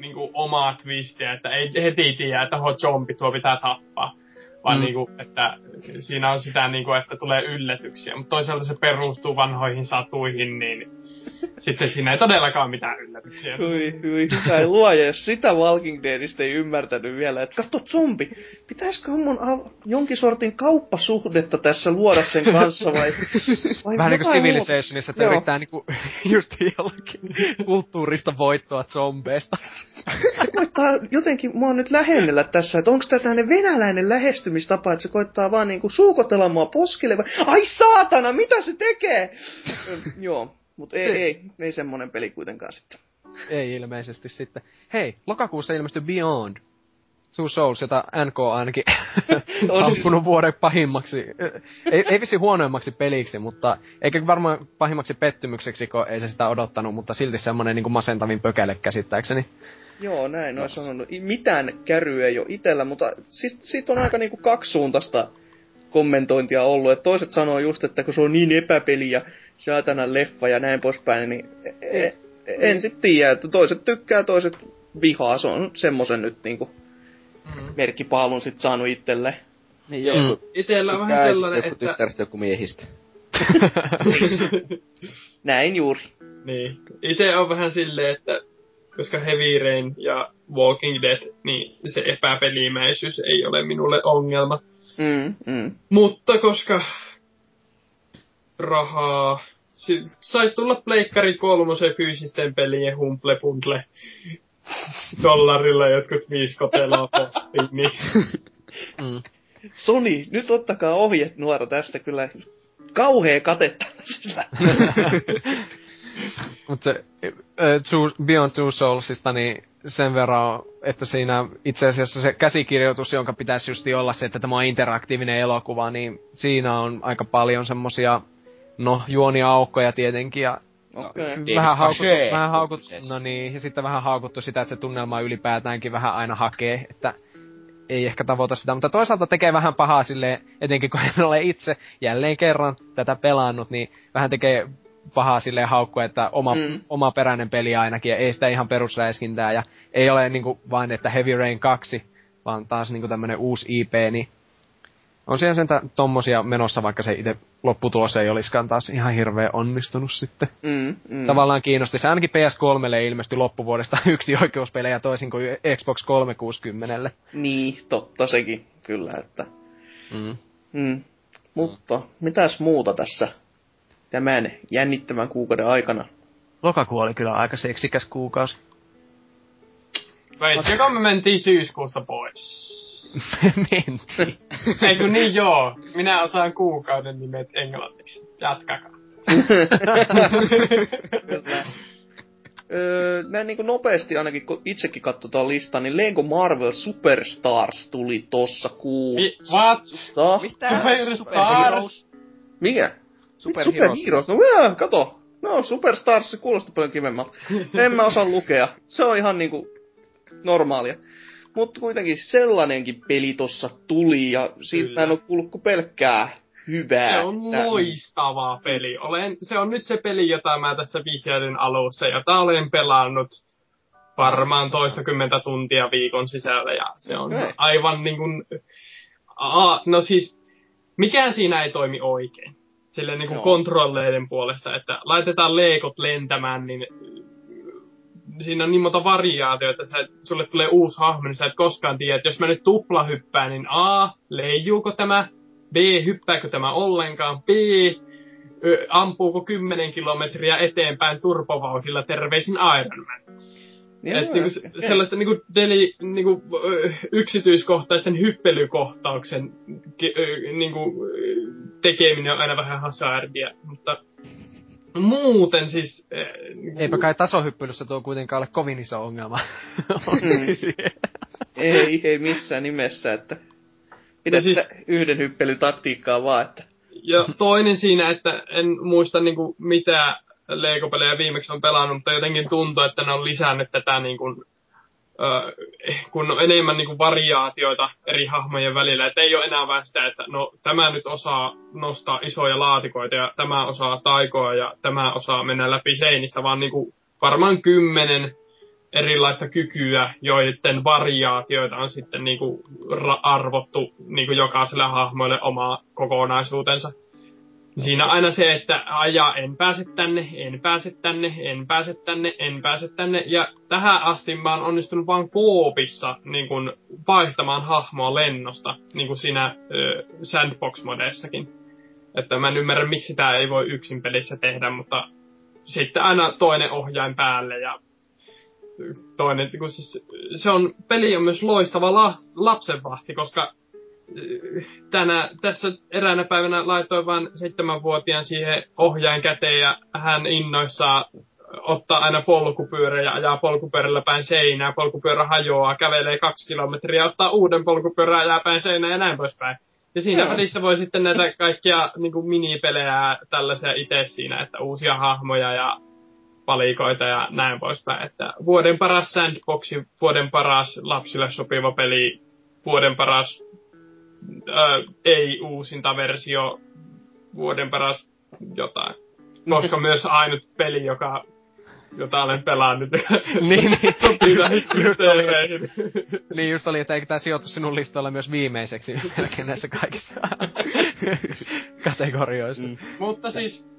niinku omaa twistiä, että ei heti tiedä, että ho zombi, tuo pitää tappaa. Vaan mm. niinku, että siinä on sitä niinku, että tulee yllätyksiä. Mutta toisaalta se perustuu vanhoihin satuihin, niin sitten siinä ei todellakaan mitään yllätyksiä. Hyi, hyi, hyvä luoja, jos sitä Walking Deadistä ei ymmärtänyt vielä, että katso zombi, pitäisikö mun av- jonkin sortin kauppasuhdetta tässä luoda sen kanssa vai... *laughs* vai Vähän niinku jotain muuta? Civilizationissa, että yrittää niinku *laughs* just jollakin kulttuurista voittoa zombeista. Koittaa jotenkin mua nyt lähennellä tässä, että onko tämä tämmöinen venäläinen lähestymistapa, että se koittaa vaan niinku suukotella mua poskille vai... Ai saatana, mitä se tekee? *laughs* Joo, mutta ei, Se- ei, ei semmonen peli kuitenkaan sitten. Ei ilmeisesti sitten. Hei, lokakuussa ilmestyi Beyond. Two Souls, jota NK *laughs* on ainakin On siis- haukkunut vuoden pahimmaksi, ei, ei vissi huonoimmaksi peliksi, mutta eikä varmaan pahimmaksi pettymykseksi, kun ei se sitä odottanut, mutta silti semmonen niin masentavin pökäle käsittääkseni. Joo, näin on sanonut. Mitään käryä ei ole itellä, mutta sit, sit on aika niinku kaksisuuntaista kommentointia ollut. Et toiset sanoo just, että kun se on niin epäpeli ja saatana leffa ja näin poispäin, niin e- e- en sit tiedä, että toiset tykkää, toiset vihaa. Se on semmosen nyt niinku Mm. merkkipaalun sit saanut itselle. Niin Mm. joku Itellä on vähän sellainen, joku että... tyttäristä joku miehistä. *laughs* Näin juuri. Niin. Itse on vähän silleen, että koska Heavy Rain ja Walking Dead, niin se epäpelimäisyys ei ole minulle ongelma. Mm, mm. Mutta koska rahaa, si- sais tulla pleikkari kolmosen fyysisten pelien humple bundle *laughs* dollarilla jotkut viisi kotelaa postiin, niin *laughs* Mm. Sony, nyt ottakaa ohjet nuora tästä kyllä. Kauhea kate tällaisella. *laughs* Mutta Beyond Two Soulsista, niin sen verran, että siinä itse asiassa se käsikirjoitus, jonka pitäisi just olla se, että tämä on interaktiivinen elokuva, niin siinä on aika paljon semmosia, no, juoniaukkoja tietenkin, ja Okei. David vähän haukuttu, vähän haukuttu, no niin, ja sitten vähän haukuttu sitä, että se tunnelma ylipäätäänkin vähän aina hakee, että ei ehkä tavoita sitä, mutta toisaalta tekee vähän pahaa silleen, etenkin kun en ole itse jälleen kerran tätä pelannut, niin vähän tekee pahaa silleen haukkua, että oma, Mm. mm. oma peräinen peli ainakin, ja ei sitä ihan perusräiskintää, ja ei ole niinku vain, että Heavy Rain 2, vaan taas niinku tämmönen uusi IP, niin on siellä sentä tommosia menossa, vaikka se itse lopputulos ei olisikaan taas ihan hirveän onnistunut sitten. Mm, mm. Tavallaan kiinnosti. Se ainakin PS3 ilmestyi loppuvuodesta *laughs* yksi oikeuspelejä toisin kuin Xbox 360. Niin, totta sekin, kyllä, että... Mm. Mm. Mutta mitäs muuta tässä tämän jännittävän kuukauden aikana? Lokakuu oli kyllä aika seksikäs kuukausi. Veitsikö me mentiin syyskuusta pois? Mentiin. *laughs* Ei kun niin joo, minä osaan kuukauden nimet englanniksi. Jatkakaa. *laughs* Öö, näin niin nopeasti ainakin, kun itsekin katsotaan listaa, niin Lego Marvel Superstars tuli tossa Mi- kuussa. what? Mitä? Superstars? Mikä? Superheroes. Superheroes. No joo, kato. No, Superstars, se kuulostaa paljon kivemmalta. en mä osaa lukea. Se on ihan niinku normaalia. Mutta kuitenkin sellainenkin peli tossa tuli, ja siitä Kyllä. en oo kuullut kuin pelkkää hyvää. Se on Tää- loistava peli. Olen, se on nyt se peli, jota mä tässä vihjailin alussa, jota olen pelannut varmaan toistakymmentä tuntia viikon sisällä ja se on Okei. aivan niin kuin, a, no siis mikään siinä ei toimi oikein. Silleen niin kuin kontrolleiden puolesta, että laitetaan leikot lentämään, niin siinä on niin monta variaatioita, että sä, sulle tulee uusi hahmo, niin sä et koskaan tiedä, että jos mä nyt tupla hyppään, niin A, leijuuko tämä, B, hyppääkö tämä ollenkaan, B, ö, ampuuko 10 kilometriä eteenpäin turpovauhdilla, terveisin Iron Man. Joo, Et niinku, sellaista niinku deli, niinku, yksityiskohtaisten hyppelykohtauksen ke- niinku, tekeminen on aina vähän hazardia, mutta muuten siis... niinku- Eipä kai tasohyppelyssä tuo kuitenkaan ole kovin iso ongelma. *laughs* Ei, ei missään nimessä, että pidä siis- yhden hyppelytaktiikkaa vaan, että Ja toinen siinä, että en muista niinku mitä Lego-pelejä viimeksi on pelannut, mutta jotenkin tuntuu, että ne on lisännyt tätä niinku, kun on enemmän niinku variaatioita eri hahmojen välillä. Että ei ole enää vain sitä, että no tämä nyt osaa nostaa isoja laatikoita ja tämä osaa taikoa ja tämä osaa mennä läpi seinistä, vaan niinku varmaan kymmenen erilaista kykyä, joiden variaatioita on sitten niinku ra- arvottu niinku jokaiselle hahmoille oma kokonaisuutensa. Siinä on aina se, että ajaa en pääse tänne, en pääse tänne, en pääse tänne, en pääse tänne. Ja tähän asti mä oon onnistunut vaan koopissa niin kun, vaihtamaan hahmoa lennosta, niin kuin siinä ö, sandbox-modessakin. Että mä en ymmärrä, miksi tämä ei voi yksin pelissä tehdä, mutta sitten aina toinen ohjain päälle ja toinen, kun siis, se on, peli on myös loistava la, lapsenvahti, koska tänä, tässä eräänä päivänä laitoin vain seitsemänvuotiaan siihen ohjain käteen ja hän innoissaan ottaa aina polkupyörä ja ajaa polkupyörällä päin seinää, polkupyörä hajoaa, kävelee kaksi kilometriä, ottaa uuden polkupyörän ajaa päin seinää ja näin poispäin. Ja siinä Joo. välissä voi sitten näitä kaikkia niin kuin minipelejä tällaisia itse siinä, että uusia hahmoja ja palikoita ja näin poispäin. Että vuoden paras sandboxi, vuoden paras lapsille sopiva peli, vuoden paras ö, ei uusinta versio, vuoden paras jotain. Koska myös ainut peli, joka, jota olen pelannut, *laughs* niin, niin. sopii Just oli, niin just oli, että eikö tää sijoitu sinun listoilla myös viimeiseksi melkein näissä kaikissa *laughs* kategorioissa. Mm. Mutta siis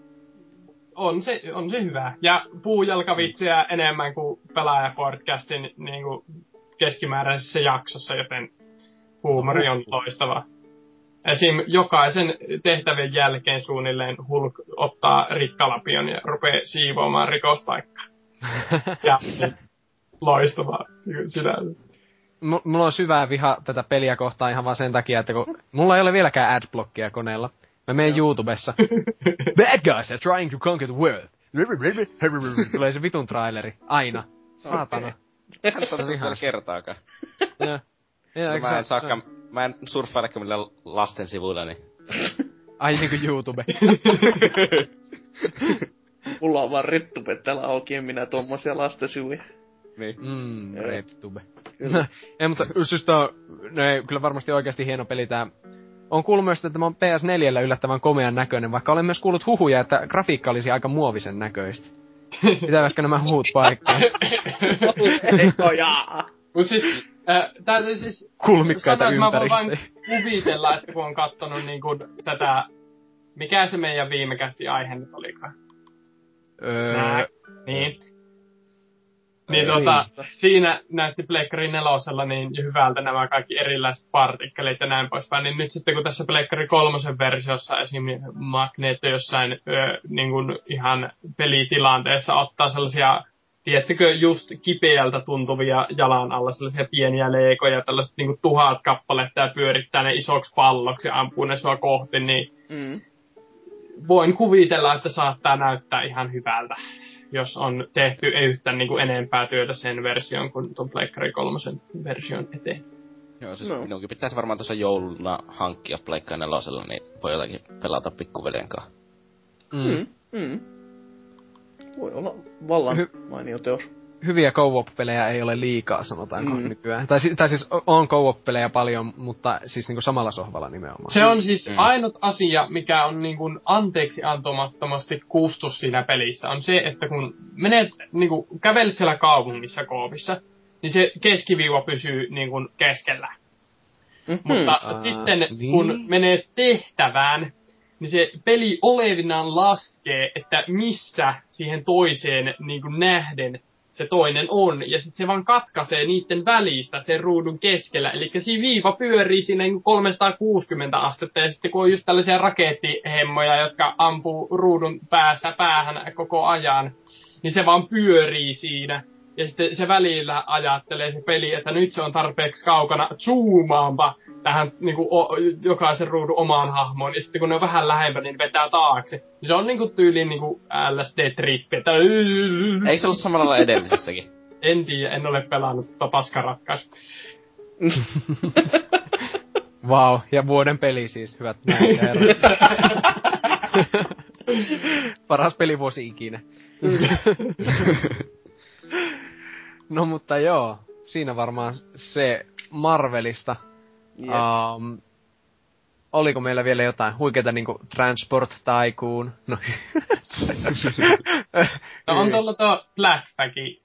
on se, on se hyvä. Ja puujalkavitsiä enemmän kuin pelaajapodcastin niin kuin keskimääräisessä jaksossa, joten huumori on loistava. Esim. jokaisen tehtävän jälkeen suunnilleen Hulk ottaa rikkalapion ja rupeaa siivoamaan rikospaikkaa. *laughs* Ja loistavaa sinänsä. M- mulla on syvää viha tätä peliä kohtaan ihan vaan sen takia, että kun mulla ei ole vieläkään adblockia koneella. Mä menen YouTubessa. *laughs* Bad guys are trying to conquer the world. *laughs* Tulee se vitun traileri. Aina. Saatana. En saa Se ihan- kertaakaan. No, eikö mä en saakaan, mä en surffailekään millään lasten sivuilla, niin... *laughs* Ai niinku YouTube. *laughs* mulla on vaan rettupet täällä auki, en minä tommosia lastensivuja. Niin. Mm, Joo. RedTube. *laughs* ei, mutta siis tää on, no ei, kyllä varmasti oikeasti hieno peli tää. On kuullut myös, että tämä on PS4 yllättävän komean näköinen, vaikka olen myös kuullut huhuja, että grafiikka olisi aika muovisen näköistä. Pitävätkö nämä huut paikkaa? Mut siis, äh, täytyy siis Kulmikkaita sanoa, että mä voin vain kuvitella, että kun on kattonut niin kuin tätä, mikä se meidän viimekästi aihe nyt olikaan? Öö, Nää, niin. Niin Öö, tota, siinä näytti Pleikkari nelosella niin hyvältä nämä kaikki erilaiset partikkelit ja näin poispäin. Niin nyt sitten kun tässä Pleikkari kolmosen versiossa esim. Magneto jossain ö, niin kuin ihan pelitilanteessa ottaa sellaisia, tiettekö, just kipeältä tuntuvia jalan alla sellaisia pieniä leikoja, tällaiset niin kuin tuhat kappaletta ja pyörittää ne isoksi palloksi ja ampuu ne sua kohti, niin Mm. voin kuvitella, että saattaa näyttää ihan hyvältä, jos on tehty yhtä niin enempää työtä sen version kuin tuon Pleikkari kolmosen version eteen. Joo, siis No. no. minunkin pitäisi varmaan tuossa jouluna hankkia Pleikka nelosella, niin voi jotakin pelata pikkuveljen kanssa. mm. Mm. Mm. Voi olla vallan Hy- mainio teos. hyviä co-op-pelejä ei ole liikaa, sanotaanko Mm. nykyään. Tai, tai siis on co-op-pelejä paljon, mutta siis niinku samalla sohvalla nimenomaan. Se on siis Mm. ainut asia, mikä on niin kuin anteeksi antamattomasti kustus siinä pelissä, on se, että kun menet, niin kuin, kävelet siellä kaupungissa koopissa, niin se keskiviiva pysyy niin kuin keskellä. Mhm. Mutta Aa, sitten niin. kun menee tehtävään, niin se peli olevinaan laskee, että missä siihen toiseen niin kuin nähden se toinen on. Ja sitten se vaan katkaisee niiden välistä sen ruudun keskellä. Eli siinä viiva pyörii siinä niin kuin 360 astetta. Ja sitten kun on just tällaisia rakettihemmoja, jotka ampuu ruudun päästä päähän koko ajan, niin se vaan pyörii siinä. Ja sitten se välillä ajattelee se peli, että nyt se on tarpeeksi kaukana, zoomaanpa tähän niin kuin, o, jokaisen ruudun omaan hahmoon. Ja sitten kun ne on vähän lähempänä, niin vetää taakse. Niin se on niin kuin tyyliin niin kuin LSD-trippi. Että... *laughs* Eikö se ollut samalla lailla edellisessäkin? *laughs* En tiedä, en ole pelannut tota paskaratkaisu. *laughs* Wow, ja vuoden peli siis, hyvät näin. Paras pelivuosi ikinä. no mutta joo, siinä varmaan se Marvelista. Um, oliko meillä vielä jotain huikeita niinku Transport Tycoon? No. *laughs* No on tuolla tuo Blackbacki.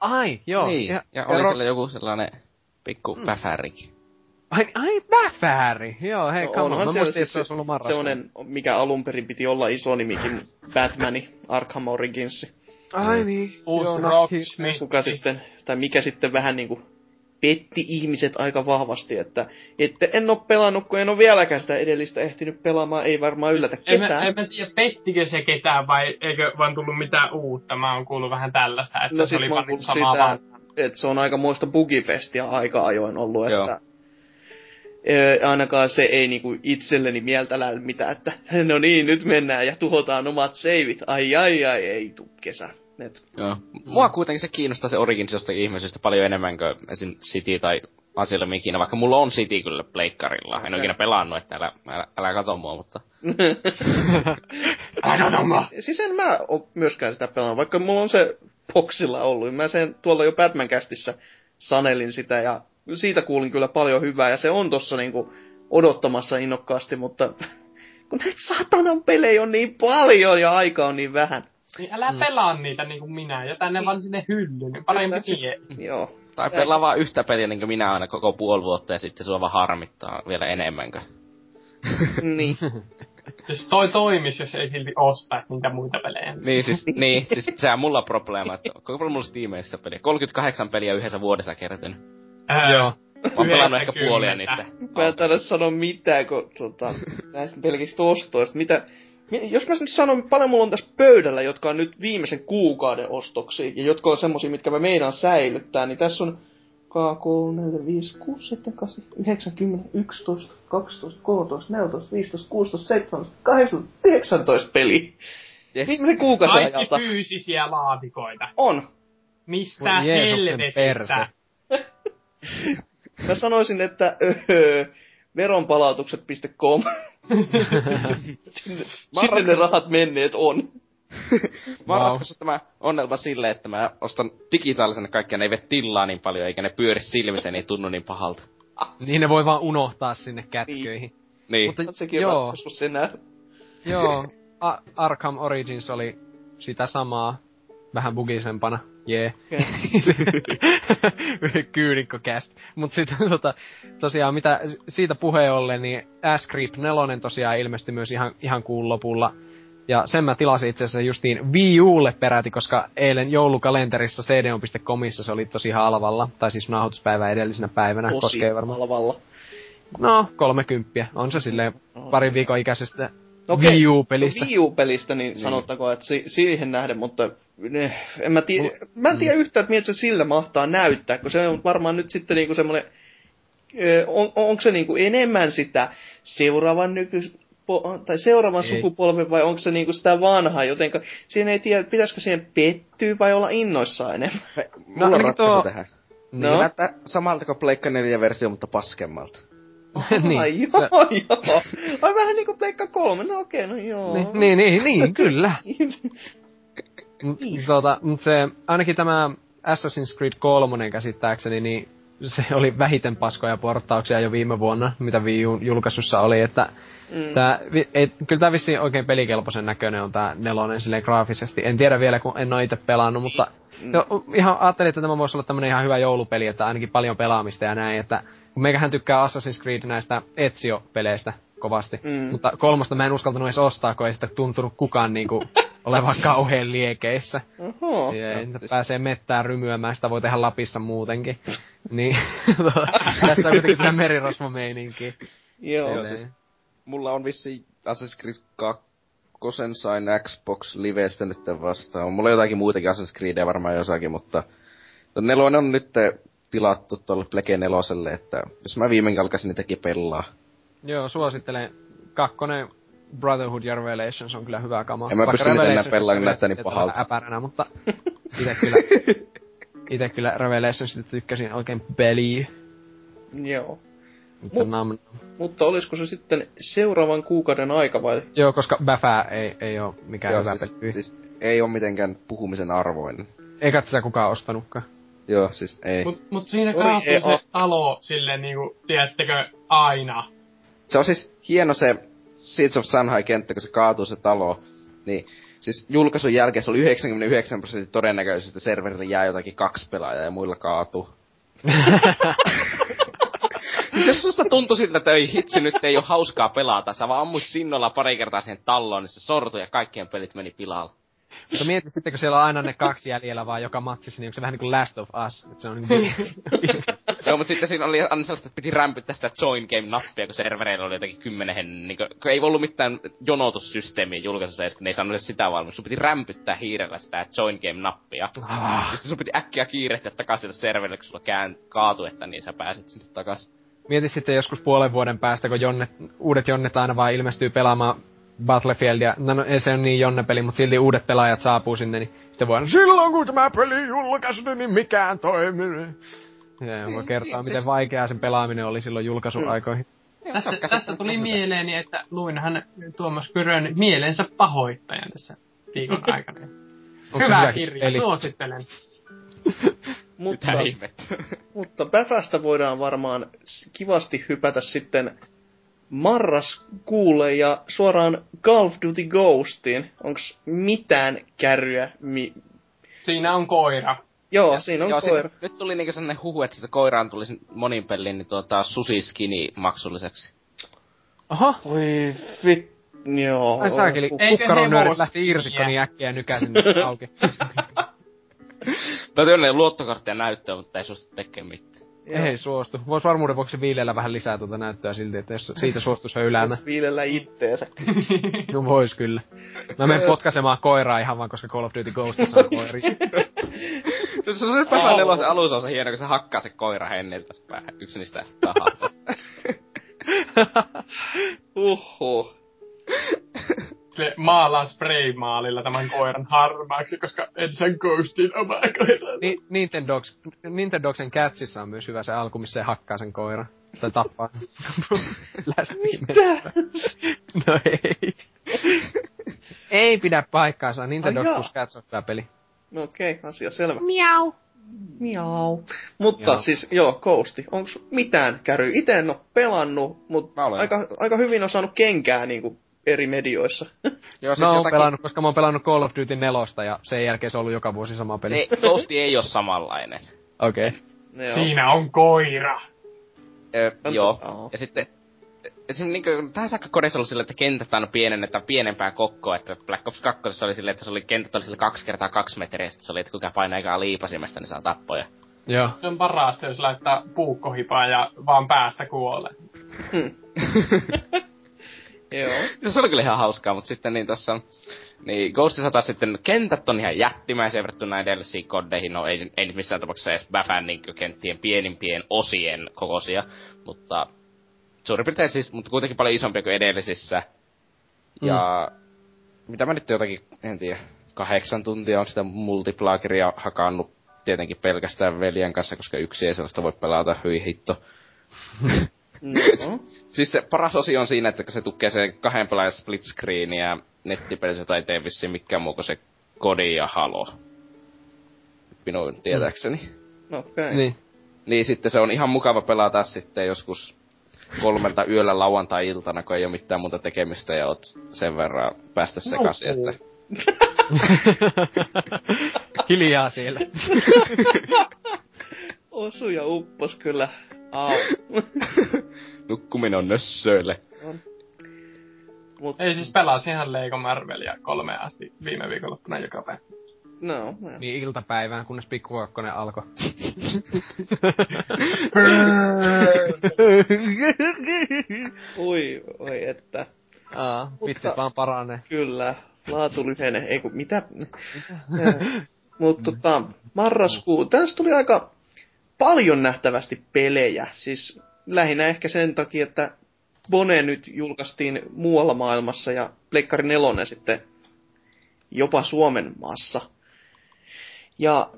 Ai, joo. niin. Ja, ja oli ro- siellä joku sellainen pikku mm. päfärikin. Ai, ai Bäfääri! Joo, hei, No, come on. onhan Mä siellä muistin, että siis se olisi ollut marraskuun. semmonen, mikä alun perin piti olla iso nimikin, Batmani, Arkham Origins. Ai niin. Uusi joo, no, Rocksmith. Kuka sitten, tai mikä sitten vähän niinku petti ihmiset aika vahvasti, että, että en oo pelannut, kun en oo vieläkään sitä edellistä ehtinyt pelaamaan, ei varmaan yllätä En mä, ketään. en mä tiedä, pettikö se ketään vai eikö vaan tullut mitään uutta. Mä oon kuullut vähän tällaista, että No se siis oli vaan samaa sitä, vaan. että se on aika muista bugifestia aika ajoin ollut, Joo. että Ee, ainakaan se ei niinku itselleni mieltä lämmitä, että no niin, nyt mennään ja tuhotaan omat seivit. Ai ai ai, ei tuu kesä. Et, Joo. Mua kuitenkin se kiinnostaa se Origins jostakin ihmisestä paljon enemmän kuin esim. City tai Asylum ikinä, vaikka mulla on City kyllä pleikkarilla. En ole ikinä pelannut, että älä, älä, älä kato mua, mutta... *laughs* siis, siis en mä oo myöskään sitä pelannut, vaikka mulla on se boxilla ollut. Mä sen tuolla jo Batman kästissä sanelin sitä ja siitä kuulin kyllä paljon hyvää ja se on tossa niinku odottamassa innokkaasti, mutta *laughs* kun näitä satanan pelejä on niin paljon ja aika on niin vähän. Niin älä mm. pelaa niitä niin kuin minä, jätä ne vaan sinne hyllyyn. niin Parempi Siis- tie. Joo. Tai pelaa vaan yhtä peliä niin kuin minä aina koko puoli vuotta ja sitten sua vaan harmittaa vielä enemmänkö. niin. *laughs* Jos toi toimis, jos ei silti ostaisi niitä muita pelejä. Niin siis, niin, siis sehän *laughs* mulla on probleema, että koko paljon mulla Steamissa peliä. 38 peliä yhdessä vuodessa kertynyt. Joo. Mä oon pelannut ehkä 90. puolia niistä. Mä en taida sanoa mitään, kun tota, näistä pelkistä ostoista. Mitä, mi- jos mä nyt sanon, paljon mulla on tässä pöydällä, jotka on nyt viimeisen kuukauden ostoksia, ja jotka on semmosia, mitkä mä meinaan säilyttää, niin tässä on 3, 4, 5, 6, 7, 8, 9, 10, 11, 12, 13, 14, 15, 16, 17, 18, 19 peliä. Yes. Viimeisen kuukauden Kaikki ajalta. fyysisiä laatikoita. On. Mistä Voi helvetistä? *laughs* Mä sanoisin, että öö, veronpalautukset.com. sinne, ne rahat menneet on. Mä oon Wow. ratkaissut tämä onnelma silleen, että mä ostan digitaalisena kaikkia, ne ei vie tilaa niin paljon, eikä ne pyöri silmissä, niin ei tunnu niin pahalta. Niin ne voi vaan unohtaa sinne kätköihin. Niin. Mutta Sekin on joo, ratkaisu enää. joo. A- Arkham Origins oli sitä samaa, vähän bugisempana. Jee. *laughs* Kyynikkokäst. Mut sitten tota, tosiaan mitä siitä puheen ollen, niin Ash Creep 4 tosiaan ilmestyi myös ihan, ihan kuun lopulla. Ja sen mä tilasin itse asiassa justiin Wii Ulle peräti, koska eilen joulukalenterissa cdon.comissa se oli tosi halvalla. Tai siis nauhoituspäivän edellisenä päivänä. Tosi koskee varmaan. halvalla. No, 30. On se silleen parin viikon ikäisestä Okei. Wii U-pelistä. No Wii U-pelistä, niin, sanottakoon, että si- siihen nähden, mutta eh, en mä, tiedä, mä en tiedä yhtään, että miltä se sillä mahtaa näyttää, kun se on varmaan nyt sitten niinku semmoinen, on, onko se niinku enemmän sitä seuraavan nykys, po, tai seuraavan Ei. sukupolven vai onko se niinku sitä vanhaa, jotenka siihen ei tiedä, pitäisikö siihen pettyä vai olla innoissaan enemmän. Mulla on ainakin ratkaisu tuo- tähän. No. Se näyttää samalta kuin Pleikka 4 versio, mutta paskemmalta. Niin, Ai joo, se- joo. Ai vähän niinku Pleikka 3, no okei, no joo. Niin, niin, niin, niin, kyllä. Mut, *laughs* tota, mut se, ainakin tämä Assassin's Creed 3 käsittääkseni, niin se oli vähiten paskoja porttauksia jo viime vuonna, mitä Wii julkaisussa oli, että mm. tää, ei, kyllä tää vissiin oikein pelikelpoisen näköinen on tää nelonen silleen graafisesti. En tiedä vielä, kun en oo itse pelannut, mutta Mm. jo, ihan ajattelin, että tämä voisi olla tämmönen ihan hyvä joulupeli, että ainakin paljon pelaamista ja näin, että kun meikähän tykkää Assassin's Creed näistä Ezio-peleistä kovasti, Mm. mutta kolmosta mä en uskaltanut edes ostaa, kun ei sitä tuntunut kukaan niinku *laughs* olevan kauhean liekeissä. Oho. Siis- pääsee mettään rymyämään, sitä voi tehdä Lapissa muutenkin. *laughs* niin, tässä on kuitenkin tämä merirosvomeininki. Joo. Silleen. siis- Mulla on vissi Assassin's Creed 2 sain Xbox Livestä nyt vastaan. Mulla on jotakin muitakin Assassin's Creedia varmaan jossakin, mutta nelonen on nyt tilattu tuolle Plege neloselle, että jos mä viimein alkaisin niitäkin pelaa. Joo, suosittelen. Kakkonen Brotherhood ja Revelations on kyllä hyvä kama. En mä pysty niitä enää pelaamaan, kun näyttää niin pahalta. Äpäränä, mutta ite kyllä, *laughs* ite kyllä Revelationsista tykkäsin oikein peliä. Joo. Mutta Mut- nam, Mutta olisiko se sitten seuraavan kuukauden aika vai? joo, koska Bäfää ei, ei oo mikään Joo, hyvä siis, peli. siis, ei ole mitenkään puhumisen arvoinen. Eikä sitä kukaan ostanutkaan. Joo, siis ei. Mut, mut siinä ei se talo silleen niinku, tiedättekö, aina. Se on siis hieno se Seeds of Sunhai-kenttä, kun se kaatuu se talo. Niin, siis julkaisun jälkeen se oli 99 prosentin todennäköisesti, että serverille jää jotakin kaksi pelaajaa ja muilla kaatuu. *laughs* siis jos susta tuntui siltä, että ei hitsi, nyt ei ole hauskaa pelata, sä vaan ammuit sinnolla pari kertaa siihen talloon, niin se sortui ja kaikkien pelit meni pilalle. Mutta mieti sitten, kun siellä on aina ne kaksi jäljellä vaan joka matsissa, niin onko se vähän niin kuin Last of Us. Että se on niin *laughs* Joo, mutta sitten siinä oli aina sellaista, että piti rämpyttää sitä join game-nappia, kun servereillä oli jotenkin kymmenen niin kun, kun ei ollut mitään jonotussysteemiä julkaisussa edes, kun ne ei saanut sitä valmiiksi. Sun piti rämpyttää hiirellä sitä join game-nappia. Ah. Sitten sun piti äkkiä kiirehtiä takaisin serverille, kun sulla kään kaatu, että niin sä pääset sinne takaisin. Mieti sitten joskus puolen vuoden päästä, kun jonnet, uudet jonnet aina vaan ilmestyy pelaamaan Battlefieldia. No, no ei se on niin jonnepeli, mutta silti uudet pelaajat saapuu sinne, niin sitten voi silloin kun tämä peli julkaistui, niin mikään toimii. Ja voi kertoa, niin, miten siis- vaikeaa sen pelaaminen oli silloin julkaisuaikoihin. Tästä, tästä tuli mieleeni, että luinhan Tuomas Kyrön mielensä pahoittajan tässä viikon *laughs* aikana. Hyvä kirja, peli? suosittelen. Mutta, mutta Bäfästä voidaan varmaan kivasti hypätä sitten marraskuulle ja suoraan Call of Duty Ghostiin. Onks mitään kärryä? Mi- Siinä on koira. Joo, siinä on Joo, koira. Siinä, nyt tuli niinku sellainen huhu, että sitä koiraan tulisi monin peliin, niin tuota susiskini maksulliseksi. Oho, Voi vit... Joo. ai saakeli, hevosia? lähti irti, kun niin äkkiä nykäsin auki. *laughs* Täytyy olla luottokorttia näyttöä, mutta ei suostu tekemään mitään. Joo. Ei suostu. Vois varmuuden vuoksi viilellä vähän lisää tuota näyttöä silti, että jos siitä suostuisi höyläämään. Jos viilellä itteensä. *laughs* No vois kyllä. Mä menen potkasemaan koiraa ihan vaan, koska Call of Duty Ghostissa on koiri. *laughs* No se on se Päivän nelosen alussa on se hieno, kun se hakkaa se koira henniltä päähän. Yksi niistä tahaa. *laughs* Uhu. Se maalaa spraymaalilla tämän koiran harmaaksi, koska en sen ghostin omaa koiraa. Ni- Nintendogs, Nintendogsen Catsissa on myös hyvä se alku, missä se hakkaa sen koiran. Tai tappaa. *laughs* Mitä? No ei. ei pidä paikkaansa. Nintendogs Cats on hyvä peli. No okei, okay, asia selvä. Miau. Miau. Mutta Joo. siis, joo, Ghosti. Onks mitään käry? Ite en oo pelannut, mutta aika, aika hyvin on saanut kenkää niinku eri medioissa. *laughs* Joo, siis Mä oon jotakin... pelannut, koska mä oon pelannut Call of Duty nelosta ja sen jälkeen se on ollut joka vuosi sama peli. Se Ghosti ei ole samanlainen. Okei. Okay. Joo. Siinä on koira. Ö, On- joo. Ja sitten Esimerkiksi niinku, tähän saakka kodissa ollut silleen, että kentät aina pienennetään pienempää kokkoa, että Black Ops 2 oli silleen, että se oli, kentät oli sille kaksi kertaa kaksi metriä, ja sitten se oli, että kuka painaa ekaa liipasimesta, niin saa tappoja. Joo. Se on parasta, jos laittaa puukkohipaa ja vaan päästä kuolee. *laughs* Joo. Se oli kyllä ihan hauskaa, mutta sitten niin tossa... Niin Ghostissa taas sitten kentät on ihan jättimäisiä verrattuna edellisiin koddeihin. No ei, ei nyt missään tapauksessa edes Bäfän niin kenttien pienimpien osien kokoisia. Mutta suurin piirtein siis, mutta kuitenkin paljon isompia kuin edellisissä. Ja mitä mä nyt jotakin, en tiedä, kahdeksan tuntia on sitä multiplageria hakannut tietenkin pelkästään veljen kanssa, koska yksi ei sellaista voi pelata, hyi hitto. *laughs* No. *laughs* Siis se paras osio on siinä, että kun se tukee sen kahden pelaajan split screen ja nettipelissä jota ei tee vissiin mikään muu kuin se Kodi ja Halo. Minun tietääkseni. No okei. Okay. Niin. Niin sitten se on ihan mukava pelata sitten joskus kolmelta yöllä lauantai-iltana, kun ei ole mitään muuta tekemistä ja oot sen verran päästä sekaisin, että... Hiljaa siellä. *laughs* Osu ja uppos kyllä. Au. *laughs* Nukkuminen on nössöille. Mut, Ei siis pelasin ihan Lego Marvelia kolme asti viime viikonloppuna joka päivä. no, no. niin iltapäivään, kunnes pikku kakkonen alkoi. *laughs* Ui, oi että. Aa, vitsit vaan paranee. Kyllä, laatu lyhenee. Ei kun, mitä? *laughs* Mutta tota, marraskuu, tässä tuli aika paljon nähtävästi pelejä. Siis lähinnä ehkä sen takia, että Bone nyt julkaistiin muualla maailmassa ja Pleikkari 4 sitten jopa Suomen maassa. Ja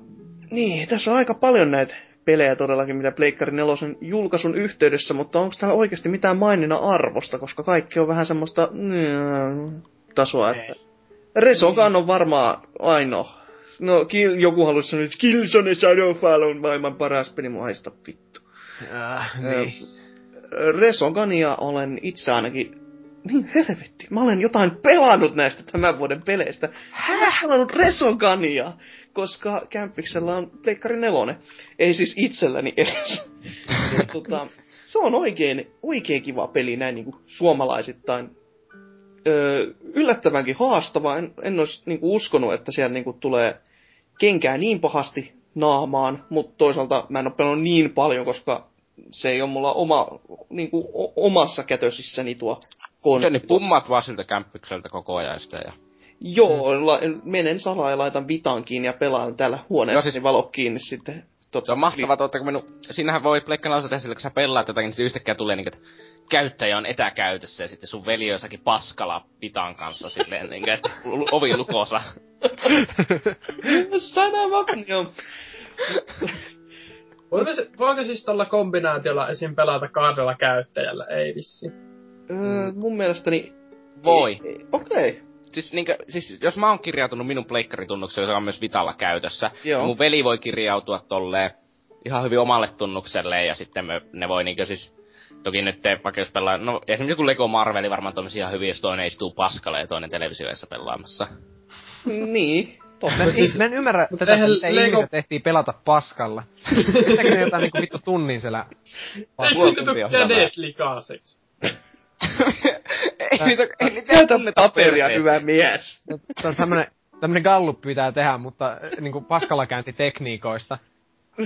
niin, tässä on aika paljon näitä pelejä todellakin, mitä Pleikkari 4 julkaisun yhteydessä, mutta onko täällä oikeasti mitään maininnan arvosta, koska kaikki on vähän semmoista mm, tasoa, että Resogan on varmaan ainoa. No, kill, joku haluaisi sanoa, että Killzone Shadowfall on maailman paras peli, mua haista vittu. Äh, niin. Resogania olen itse ainakin niin helvetti, mä olen jotain pelannut näistä tämän vuoden peleistä. Mä pelannut Resogania, koska Kämpiksellä on Pleikkari 4. Ei siis itselläni edes. *laughs* ja, tota, se on oikein, oikein kiva peli näin niin kuin suomalaisittain. Öö, yllättävänkin haastava. En, en olisi niin kuin uskonut, että siellä niin kuin tulee kenkää niin pahasti naamaan, mutta toisaalta mä en ole pelannut niin paljon, koska se ei ole mulla oma, niin kuin, o- omassa kätösissäni tuo konsoli. Se niin pummat vaan siltä kämppykseltä koko ajan sitä ja... Joo, mm. la, menen salaa ja laitan vitan kiinni ja pelaan täällä huoneessa, siis... niin valot kiinni sitten. Tota, Se on mahtavaa, totta kun minun... Siinähän voi pleikkanausa tehdä sillä, kun sä pelaat jotakin, niin sitten yhtäkkiä tulee niinku, että käyttäjä on etäkäytössä ja sitten sun veli on jossakin paskala pitan kanssa silleen, että lu- ovi lukossa. *laughs* Sanava, joo. Voiko, voiko siis tuolla kombinaatiolla esim. pelata kahdella käyttäjällä? Ei vissi. Öö, mun mielestäni... Voi. Ei, ei, Okei. Okay. Siis, niinkö, siis jos mä oon kirjautunut minun pleikkaritunnukselle, joka on myös Vitalla käytössä, Joo. niin mun veli voi kirjautua tolleen ihan hyvin omalle tunnukselle ja sitten me, ne voi niinkö siis Toki nyt te, vaikka jos pelaa, no esimerkiksi joku Lego Marveli varmaan toimisi ihan hyvin, jos toinen istuu paskalle ja toinen televisioissa pelaamassa. Niin, totta. Mä en, Siis- mä en ymmärrä tätä, miten Lego- ihmiset ehtii pelata paskalla. Pitääkö ne jotain niinku vittu tunnin siellä paskalla? hyvä kädet likaiseksi? ei niitä, ei niitä tunneta paperia, hyvä mies. Tämä on tämmönen, tämmönen gallup pitää tehdä, mutta äh, niinku paskallakäyntitekniikoista.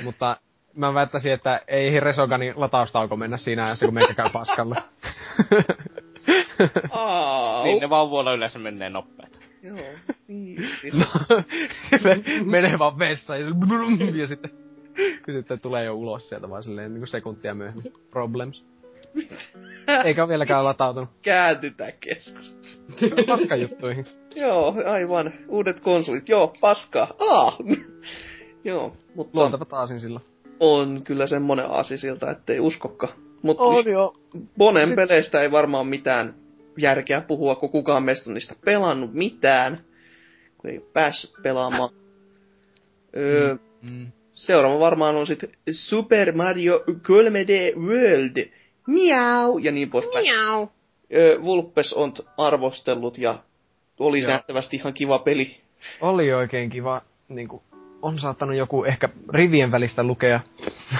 Mutta mä väittäisin, että ei Resoganin lataustauko mennä siinä ajassa, kun meikä käy paskalla. *laughs* Aa, Niin ne vauvoilla yleensä menee nopeet. Joo. *laughs* Niin. No, menee vaan vessaan ja, ja sitten, kun sitten tulee jo ulos sieltä vaan silleen niin sekuntia myöhemmin. Problems. Eikä ole vieläkään latautunut. Kääntytään keskustelua. *laughs* Paskajuttuihin. Joo, aivan. Uudet konsolit. Joo, paskaa. Aa! Joo, mutta Luontava taasin silloin. On kyllä semmonen aasi siltä, ettei uskokka. Mutta joo. Bonen Sit- peleistä ei varmaan mitään järkeä puhua, kun kukaan meistä on niistä pelannut mitään. Kun ei ole päässyt pelaamaan. Öö, Mm. Seuraava varmaan on sitten Super Mario 3D World. Miau! Ja niin poispäin. Miau! Öö, Vulpes on arvostellut ja oli Joo. nähtävästi ihan kiva peli. Oli oikein kiva, niinku, on saattanut joku ehkä rivien välistä lukea.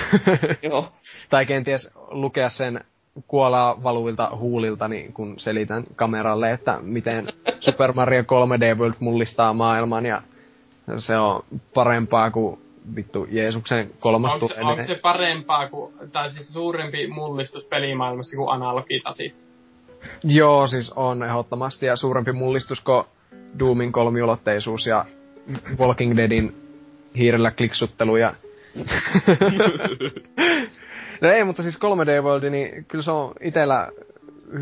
*laughs* Joo. tai kenties lukea sen kuolaa valuvilta huulilta, niin kun selitän kameralle, että miten Super Mario 3D World mullistaa maailman ja se on parempaa kuin vittu Jeesuksen kolmas Onko se, onko se parempaa kuin, tai siis suurempi mullistus pelimaailmassa kuin analogitatit? Joo, siis on ehdottomasti ja suurempi mullistus kuin Doomin kolmiulotteisuus ja Walking Deadin hiirellä kliksuttelu ja... *laughs* no ei, mutta siis 3D World, niin kyllä se on itellä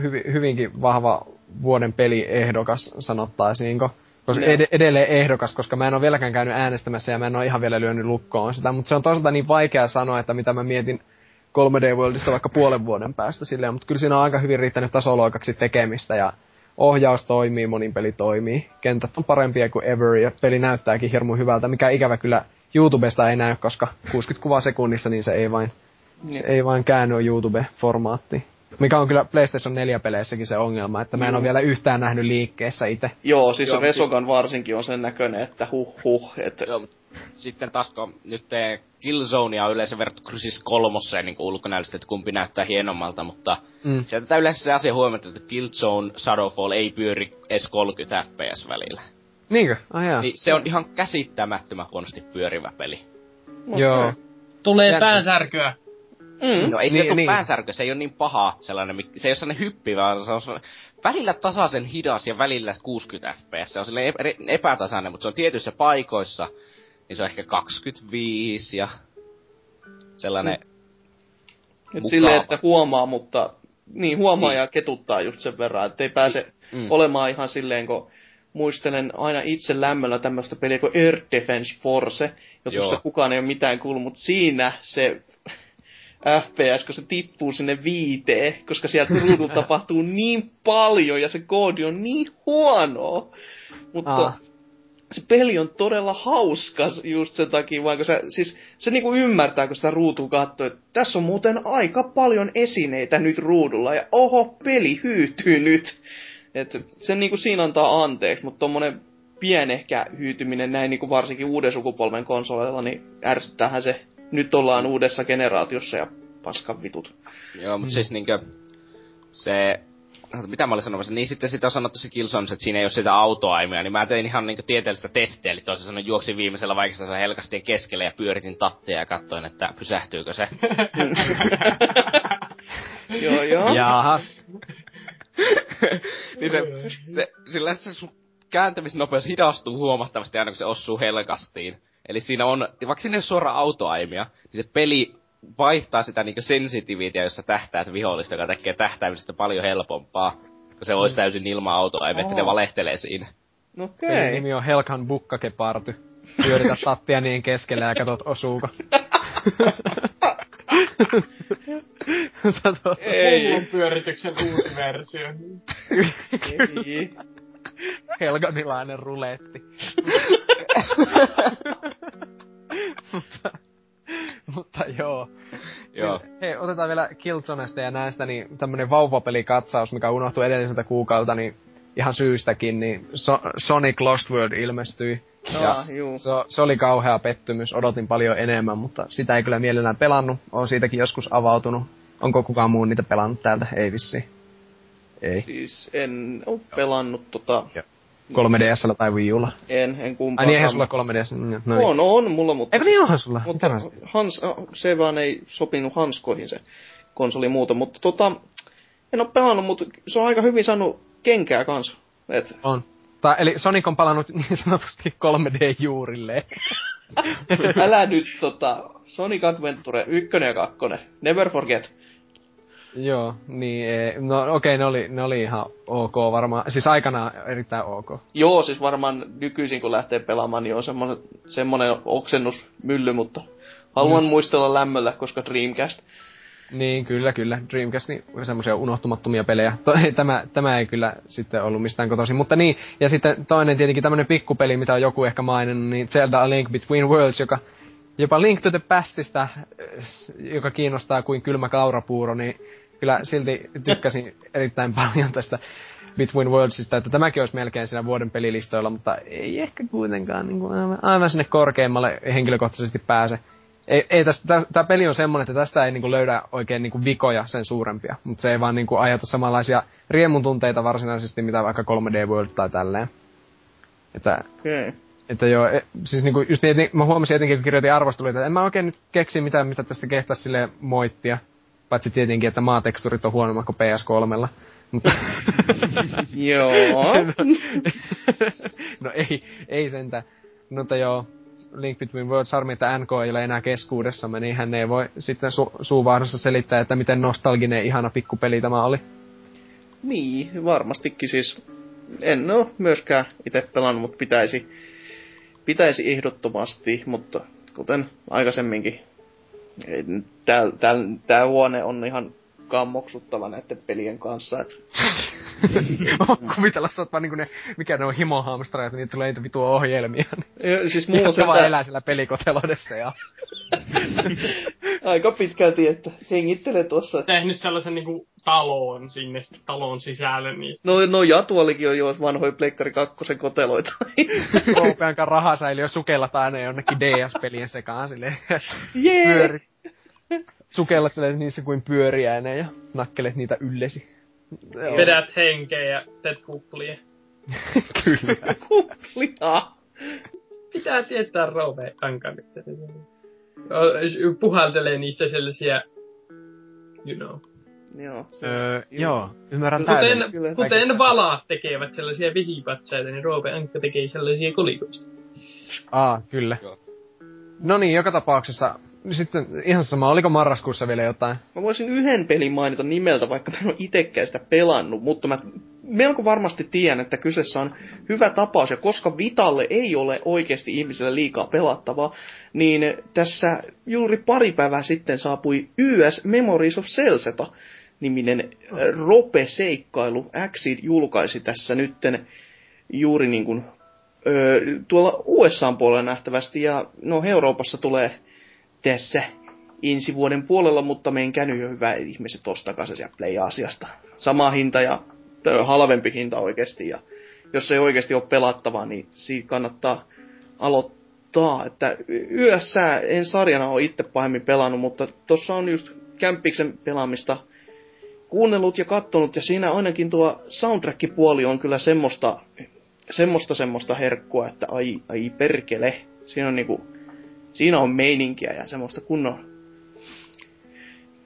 hyvi, hyvinkin vahva vuoden peliehdokas sanottaisiinko. Koska ed- edelleen ehdokas, koska mä en ole vieläkään käynyt äänestämässä ja mä en ole ihan vielä lyönyt lukkoon sitä, mutta se on toisaalta niin vaikea sanoa, että mitä mä mietin 3D Worldista vaikka puolen vuoden päästä silleen, mutta kyllä siinä on aika hyvin riittänyt tasoloikaksi tekemistä ja ohjaus toimii, monin peli toimii. Kentät on parempia kuin ever ja peli näyttääkin hirmu hyvältä, mikä ikävä kyllä YouTubesta ei näy, koska 60 kuvaa sekunnissa, niin se ei vain, se ei vain käänny YouTube-formaattiin. Mikä on kyllä PlayStation 4-peleissäkin se ongelma, että mä en ole vielä yhtään nähnyt liikkeessä itse. Joo, siis Joo, Resogan varsinkin on sen näköinen, että huh huh. Että... Joo, mut sitten taas kun nyt Killzonea on yleensä verrattu Crysis kolmoseen niin ulkonäöllisesti, että kumpi näyttää hienommalta, mutta Mm. sieltä täytyy yleensä se asia huomata, että Killzone Shadowfall ei pyöri edes 30 fps välillä. Niinkö? Ah jaa. Niin se on ihan käsittämättömän huonosti pyörivä peli. Joo. Tulee Jännä. päänsärkyä. Mm. No ei Niin, se tule niin. päänsärkö, se ei ole niin paha sellainen, mik- se ei ole sellainen hyppivä, vaan se on se- välillä tasaisen hidas ja välillä 60 fps. Se on silleen epä- epätasainen, mutta se on tietyissä paikoissa, niin se on ehkä 25 ja sellainen... Et mukava. silleen, että huomaa, mutta niin huomaa niin. ja ketuttaa just sen verran, että ei pääse Mm. mm. olemaan ihan silleen, kun muistelen aina itse lämmöllä tämmöistä peliä kuin Earth Defense Force, josta Joo. kukaan ei ole mitään kuullut, mutta siinä se *laughs* FPS, kun se tippuu sinne viiteen, koska sieltä ruudulta *laughs* tapahtuu niin paljon ja se koodi on niin huonoa. Mutta Aa. Se peli on todella hauska just sen takia, vaikka se, siis se niinku ymmärtää, kun sitä ruutua katsoo, että tässä on muuten aika paljon esineitä nyt ruudulla, ja oho, peli hyytyy nyt. Et se niinku siinä antaa anteeksi, mutta tommonen pienehkä hyytyminen näin niinku varsinkin uuden sukupolven konsoleilla, niin ärsyttäähän se. Nyt ollaan uudessa generaatiossa ja paskan vitut. Joo, mutta siis niinkö se... Mitä mä olin sanomassa? Niin sitten sitä on sanottu se Killzones, että siinä ei ole sitä autoaimia, niin mä tein ihan niinku tieteellistä testiä, eli toisin sanoen juoksin viimeisellä vaikeassa helkastien keskelle ja pyöritin tatteja ja katsoin, että pysähtyykö se. *laughs* joo, joo. Jahas. *laughs* niin se, se, sillä se sun kääntämisnopeus hidastuu huomattavasti aina kun se osuu helkastiin. Eli siinä on, vaikka siinä ei ole suora autoaimia, niin se peli vaihtaa sitä niinku sensitiviitiä, jossa tähtäät vihollista, joka tekee tähtäämisestä paljon helpompaa. Kun se olisi täysin ilman autoaimia, että ne Oo. valehtelee siinä. No okei. nimi on Helkan Bukkakeparty. Pyöritä tattia niin keskellä ja katot osuuko. Ei. Hullun pyörityksen uusi versio. Ei. Helganilainen ruletti. mutta, *laughs* *laughs* mutta joo. Joo. Hei, otetaan vielä Killzonesta ja näistä, niin tämmönen vauvapelikatsaus, mikä unohtui edelliseltä kuukaudelta, niin ihan syystäkin, niin so- Sonic Lost World ilmestyi. Ah, juu. se, se oli kauhea pettymys, odotin paljon enemmän, mutta sitä ei kyllä mielellään pelannut. Olen siitäkin joskus avautunut. Onko kukaan muu niitä pelannut täältä? Ei vissi. Ei. Siis en oo pelannut tota... 3DSllä tai Wii Ulla. En, en Ai kumpaakaan. niin, eihän sulla 3DS. Mm, No niin. On, on mulla, mutta... Eikö niin onhan sulla? Mutta Hans, äh, se vaan ei sopinut hanskoihin se konsoli muuta, mutta tota... En oo pelannut, mutta se on aika hyvin saanut kenkää kanssa. Et, On. Tai, eli Sonic on palannut *laughs* niin sanotusti 3D-juurilleen. *laughs* älä nyt tota... Sonic Adventure 1 ja 2. Never forget. Joo, niin, ei. no okei, okay, ne, oli, ne oli ihan ok varmaan. Siis aikanaan erittäin ok. Joo, siis varmaan nykyisin kun lähtee pelaamaan, niin on semmonen, semmonen oksennusmylly, mutta haluan Mm. muistella lämmöllä, koska Dreamcast. Niin, kyllä, kyllä. Dreamcast, niin semmoisia unohtumattomia pelejä. *laughs* Tämä, tämä ei kyllä sitten ollut mistään kotoisin. Mutta niin, ja sitten toinen tietenkin tämmönen pikkupeli, mitä on joku ehkä maininnut, niin Zelda A Link Between Worlds, joka jopa Link to the Pastista, äh, joka kiinnostaa kuin kylmä kaurapuuro, niin kyllä silti tykkäsin erittäin paljon tästä Between Worldsista, että tämäkin olisi melkein siinä vuoden pelilistoilla, mutta ei ehkä kuitenkaan niin kuin aivan, aivan sinne korkeimmalle henkilökohtaisesti pääse. Ei, ei tästä, tämä peli on semmoinen, että tästä ei niinku löydä oikein niinku vikoja sen suurempia, mutta se ei vaan niinku ajata samanlaisia riemun tunteita varsinaisesti, mitä vaikka 3D World tai tälleen. Että. Okay. että joo, e, siis niinku just niin, että mä huomasin etenkin, kun kirjoitin arvosteluita, että en mä oikein nyt keksi mitään, mitä tästä kehtaisi sille moittia. Paitsi tietenkin, että maateksturit on huonommat kuin PS3. Mutta *laughs* Joo. *laughs* no ei, ei sentään. Mutta joo, Link Between Worlds, harmi, että NK ei ole enää keskuudessamme, niin hän ei voi sitten su- selittää, että miten nostalginen ihana pikkupeli tämä oli. Niin, varmastikin siis. En oo myöskään itse pelannut, mutta pitäisi, pitäisi ehdottomasti, mutta kuten aikaisemminkin, tää, tää, tää huone on ihan kammoksuttava näiden pelien kanssa. Et *laughs* Kuvitella, sä oot vaan niinku ne, mikä ne on himohamstraajat, niin tulee niitä vitua ohjelmia. Niin. Ja, siis mulla on se vaan elää siellä pelikoteloidessa ja... *laughs* aika pitkälti, että hengittelee tuossa. Tehnyt sellaisen niinku talon sinne, sitten talon sisälle niistä. No, no Jatualikin on jo vanhoja Pleikkari 2 koteloita. *laughs* Roopeankaan rahasäiliö sukellat aina jonnekin DS-pelien sekaan silleen. Jee! Sukellat niissä kuin pyöriäinen ja nakkelet niitä yllesi. Joo. Vedät henkeä ja teet kuplia. *laughs* Kyllä. Kuplia! Pitää tietää Rove Ankan. Puhaltelee niistä sellaisia, you know. Joo. se- Öö, joo, ymmärrän Kuten, täysin. kyllä. kuten valaat tekevät sellaisia vesipatsaita, niin Roope Ankka tekee sellaisia kolikoista. Aa, kyllä. Joo. No niin, joka tapauksessa sitten ihan sama, oliko marraskuussa vielä jotain? Mä voisin yhden pelin mainita nimeltä, vaikka mä en ole itekään sitä pelannut, mutta mä melko varmasti tiedän, että kyseessä on hyvä tapaus, ja koska Vitalle ei ole oikeasti ihmiselle liikaa pelattavaa, niin tässä juuri pari päivää sitten saapui YS Memories of Celseta niminen äh, rope-seikkailu. Axid julkaisi tässä nytten juuri niin kuin, ö, tuolla USAn puolella nähtävästi, ja no Euroopassa tulee tässä ensi vuoden puolella, mutta menkää nyt jo hyvä ihmiset, ostakaa se sieltä Play-asiasta. Sama hinta ja halvempi hinta oikeasti, ja jos ei oikeasti ole pelattavaa, niin siitä kannattaa aloittaa. Että yössä en sarjana ole itse pahemmin pelannut, mutta tuossa on just Kämppiksen pelaamista kuunnellut ja kattonut, ja siinä ainakin tuo soundtrack-puoli on kyllä semmoista, semmoista, semmoista herkkua, että ai, ai perkele. Siinä on niinku, siinä on meininkiä ja semmoista kunnon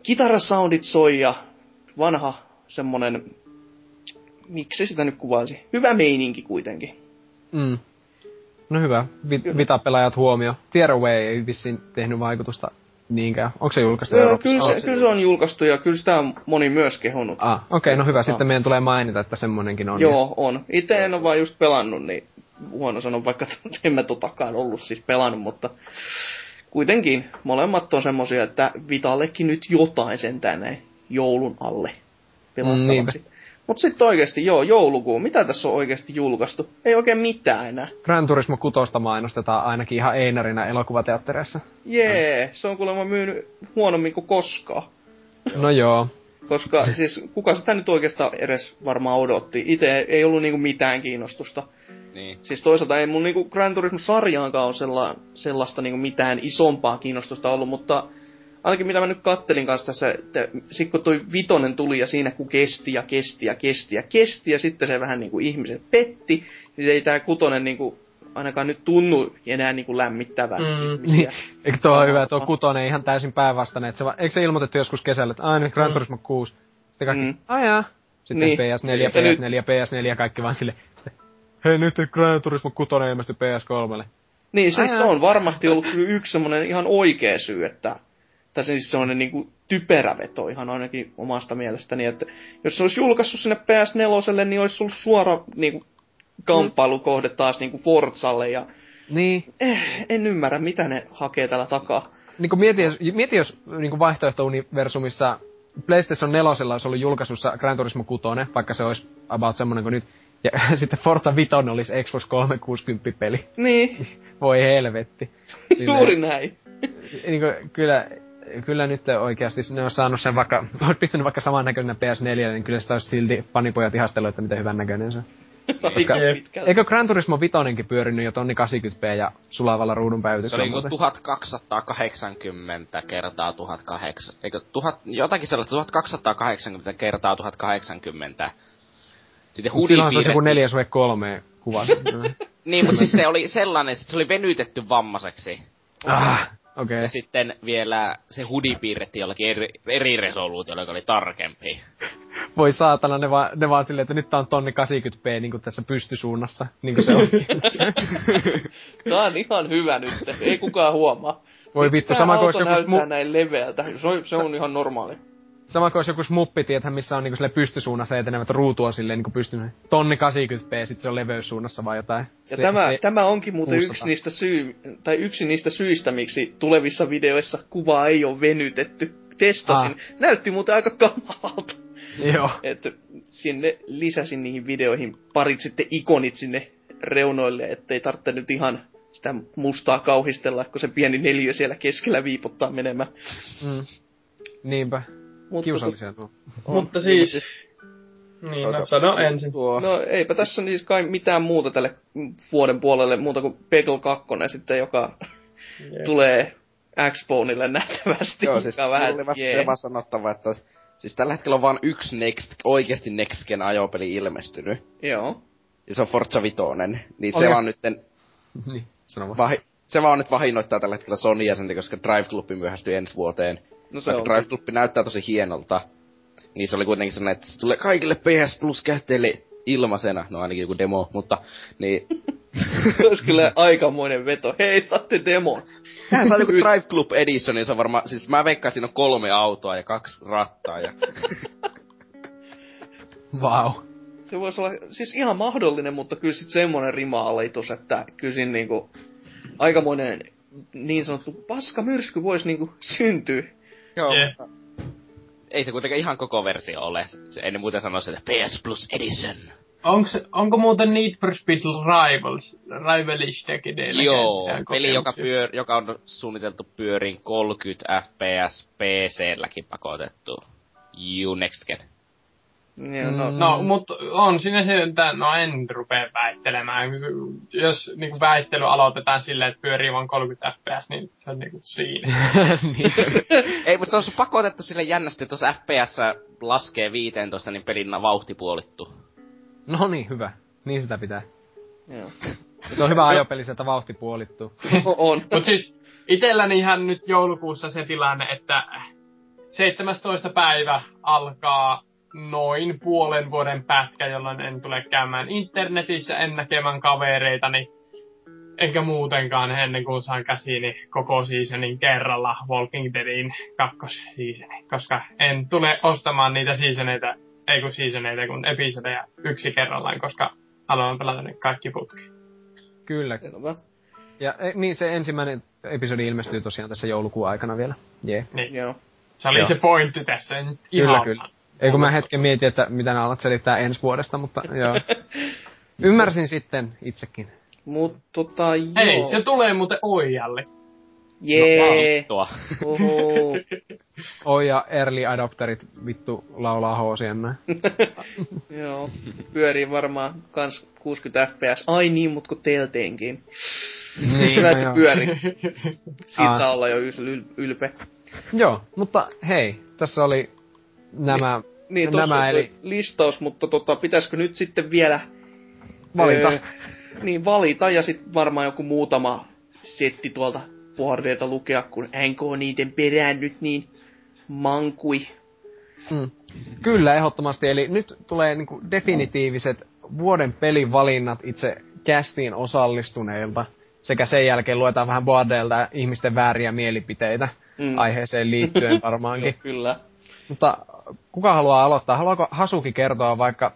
kitarasoundit soi ja vanha semmonen, miksi sitä nyt kuvaisi, hyvä meininki kuitenkin. Mm. No hyvä, Vi- Vita-pelaajat huomio. Tearaway ei vissiin tehnyt vaikutusta niinkään. Onko se julkaistu Öö, Euroopassa? kyllä, se, kyllä se on julkaistu ja kyllä sitä on moni myös kehunut. Ah, okei, okay, no hyvä. Ah. Sitten meidän tulee mainita, että semmonenkin on. Joo, on. Itse en ole vaan just pelannut, niin huono sanoa, vaikka *laughs* en mä totakaan ollut siis pelannut, mutta kuitenkin molemmat on semmosia, että Vitallekin nyt jotain sentään näin joulun alle pelattavaksi. Niinpä. Mutta sitten oikeasti, joo, joulukuu. Mitä tässä on oikeasti julkaistu? Ei oikein mitään enää. Gran Turismo 6 mainostetaan ainakin ihan Einarina elokuvateattereissa. Jee, se on kuulemma myynyt huonommin kuin koskaan. No joo. *laughs* Koska siis kuka sitä nyt oikeastaan edes varmaan odotti. Itse ei ollut niinku mitään kiinnostusta. Niin. Siis toisaalta ei mun niinku Gran Turismo-sarjaankaan ole sella, sellaista niinku mitään isompaa kiinnostusta ollut, mutta ainakin mitä mä nyt kattelin kanssa tässä, että sit kun toi vitonen tuli ja siinä kun kesti ja kesti ja kesti ja kesti ja sitten se vähän niinku ihmiset petti, niin se ei tää kutonen niinku ainakaan nyt tunnu enää niinku lämmittävän Mm, ihmisiä. Niin, *laughs* Eikö tuo ole hyvä, tuo kutonen ei ihan täysin päinvastainen. että Se, va- eikö se ilmoitettu joskus kesällä, että aina Gran Mm. Turismo 6. Sitten kaikki, Mm. ajaa. Sitten Niin. PS4, Ja nyt- PS4, PS4, kaikki vaan sille. Hei nyt Gran Turismo 6 ilmestyi PS3. Niin, siis Ai se on varmasti ollut kyllä yksi semmoinen ihan oikea syy, että tässä siis semmoinen niinku typerä veto ihan ainakin omasta mielestäni, että jos se olisi julkaissut sinne PS4, niin olisi ollut suora niinku kamppailukohde taas niinku Forzalle ja Niin, eh, en ymmärrä, mitä ne hakee tällä takaa. niin kuin mieti, jos, mieti, jos niin vaihtoehto-universumissa PlayStation 4 olisi ollut julkaisussa Gran Turismo 6, vaikka se olisi about semmonen kuin nyt. Ja *laughs* sitten Forza 5 olisi Xbox 360 peli. Niin, *laughs* Voi helvetti. juuri näin. *laughs* niin kuin, kyllä, kyllä nyt oikeasti ne on saanut sen vaikka, olet pistänyt vaikka samannäköinen PS4, niin kyllä sitä olisi silti panipojat ihastellut, että miten hyvän näköinen se on. Pitkälti. Eikö Gran Turismo 5 pyörinyt jo tonni 80p ja sulavalla ruudun Se päivityksellä? oli niinku muuten? 1280 kertaa 1008. Eikö tuhat, jotakin sellaista 1280 kertaa 1080. Sitten Mut silloin se olisi joku hudipiirretty. 4 suhe 3 kuva. *laughs* Niin, mutta siis se oli sellainen, että se oli venytetty vammaiseksi. ah, okei. Ja sitten vielä se hudi piirrettiin jollakin eri, eri resoluutiolla, joka oli tarkempi. Voi saatana, ne vaan, ne vaan silleen, että nyt tää on tonni 80p niin tässä pystysuunnassa, niin kuin se on. *laughs* Tää on ihan hyvä nyt, ei kukaan huomaa. Voi vittu, sama kuin joku näyttää smu- näin leveältä. Se on, se on ihan normaali. Sama kuin olisi joku smuppi, tiethän, missä on niinku sille pystysuunnassa etenevät ruutua silleen niinku pystyn tonni 80p, sit se on leveyssuunnassa vai jotain. Ja se, tämä, se, tämä onkin muuten 600. yksi niistä, syy, tai yksi niistä syistä, miksi tulevissa videoissa kuvaa ei ole venytetty. Testasin. Ah. Näytti muuten aika kamalalta. Joo. että sinne lisäsin niihin videoihin parit sitten ikonit sinne reunoille, ettei tarvitse nyt ihan sitä mustaa kauhistella, kun se pieni neliö siellä keskellä viipottaa menemään. Mm. Niinpä. Mutta Kiusallisia nuo. on. Mutta siis... Niin, no, sano ensin. Tuo, No eipä tässä siis kai mitään muuta tälle vuoden puolelle, muuta kuin Peggle 2 sitten, joka tulee Xboneille nähtävästi. Joo, siis joka vähän, oli vaan sanottava, että siis tällä hetkellä on vain yksi Next, oikeasti Next Gen ajopeli ilmestynyt. Joo. Ja se on Forza Vitoinen. Niin se vaan nytten, *laughs* niin, sano vaan. vahi, se vaan nyt vahinnoittaa tällä hetkellä Sony jäsentä, koska Drive Club myöhästyy ensi vuoteen. No se Vaikka on. Drive Club näyttää tosi hienolta. Niin se oli kuitenkin sellainen, että se tulee kaikille PS Plus käyttäjille ilmaisena. No ainakin joku demo, mutta niin. Se *laughs* olisi kyllä aikamoinen veto. Hei, saatte demon. Tähän saa joku Drive Club Edition, niin se on varmaan, siis mä veikkaan, siinä on kolme autoa ja kaksi rattaa ja... *laughs* Vau. Se voisi olla siis ihan mahdollinen, mutta kyllä sitten semmoinen rima-alitus, että kyllä siinä niinku aikamoinen niin sanottu paskamyrsky voisi niinku syntyä. Joo, mutta ei se kuitenkaan ihan koko versio ole. Se, ennen muuten sanoisi, että PS Plus Edition. Onks, onko muuten Need for Speed Rivals, Rivalistiakin teillä Joo, peli, joka, pyör, joka on suunniteltu pyöriin 30 fps PC-lläkin pakotettu. You next gen. Ja, no, Mm. No, mutta on siinä se, että no en rupea väittelemään. Jos niinku väittely aloitetaan silleen, että pyörii vaan 30 fps, niin se on niinku siinä. niin. *laughs* *laughs* Ei, mutta se on pakotettu sille jännästi, että jos FPS laskee 15, niin pelin vauhti puolittuu. No niin, hyvä. Niin sitä pitää. joo. Se on hyvä ajopeli, sieltä vauhti puolittuu. *laughs* on. Mut siis itselläni ihan nyt joulukuussa se tilanne, että 17. päivä alkaa noin puolen vuoden pätkä, jolloin en tule käymään internetissä, en näkemään kavereitani, enkä muutenkaan ennen kuin saan käsiini koko seasonin kerralla Walking Deadin kakkosseasoni, koska en tule ostamaan niitä seasoneita, ei kun seasoneita, kun episodeja yksi kerrallaan, koska haluan pelata ne kaikki putki. Kyllä. Selvä. Ja e, niin se ensimmäinen episodi ilmestyy tosiaan tässä joulukuun aikana vielä. Jee. Niin. Joo. Se oli Joo. se pointti tässä. Nyt Kyllä, ihan kyllä. Ei kun mä hetken mietin, että mitä nää alat selittää ensi vuodesta, mutta joo. *laughs* Ymmärsin sitten itsekin. Mut tota joo. Hei, se tulee muuten Oijalle. Jee. Vittua. Oho. Oi ja early adopterit vittu laulaa hoosien *laughs* näin. Joo. Pyörii varmaan kans 60 fps. Ai niin, mut kun Telltalekin. Niin, *laughs* Hyvä, että se pyöri. Siitä Aa. saa olla jo yl- ylpeä. Joo, mutta hei, tässä oli nämä Niin, nämä on eli listaus, mutta tota, pitäisikö nyt sitten vielä valita. Öö, niin, valita ja sitten varmaan joku muutama setti tuolta boardeilta lukea, kun NK niiden perään nyt niin mankui. Mm. Kyllä, ehdottomasti. Eli nyt tulee niinku definitiiviset vuoden pelivalinnat itse kästiin osallistuneilta. Sekä sen jälkeen luetaan vähän boardeilta ihmisten vääriä mielipiteitä Mm. aiheeseen liittyen *laughs* varmaankin. Kyllä. Mutta kuka haluaa aloittaa? Haluaako Hasuki kertoa vaikka,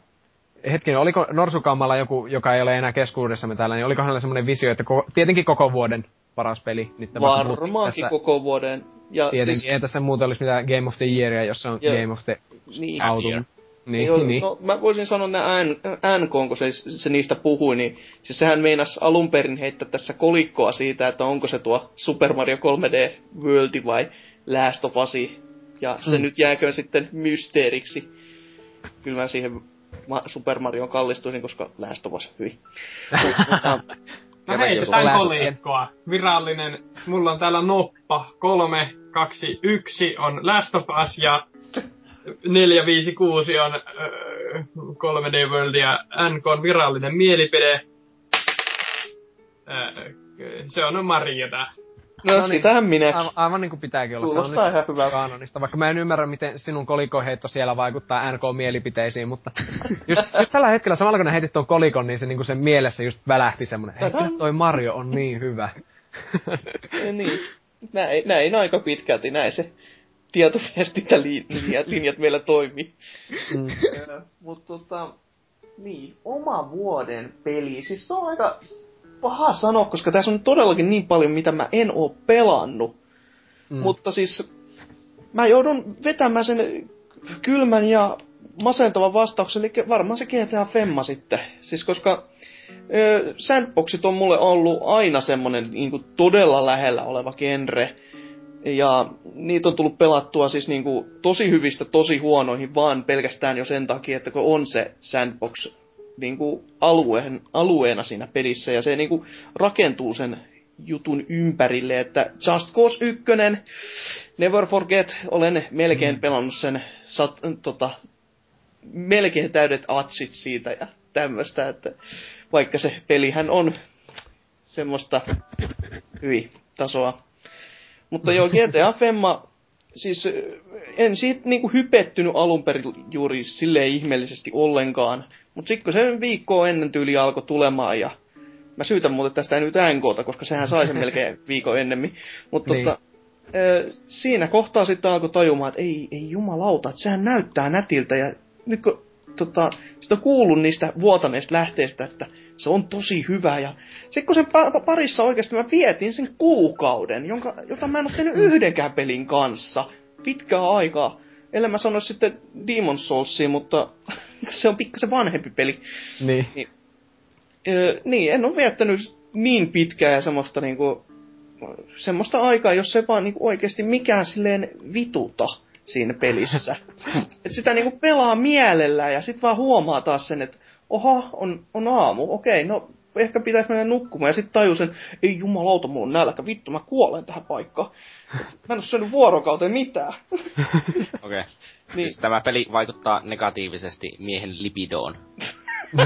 hetkinen, oliko Norsukammalla joku, joka ei ole enää keskuudessamme täällä, niin oliko hänellä semmoinen visio, että koko, tietenkin koko vuoden paras peli? Nyt Varmaankin tässä, koko vuoden. Ja Tietenkin, siis, ei tässä muuta olisi mitään Game of the Yearia, jossa on Joo. Game of the niin, Autumn. Niin, Joo, niin. No, mä voisin sanoa nää NK, kun se, se niistä puhui, niin siis sehän meinas alun perin heittää tässä kolikkoa siitä, että onko se tuo Super Mario 3D World vai Last of Us. Ja se Mm. nyt jääköön sitten mysteeriksi. Kyllä mä siihen Ma- Super Marioon kallistuisin, koska Last of Us hyi. *laughs* Mutta, No heitetään kolikkoa. Virallinen, mulla on täällä noppa. 3, 2, 1 on Last of Us ja 4, 5, 6 on öö, 3D World ja NK on virallinen mielipide. Öö, se on Mario no, No niin. sitähän minäkin. Aivan, aivan niin kuin pitääkin olla. Kuulostaa se on ihan nyt hyvältä. kaanonista, vaikka mä en ymmärrä, miten sinun kolikoheitto siellä vaikuttaa NK-mielipiteisiin, mutta *laughs* just, just tällä hetkellä, samalla kun ne heitit tuon kolikon, niin se, niin kuin sen mielessä just välähti semmonen, hei, kyllä toi Mario on niin hyvä. *laughs* Niin. Näin, näin aika pitkälti, näin se tietoviestintälinjat linjat meillä toimii. Mm. Mutta tota, niin, oma vuoden peli, siis se on aika paha sanoa, koska tässä on todellakin niin paljon, mitä mä en oo pelannut. Mm. Mutta siis mä joudun vetämään sen kylmän ja masentava vastaus, eli varmaan se GTA Femma sitten. Siis koska ö, sandboxit on mulle ollut aina semmonen niin todella lähellä oleva genre. Ja niitä on tullut pelattua siis niin kuin, tosi hyvistä tosi huonoihin, vaan pelkästään jo sen takia, että kun on se sandbox niin kuin, alueen, alueena siinä pelissä, ja se niin kuin, rakentuu sen jutun ympärille, että Just Cause 1, Never Forget, olen melkein mm. pelannut sen sat, tota, melkein täydet atsit siitä ja tämmöistä, että vaikka se pelihän on semmoista hyvin tasoa. Mutta joo, GTA Femma, siis en siitä niinku hypettynyt alun perin juuri silleen ihmeellisesti ollenkaan. Mutta sitten kun se viikkoa ennen tyyli alkoi tulemaan ja mä syytän muuten tästä nyt NKta, koska sehän sai sen *laughs* melkein viikon ennemmin. Mutta niin. tota, siinä kohtaa sitten alkoi tajumaan, että ei, ei jumalauta, että sehän näyttää nätiltä. Ja nyt kun tota, sitä on kuullut niistä vuotaneista lähteistä, että se on tosi hyvä. Ja sitten kun sen parissa oikeasti mä vietin sen kuukauden, jonka, jota mä en ole tehnyt yhdenkään pelin kanssa pitkää aikaa. Ellei mä sano sitten Demon Soulsia, mutta *laughs* se on pikkasen vanhempi peli. Niin. Niin, öö, niin en ole viettänyt niin pitkää ja semmoista niinku, semmoista aikaa, jos se vaan niinku oikeasti mikään silleen vituta siinä pelissä. *laughs* Et sitä niinku pelaa mielellä ja sit vaan huomaa taas sen, että oha, on, on aamu, okei, no ehkä pitäisi mennä nukkumaan. Ja sitten tajusin, ei jumalauta, mulla on nälkä, vittu, mä kuolen tähän paikkaan. Mä en ole syönyt vuorokauteen mitään. *laughs* *laughs* Okei. Okay. Niin. Siis tämä peli vaikuttaa negatiivisesti miehen lipidoon. *laughs*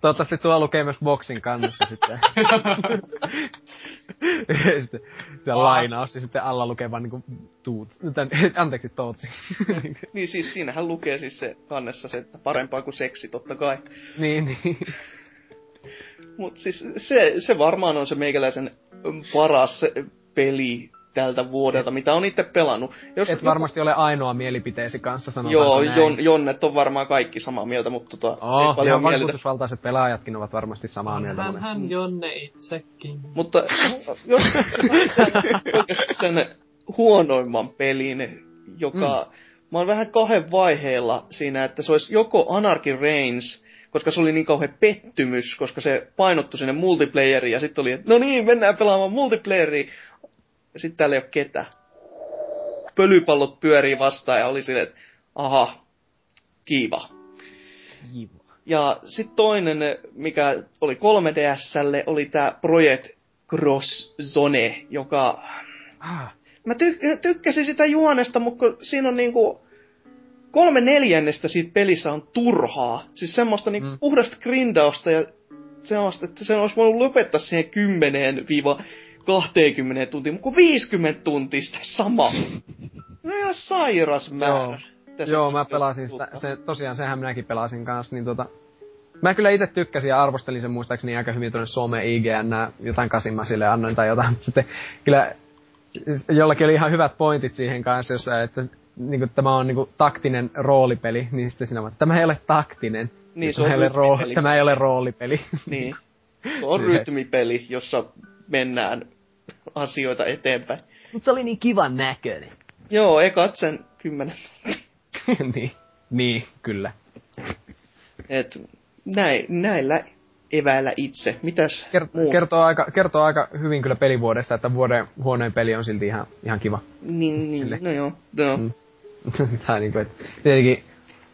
Toivottavasti tuo lukee myös boksin kannassa sitten. *laughs* sitten se lainaus ja sitten alla lukee vaan niinku tuut. Tän, anteeksi, tootsi. *laughs* niin siis siinähän lukee siis se kannessa se, että parempaa kuin seksi totta kai. niin, niin. Mut siis se, se varmaan on se meikäläisen paras peli tältä vuodelta, mitä on itse pelannut. Jos Et joku... varmasti ole ainoa mielipiteesi kanssa sanotaan Joo, Jon, Jonnet on varmaan kaikki samaa mieltä, mutta tota, oh, se ei paljon mieltä. pelaajatkin ovat varmasti samaa mieltä. Hän, hän Jonne itsekin. Mutta jos oikeasti sen huonoimman pelin, joka... Mm. Mä oon vähän kahden vaiheella siinä, että se olisi joko Anarchy Reigns, koska se oli niin kauhean pettymys, koska se painottu sinne multiplayeriin, ja sitten oli, että no niin, mennään pelaamaan multiplayeriin, ja sitten täällä ei ole ketä. Pölypallot pyörii vastaan ja oli silleen, että aha, kiiva. Kiiva. Ja sitten toinen, mikä oli 3DSlle, oli tämä Project Cross Zone, joka... Ah. Mä ty- tykkäsin sitä juonesta, mutta siinä on niinku... Kolme neljännestä siitä pelissä on turhaa. Siis semmoista niinku mm. puhdasta grindausta ja semmoista, että se olisi voinut lopettaa siihen kymmeneen viiva 20 tuntia, mutta 50 tuntia sitä sama. No ihan sairas määrä. Joo, Joo mä pelasin sitä, se, tosiaan sehän minäkin pelasin kanssa, niin tota, Mä kyllä itse tykkäsin ja arvostelin sen muistaakseni aika hyvin tuonne Suomeen IGN, jotain kasin mä sille annoin tai jotain, *laughs* mutta sitten kyllä jollakin oli ihan hyvät pointit siihen kanssa, jossa, että niin kuin, tämä on niin kuin, taktinen roolipeli, niin sitten sinä että tämä ei ole taktinen. Niin, se on ei rooli, Tämä ei ole roolipeli. Niin. *laughs* Se on rytmipeli, jossa mennään asioita eteenpäin. Mutta oli niin kivan näköinen. Joo, ekat sen kymmenen *laughs* niin, niin, kyllä. Et näin, näillä eväillä itse. Mitäs Kert- kertoo, aika, kertoo aika hyvin kyllä pelivuodesta, että vuoden huoneen peli on silti ihan, ihan kiva. Niin, niin no joo. No. Mm. *laughs* Tää niinku, et, tietenkin,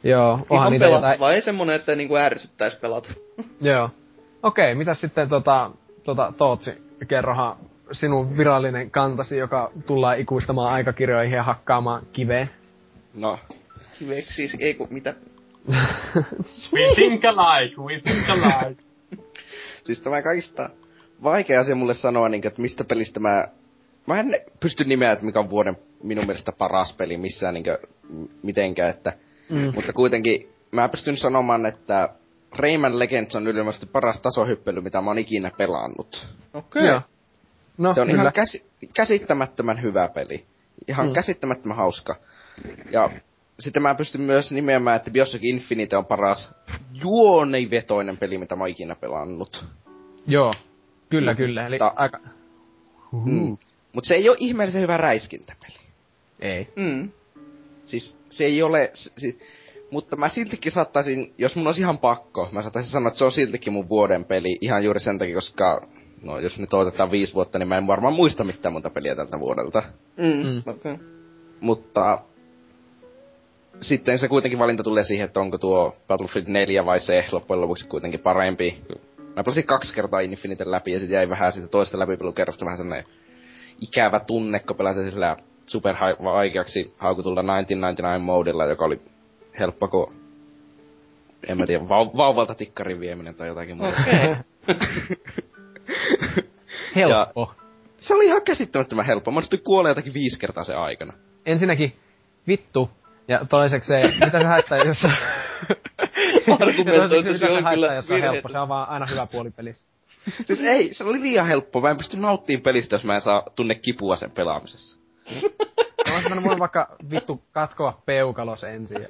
joo, onhan niitä jotain... ei semmonen, että niinku ärsyttäis pelata. joo. Okei, okay, mitäs sitten tota, tota Tootsi, kerrohan sinun virallinen kantasi, joka tullaan ikuistamaan aikakirjoihin ja hakkaamaan kiveen? No. Kiveksi siis, ei kun mitä? we think alike, we think alike. siis tämä kaikista vaikea asia mulle sanoa, niin, että mistä pelistä mä... Mä en pysty nimeä, että mikä on vuoden minun mielestä paras peli missään niin kuin, mitenkään, että... Mm. Mutta kuitenkin mä pystyn sanomaan, että Rayman Legends on yleensä paras tasohyppely, mitä mä oon ikinä pelannut. Okei. Okay. No, se on kyllä. ihan käsi- käsittämättömän hyvä peli. Ihan mm. käsittämättömän hauska. Ja sitten mä pystyn myös nimeämään, että Bioshock Infinite on paras juonivetoinen peli, mitä mä oon ikinä pelannut. Joo, kyllä, mm. kyllä. Eli Ta- aika... Mm. Mut se ei ole ihmeellisen hyvä räiskintäpeli. Ei. Mm. siis se ei ole, s- si, mutta mä siltikin saattaisin, jos mun olisi ihan pakko, mä saattaisin sanoa, että se on siltikin mun vuoden peli, ihan juuri sen takia, koska, no jos nyt otetaan viisi vuotta, niin mä en varmaan muista mitään muuta peliä tältä vuodelta. Mm, Mm. Okay. Mutta sitten se kuitenkin valinta tulee siihen, että onko tuo Battlefield 4 vai se loppujen lopuksi kuitenkin parempi. Mä pelasin kaksi kertaa Infinite läpi ja sitten jäi vähän siitä toista läpipelukerrosta vähän sellainen ikävä tunne, kun pelasin sillä super vaikeaksi haukutulla 1999 modilla, joka oli helppo kuin en mä tiedä, vau- vauvalta tikkarin vieminen tai jotakin muuta. Okei. *laughs* *laughs* Helppo. Se oli ihan käsittämättömän helppo. Mä onnistuin kuolemaan jotakin viisi kertaa sen aikana. Ensinnäkin vittu. Ja toiseksi se, mitä se haittaa, jos... *laughs* Argumentoitu, Toiseksi, se mitä on kyllä jos se on helppo. Se on vaan aina hyvä puoli pelissä. Siis ei, se oli liian helppo. Mä en pysty nauttimaan pelistä, jos mä en saa tunne kipua sen pelaamisessa. Mä olisin mennyt voinut vaikka vittu katkoa peukalos ensin. ja-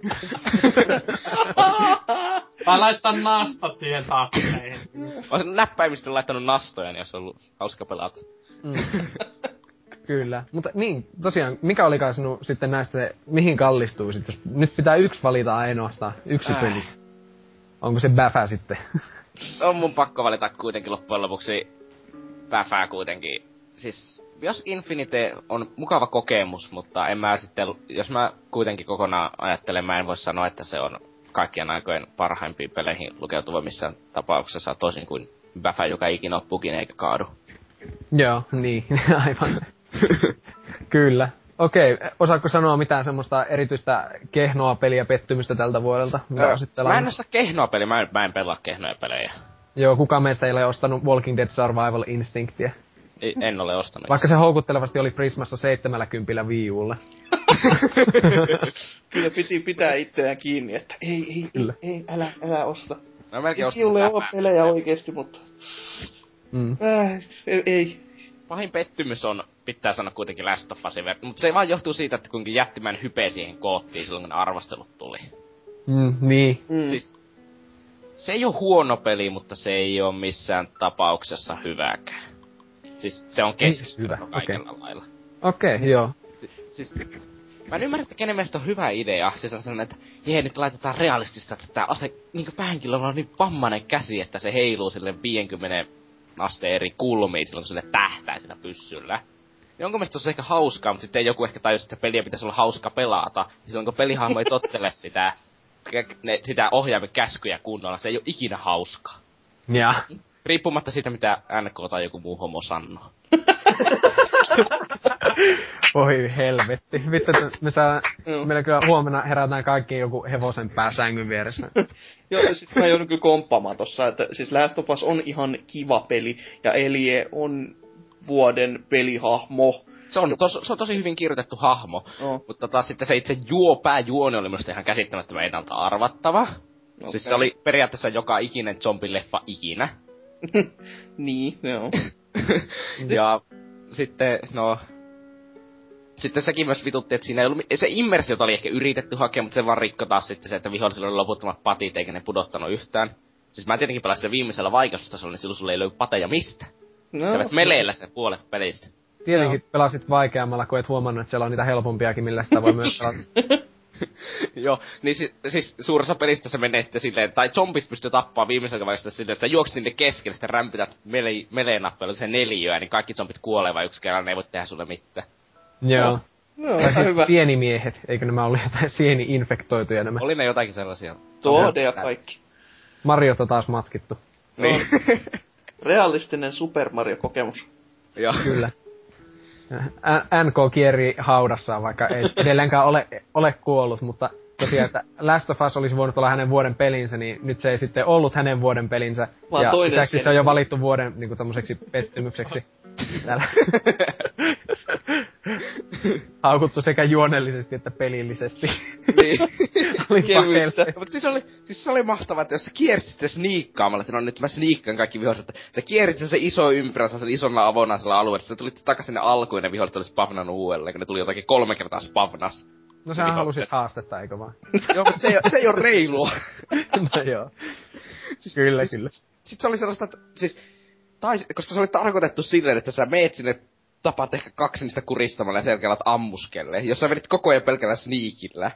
Tai laittaa nastat siihen. Mä olisin näppäimistä laittanut nastoja, niin olisi ollut hauska pelata. Mm. Kyllä. Mutta niin, tosiaan, mikä olikaan sinun sitten näistä mihin kallistuu sitten? Nyt pitää yksi valita ainoastaan, yksi Äh. peli. Onko se bäfä sitten? On mun pakko valita kuitenkin loppujen lopuksi päfää kuitenkin. Siis, jos Infinite on mukava kokemus, mutta en mä sitten, jos mä kuitenkin kokonaan ajattelen, mä en voi sanoa, että se on kaikkien aikojen parhaimpiin peleihin lukeutuva missään tapauksessa, toisin kuin Bäfä, joka ikinä pukin eikä kaadu. Joo, niin, *laughs* aivan. *laughs* Kyllä. Okei, osaatko sanoa mitään semmoista erityistä kehnoa peliä pettymystä tältä vuodelta? mitä Öö, mä en osaa kehnoa peliä, mä en, mä en pelaa kehnoja pelejä. Joo, kuka meistä ei ole ostanut Walking Dead Survival Instinctia? Ei, en ole ostanut. Vaikka se houkuttelevasti oli Prismassa 70 Wii Ulle. Kyllä piti pitää itseään kiinni, että ei, ei, ei, Kyllä. ei, älä, älä osta. Mä melkein Ei ostin Bäfää. ole pelejä oikeesti, mutta Mm. äh, ei, ei. Pahin pettymys on, pitää sanoa kuitenkin Last of Usin ver- mutta se vaan johtuu siitä, että kuinka jättimään hype siihen koottiin silloin, kun ne arvostelut tuli. Mm, niin. Mm. Siis, se ei ole huono peli, mutta se ei ole missään tapauksessa hyväkään. Siis se on siis hyvä, keskiverto kaikella okay. lailla. Okei, okay, joo. Siis, mä en ymmärrä, että kenen mielestä on hyvä idea. Siis on sellainen, että jee, nyt laitetaan realistista, että tää ase, niinku päähenkilöllä on niin vammainen käsi, että se heiluu sille 50 asteen eri kulmiin silloin, kun sille tähtää sillä pyssyllä. Jonkun mielestä se on ehkä hauskaa, mutta sitten joku ehkä tajusi, että peliä pitäisi olla hauska pelata. Ja silloin kun pelihahmo ei tottele *laughs* sitä, ne, sitä ohjaimen käskyjä kunnolla, se ei ole ikinä hauskaa. Ja. Riippumatta siitä, mitä NK tai joku muu homo sanoo. Oi helvetti. Vittu, että me saa, Joo. meillä kyllä huomenna herätään kaikki joku hevosen pää sängyn vieressä. *laughs* Joo, siis mä joudun kyllä komppaamaan tossa, että siis Last of Us on ihan kiva peli, ja Elie on vuoden pelihahmo. Se on, tos, se on tosi hyvin kirjoitettu hahmo, No. mutta taas sitten se itse juo, pääjuoni oli minusta ihan käsittämättömän ennalta arvattava. Okay. Siis se oli periaatteessa joka ikinen zombileffa ikinä. *laughs* niin, joo. *laughs* ja sitten, no... Sitten sekin myös vitutti, että siinä ei ollut... Se immersiota oli ehkä yritetty hakea, mutta se vaan rikko taas sitten se, että vihollisilla oli loputtomat patit, eikä ne pudottanut yhtään. Siis mä tietenkin pelasin sen viimeisellä vaikeustasolla, niin silloin sulle ei löydy pateja mistä. No, Sä vet meleillä sen puolet pelistä. Tietenkin pelasit vaikeammalla, kun et huomannut, että siellä on niitä helpompiakin, millä sitä voi myös *laughs* pelata. *laughs* Joo, niin si- siis suuressa pelistä se menee sitten silleen, tai zombit pystyy tappaa viimeisellä vaiheessa silleen, että sä juokset niiden keskelle, sitten rämpytät mele- melee-nappeilla, se neliöä, niin kaikki zombit kuolee vai yksi kerran, ne ei voi tehdä sulle mitään. Joo. no, Tai ihan siis hyvä. sienimiehet, eikö nämä ollut jotain sieni-infektoituja nämä? Oli ne jotakin sellaisia. Toode ja kaikki. Mariota taas matkittu. Niin. *laughs* Realistinen Super Mario-kokemus. Joo. Kyllä. NK kierri haudassaan, vaikka ei *laughs* edelleenkään ole, ole kuollut, mutta tosiaan, että Last of Us olisi voinut olla hänen vuoden pelinsä, niin nyt se ei sitten ollut hänen vuoden pelinsä. Vaan ja lisäksi se on jo valittu vuoden niin kuin tämmöiseksi pettymykseksi. *laughs* Täällä. *laughs* *laughs* Haukuttu sekä juonellisesti että pelillisesti. niin. *laughs* Oli pakeille. Mutta siis oli, siis se oli mahtavaa, että jos sä kiersit sitä sniikkaamalla, että no nyt mä sniikkaan kaikki viholliset, että sä kiersit sen se iso ympyränsä sen ison avonaisella alueella, sitten tulit takaisin sinne alkuun ja ne viholliset oli spavnannut uudelleen, kun ne tuli jotakin kolme kertaa spavnas. No sä halusit haastetta, eikö vaan? *laughs* Joo, mutta se ei, se ei ole reilua. no joo. Kyllä, siis, kyllä. Sitten se oli sellaista, että siis, tai, koska se oli tarkoitettu silleen, että sä meet sinne tapat ehkä kaksi niistä kuristamalla ja selkeällä alat ammuskelle. Jos sä vedit koko ajan pelkällä sneakillä,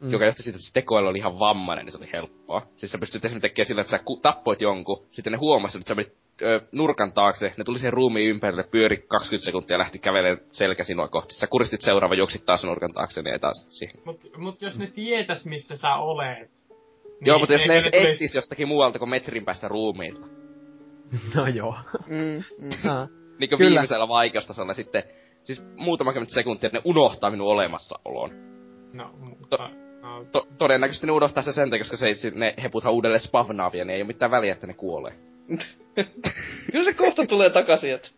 mm. joka johti siitä, että se tekoilu oli ihan vammainen, niin se oli helppoa. Siis sä pystyt esimerkiksi tekemään sillä, että sä tappoit jonkun, sitten ne huomasivat, että sä menit ö, nurkan taakse, ne tuli sen ruumiin ympärille, pyöri 20 sekuntia ja lähti kävelemään selkä sinua kohti. Sä kuristit seuraava, juoksit taas nurkan taakse, niin ei taas siihen. Mut, mut jos ne tietäis, missä sä olet. Joo, mutta jos ne edes tuli- ettis jostakin muualta kuin metrin päästä ruumiilta. *laughs* No joo. Mm, mm. *laughs* Niin kuin Kyllä. viimeisellä vaikeustasolla sitten, siis muutama kymmentä sekuntia, että ne unohtaa minun olemassaolon. No, mutta... No, To- todennäköisesti ne unohtaa se sen koska se ei, ne heputhan uudelleen spavnaavia, niin ei ole mitään väliä, että ne kuolee. *laughs* Kyllä se kohta tulee takaisin, että...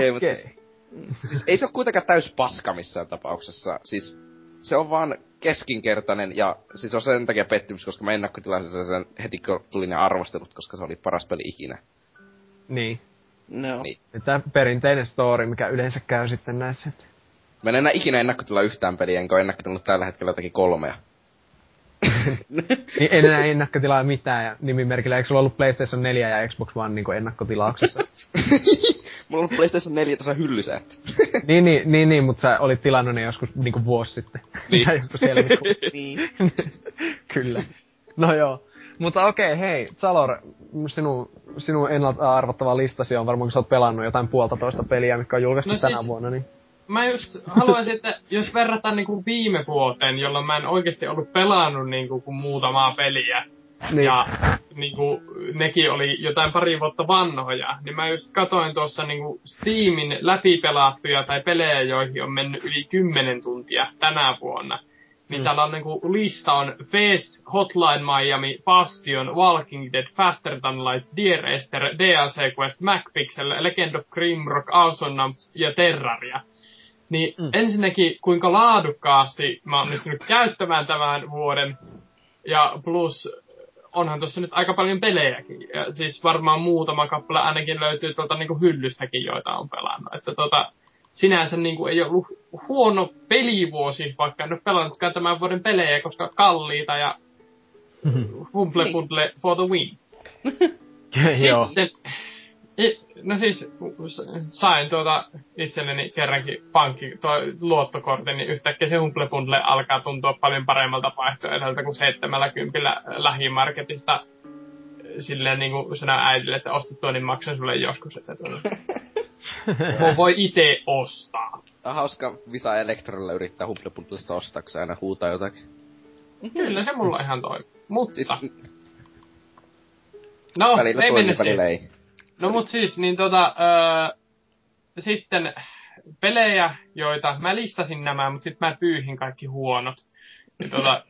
Ei, mutta siis, siis ei se ole kuitenkaan täys paska missään tapauksessa. Siis se on vaan keskinkertainen ja siis on sen takia pettymys, koska mä ennakkotilasin sen heti kun tuli ne arvostelut, koska se oli paras peli ikinä. Niin. No. Niin. Tämä perinteinen story, mikä yleensä käy sitten näissä. Mä en enää ikinä ennakkotila yhtään peliä, enkä ole ennakkotilannut tällä hetkellä jotakin kolmea. Niin en enää ennakkotilaa mitään ja nimimerkillä. Eikö sulla ollut PlayStation 4 ja Xbox One niin ennakkotilauksessa? *laughs* Mulla on ollut PlayStation 4 tässä hyllyssä, että. *laughs* niin, niin, niin, niin, mutta sä olit tilannut ne joskus niin vuosi sitten. Niin. *laughs* joskus helmikuussa. Niin. Kyllä. No joo. Mutta okei, hei, Salor, sinun, sinun ennalta arvattava listasi on varmaan, kun sä oot pelannut jotain puolta peliä, mikä on julkaistu No tänä siis- vuonna, niin... Mä just haluaisin, että jos verrataan niinku viime vuoteen, jolloin mä en oikeasti ollut pelannut niinku kuin muutamaa peliä, niin. ja niinku, nekin oli jotain pari vuotta vanhoja, niin mä just katoin tuossa niinku Steamin läpipelattuja tai pelejä, joihin on mennyt yli 10 tuntia tänä vuonna. Niin Mm. täällä on niinku lista on Face, Hotline Miami, Bastion, Walking Dead, Faster Than Light, Dear Esther, DLC Quest, MacPixel, Legend of Grimrock, Awesomenoms ja Terraria. Niin Mm. ensinnäkin, kuinka laadukkaasti mä oon onnistunut käyttämään tämän vuoden. Ja plus, onhan tuossa nyt aika paljon pelejäkin. Ja siis varmaan muutama kappale ainakin löytyy tuolta niinku hyllystäkin, joita on pelannut. Että tota, sinänsä niinku ei ollut huono pelivuosi, vaikka en ole pelannutkaan tämän vuoden pelejä, koska kalliita ja *laughs* humble Niin. bundle for the win. *laughs* Joo. Sitten, no siis sain tuota itselleni kerrankin pankki, tuo luottokortin, niin yhtäkkiä se Humble Bundle alkaa tuntua paljon paremmalta vaihtoehdolta kuin 70 lähimarketista silleen niin kuin sanoo äidille, että ostat tuon, niin maksan sulle joskus, että tuota, *laughs* *laughs* voi- voi itse ostaa. Hauska Visa Electrolla yrittää Humble Bundlesta ostaa, kun se aina huutaa jotakin. Kyllä se mulla ihan toimii. Mutta, Siis no, välillä ei mennä välillä ei. No mut siis, niin tota, öö, sitten pelejä, joita, mä listasin nämä, mutta sitten mä pyyhin kaikki huonot. Ja tota,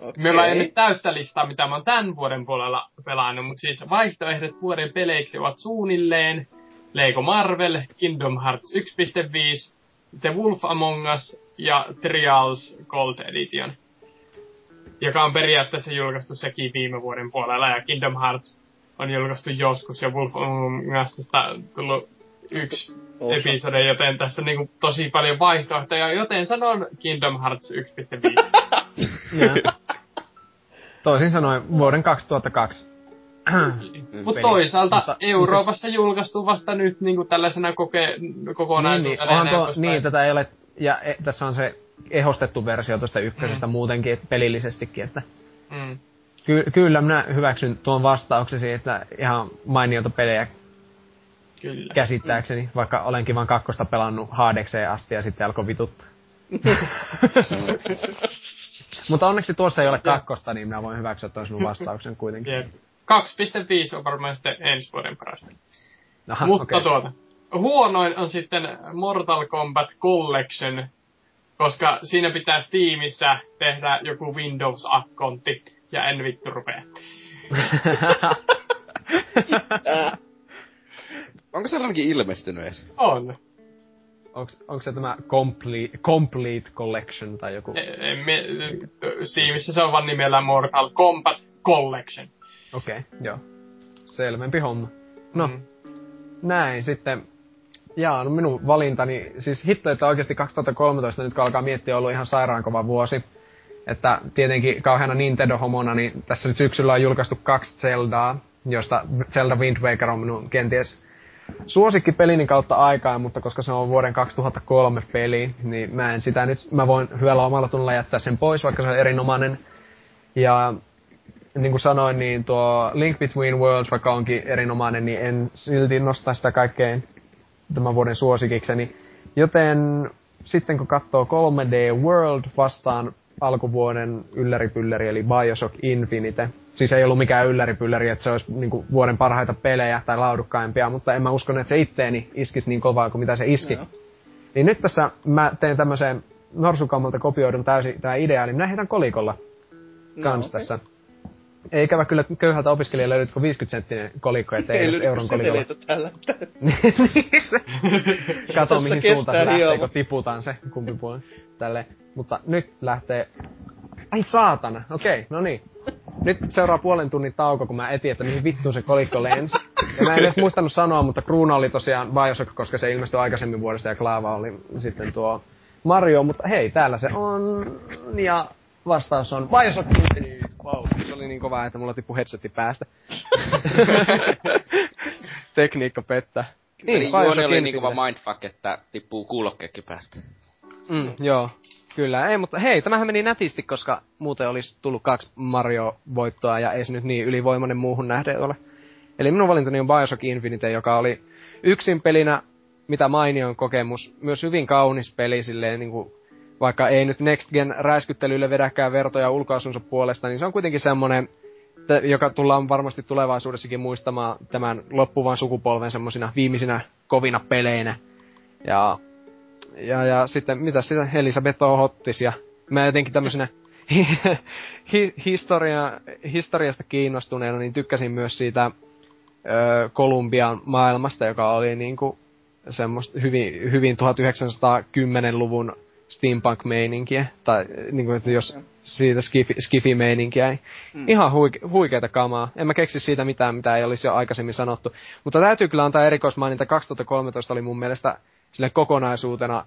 Okay. Meillä ei nyt täyttä listaa, mitä mä oon tämän vuoden puolella pelannut, mutta siis vaihtoehdot vuoden peleiksi ovat suunnilleen Lego Marvel, Kingdom Hearts 1.5, The Wolf Among Us ja Trials Gold Edition. Joka on periaatteessa julkaistu sekin viime vuoden puolella, ja Kingdom Hearts on julkaistu joskus, ja Wolf Among Usista on tullut yksi Osa. episode, joten tässä on niinku tosi paljon vaihtoehtoja, joten sanon Kingdom Hearts 1.5. Ja. *laughs* Toisin sanoen vuoden 2002. Mutta toisaalta Mutta- Euroopassa julkaistu vasta nyt niin kuin tällaisena koke- niin, niin, kokonaisuutena. onhan ja tuo, niin, tätä ei ole, ja e, tässä on se ehostettu versio tuosta ykkösestä mm. muutenkin, et pelillisestikin, että Mm. ky, kyllä minä hyväksyn tuon vastauksesi, että ihan mainiota pelejä Kyllä. käsittääkseni, mm. vaikka olenkin vain kakkosta pelannut haadekseen asti ja sitten alkoi vituttaa. *laughs* Mutta onneksi tuossa ei ole kakkosta, niin minä voin hyväksyä tuon sinun *laughs* vastauksen kuitenkin. Jep. 2.5 on varmaan sitten ensi vuoden paras. Aha, Mutta okei. tuota, huonoin on sitten Mortal Kombat Collection, koska siinä pitää Steamissa tehdä joku Windows-akkontti, ja en vittu rupea. *laughs* Onko sellainenkin ilmestynyt edes? On. Onks, onko se tämä complete, complete Collection tai joku? E- me, Steamissa se on vaan nimellä Mortal Kombat Collection. Okei, okay, joo. Selvempi homma. No, Mm. näin sitten. Jaa, no minun valintani, siis hitto, että oikeasti 2013 nyt kun alkaa miettiä, on ollut ihan sairaan kova vuosi. Että tietenkin kauheana Nintendo-homona, niin tässä nyt syksyllä on julkaistu kaksi Zeldaa, josta Zelda Wind Waker on minun kenties suosikkipelini kautta aikaa, mutta koska se on vuoden 2003 peli, niin mä en sitä nyt, mä voin hyvällä omalla tunnolla jättää sen pois, vaikka se on erinomainen. Ja niin kuin sanoin, niin tuo Link Between Worlds, vaikka onkin erinomainen, niin en silti nosta sitä kaikkein tämän vuoden suosikikseni. Joten sitten kun katsoo 3D World vastaan alkuvuoden ylläripylläri, eli Bioshock Infinite. Siis ei ollut mikään ylläripylläri, että se olisi niin kuin, vuoden parhaita pelejä tai laadukkaimpia, mutta en mä usko, että se itteeni iskisi niin kovaa kuin mitä se iski. No. Niin nyt tässä mä teen tämmöisen norsukammalta kopioidun täysin tämä idea, eli minä heitän kolikolla kans no, okay. tässä. Ei ikävä kyllä köyhältä opiskelijalle löydyt 50 senttinen kolikko, ettei edes euron kolikolla. täällä. *laughs* Kato mihin suuntaan se lähtee, kun tiputaan se kumpi puoli. Tälle. Mutta nyt lähtee... Ai saatana, okei, okay, no niin. Nyt seuraa puolen tunnin tauko, kun mä etin, että mihin vittuun se kolikko lensi. Ja mä en edes muistanut sanoa, mutta Kruuna oli tosiaan Bioshock, koska se ilmestyi aikaisemmin vuodesta ja Klaava oli sitten tuo Mario, mutta hei, täällä se on. Ja vastaus on Bioshock Infinite. Wow, se oli niin kova, että mulla tippui headsetti päästä. *laughs* Tekniikka pettää. Niin, Eli Juoni oli niin kova mindfuck, että tippuu kuulokkeekin päästä. Mm, joo, kyllä. Ei, mutta hei, tämähän meni nätisti, koska muuten olisi tullut kaksi Mario-voittoa ja ei se nyt niin ylivoimainen muuhun nähden ole. Eli minun valintani on Bioshock Infinite, joka oli yksin pelinä mitä mainion kokemus. Myös hyvin kaunis peli silleen niin kuin vaikka ei nyt Next Gen räiskyttelylle vedäkään vertoja ulkoasunsa puolesta, niin se on kuitenkin semmonen, joka tullaan varmasti tulevaisuudessakin muistamaan tämän loppuvan sukupolven semmoisina viimeisinä kovina peleinä. Ja, ja, ja sitten, mitä sitä, Elisabeth Hottis ja mä jotenkin tämmöisenä hi, historia, historiasta kiinnostuneena, niin tykkäsin myös siitä ö, Kolumbian maailmasta, joka oli niinku semmoista hyvin, hyvin 1910-luvun steampunk-meininkiä, tai niin kuin, että jos siitä skifi, skifi-meininkiä, niin mm. ihan huike, huikeita kamaa. En mä keksi siitä mitään, mitä ei olisi jo aikaisemmin sanottu. Mutta täytyy kyllä antaa erikoismaininta, 2013 oli mun mielestä sille kokonaisuutena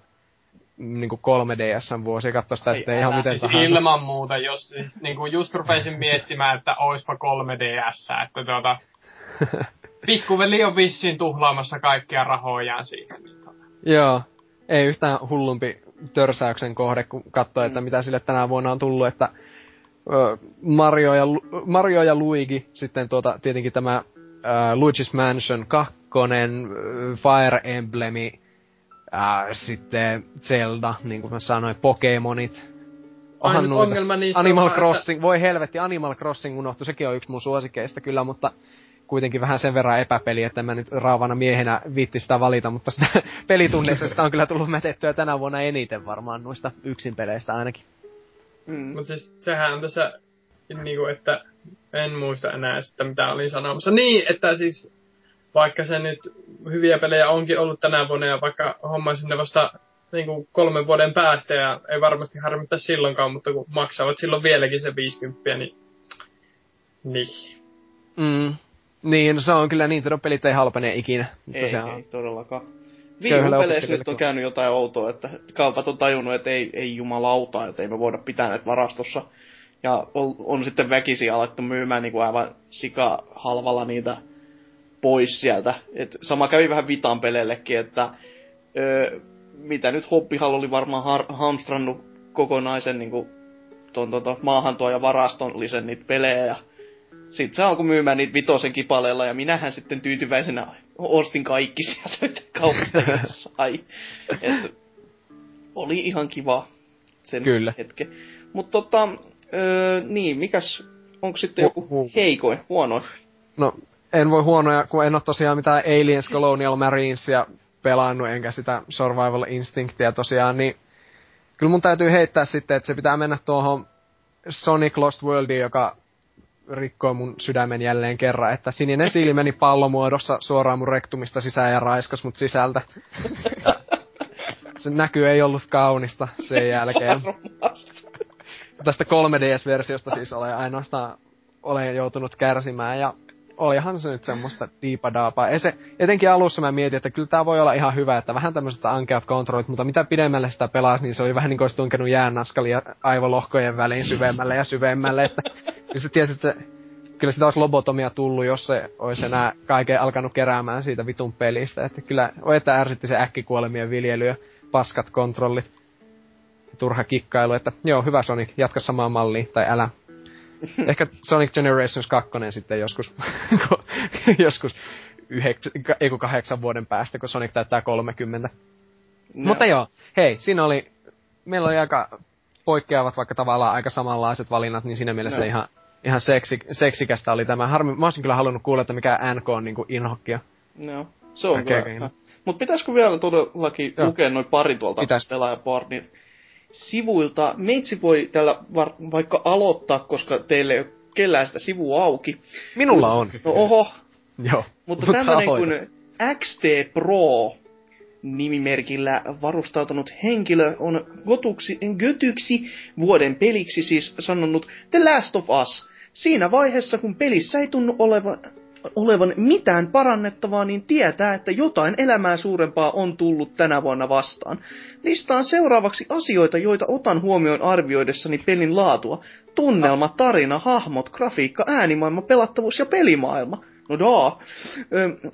niin kuin 3DSn vuosi ja katsoa sitä sitten ihan miten siis tahansa. ilman muuta, jos siis niin kuin just rupesin miettimään, että oispa 3DS, että tuota, *laughs* pikkuveli on vissiin tuhlaamassa kaikkia rahojaan siitä. Joo, ei yhtään hullumpi törsäyksen kohde, kun katsoo, että mm. mitä sille tänä vuonna on tullut, että Mario ja, Mario ja Luigi, sitten tuota, tietenkin tämä uh, Luigi's Mansion 2, Fire Emblemi, uh, sitten Zelda, niin kuin mä sanoin, Pokemonit. Onhan ongelma niissä Animal on, Crossing, että... voi helvetti, Animal Crossing unohtu, sekin on yksi mun suosikeista kyllä, mutta kuitenkin vähän sen verran epäpeli, että mä nyt raavana miehenä viitti sitä valita, mutta sitä *laughs* pelitunneista sitä on kyllä tullut mätettyä tänä vuonna eniten varmaan noista yksin peleistä ainakin. Mm. Mutta siis sehän on tässä, niinku, että en muista enää sitä, mitä olin sanomassa. Niin, että siis vaikka se nyt hyviä pelejä onkin ollut tänä vuonna ja vaikka hommaisin ne vasta niin kuin kolmen vuoden päästä ja ei varmasti harmittaa silloinkaan, mutta kun maksavat silloin vieläkin se 50, niin... Niin. Mm. Niin, no se on kyllä niin, että pelit ei halpene ikinä. Ei, ei on... todellakaan. Viime peleissä nyt on käynyt jotain outoa, että kaupat on tajunnut, että ei, ei jumalauta, että ei me voida pitää näitä varastossa. Ja on, on sitten väkisi alettu myymään niin kuin aivan sika halvalla niitä pois sieltä. Et sama kävi vähän Vitan peleillekin, että öö, mitä nyt Hobbihall oli varmaan har- hamstrannut kokonaisen niin kuin, ton, ton, ton, maahantuo ja varastollisen niitä pelejä. Ja sitten se alkoi myymään niitä vitosen kipaleella ja minähän sitten tyytyväisenä ostin kaikki *laughs* sieltä, kaupasta sai. Et, oli ihan kiva sen Kyllä. hetken. Mutta tota, öö, niin, mikäs, onko sitten joku heikoin, huono? No, en voi huonoja, kun en ole tosiaan mitään Aliens Colonial Marinesia pelannut, enkä sitä Survival Instinctia tosiaan, niin kyllä mun täytyy heittää sitten, että se pitää mennä tuohon Sonic Lost Worldiin, joka rikkoi mun sydämen jälleen kerran, että sininen siili meni pallomuodossa suoraan mun rektumista sisään ja raiskas mut sisältä. se näky ei ollut kaunista sen jälkeen. Tästä 3DS-versiosta siis olen ainoastaan olen joutunut kärsimään ja olihan se nyt semmoista diipadaapaa. Ja se, etenkin alussa mä mietin, että kyllä tää voi olla ihan hyvä, että vähän tämmöiset ankeat kontrollit, mutta mitä pidemmälle sitä pelasi, niin se oli vähän niin kuin olisi tunkenut jäänaskalia aivolohkojen väliin syvemmälle ja syvemmälle, että sä tiesit, että kyllä sitä olisi lobotomia tullut, jos se olisi enää kaiken alkanut keräämään siitä vitun pelistä. Että kyllä että ärsytti se äkkikuolemien viljely ja paskat kontrollit. Turha kikkailu, että joo, hyvä Sonic, jatka samaa mallia, tai älä. *laughs* Ehkä Sonic Generations 2 sitten joskus, *laughs* joskus yhdeksän, ei kun kahdeksan vuoden päästä, kun Sonic täyttää 30. No. Mutta joo, hei, siinä oli, meillä oli aika poikkeavat vaikka tavallaan aika samanlaiset valinnat, niin siinä mielessä no. ihan, ihan seksi, seksikästä oli tämä. Harmi, mä olisin kyllä halunnut kuulla, että mikä NK on niinku inhokkia. No, se on kyllä. Mutta pitäisikö vielä todellakin Joo. lukea noin pari tuolta pelaajapartnin sivuilta? Meitsi voi tällä var- vaikka aloittaa, koska teille ei ole kellään sitä sivua auki. Minulla on. No oho. Joo. Mutta tämmöinen kuin XT Pro nimimerkillä varustautunut henkilö on gotuksi, götyksi vuoden peliksi siis sanonut The Last of Us. Siinä vaiheessa, kun pelissä ei tunnu olevan, olevan mitään parannettavaa, niin tietää, että jotain elämää suurempaa on tullut tänä vuonna vastaan. Listaan seuraavaksi asioita, joita otan huomioon arvioidessani pelin laatua. Tunnelma, tarina, hahmot, grafiikka, äänimaailma, pelattavuus ja pelimaailma. No daa.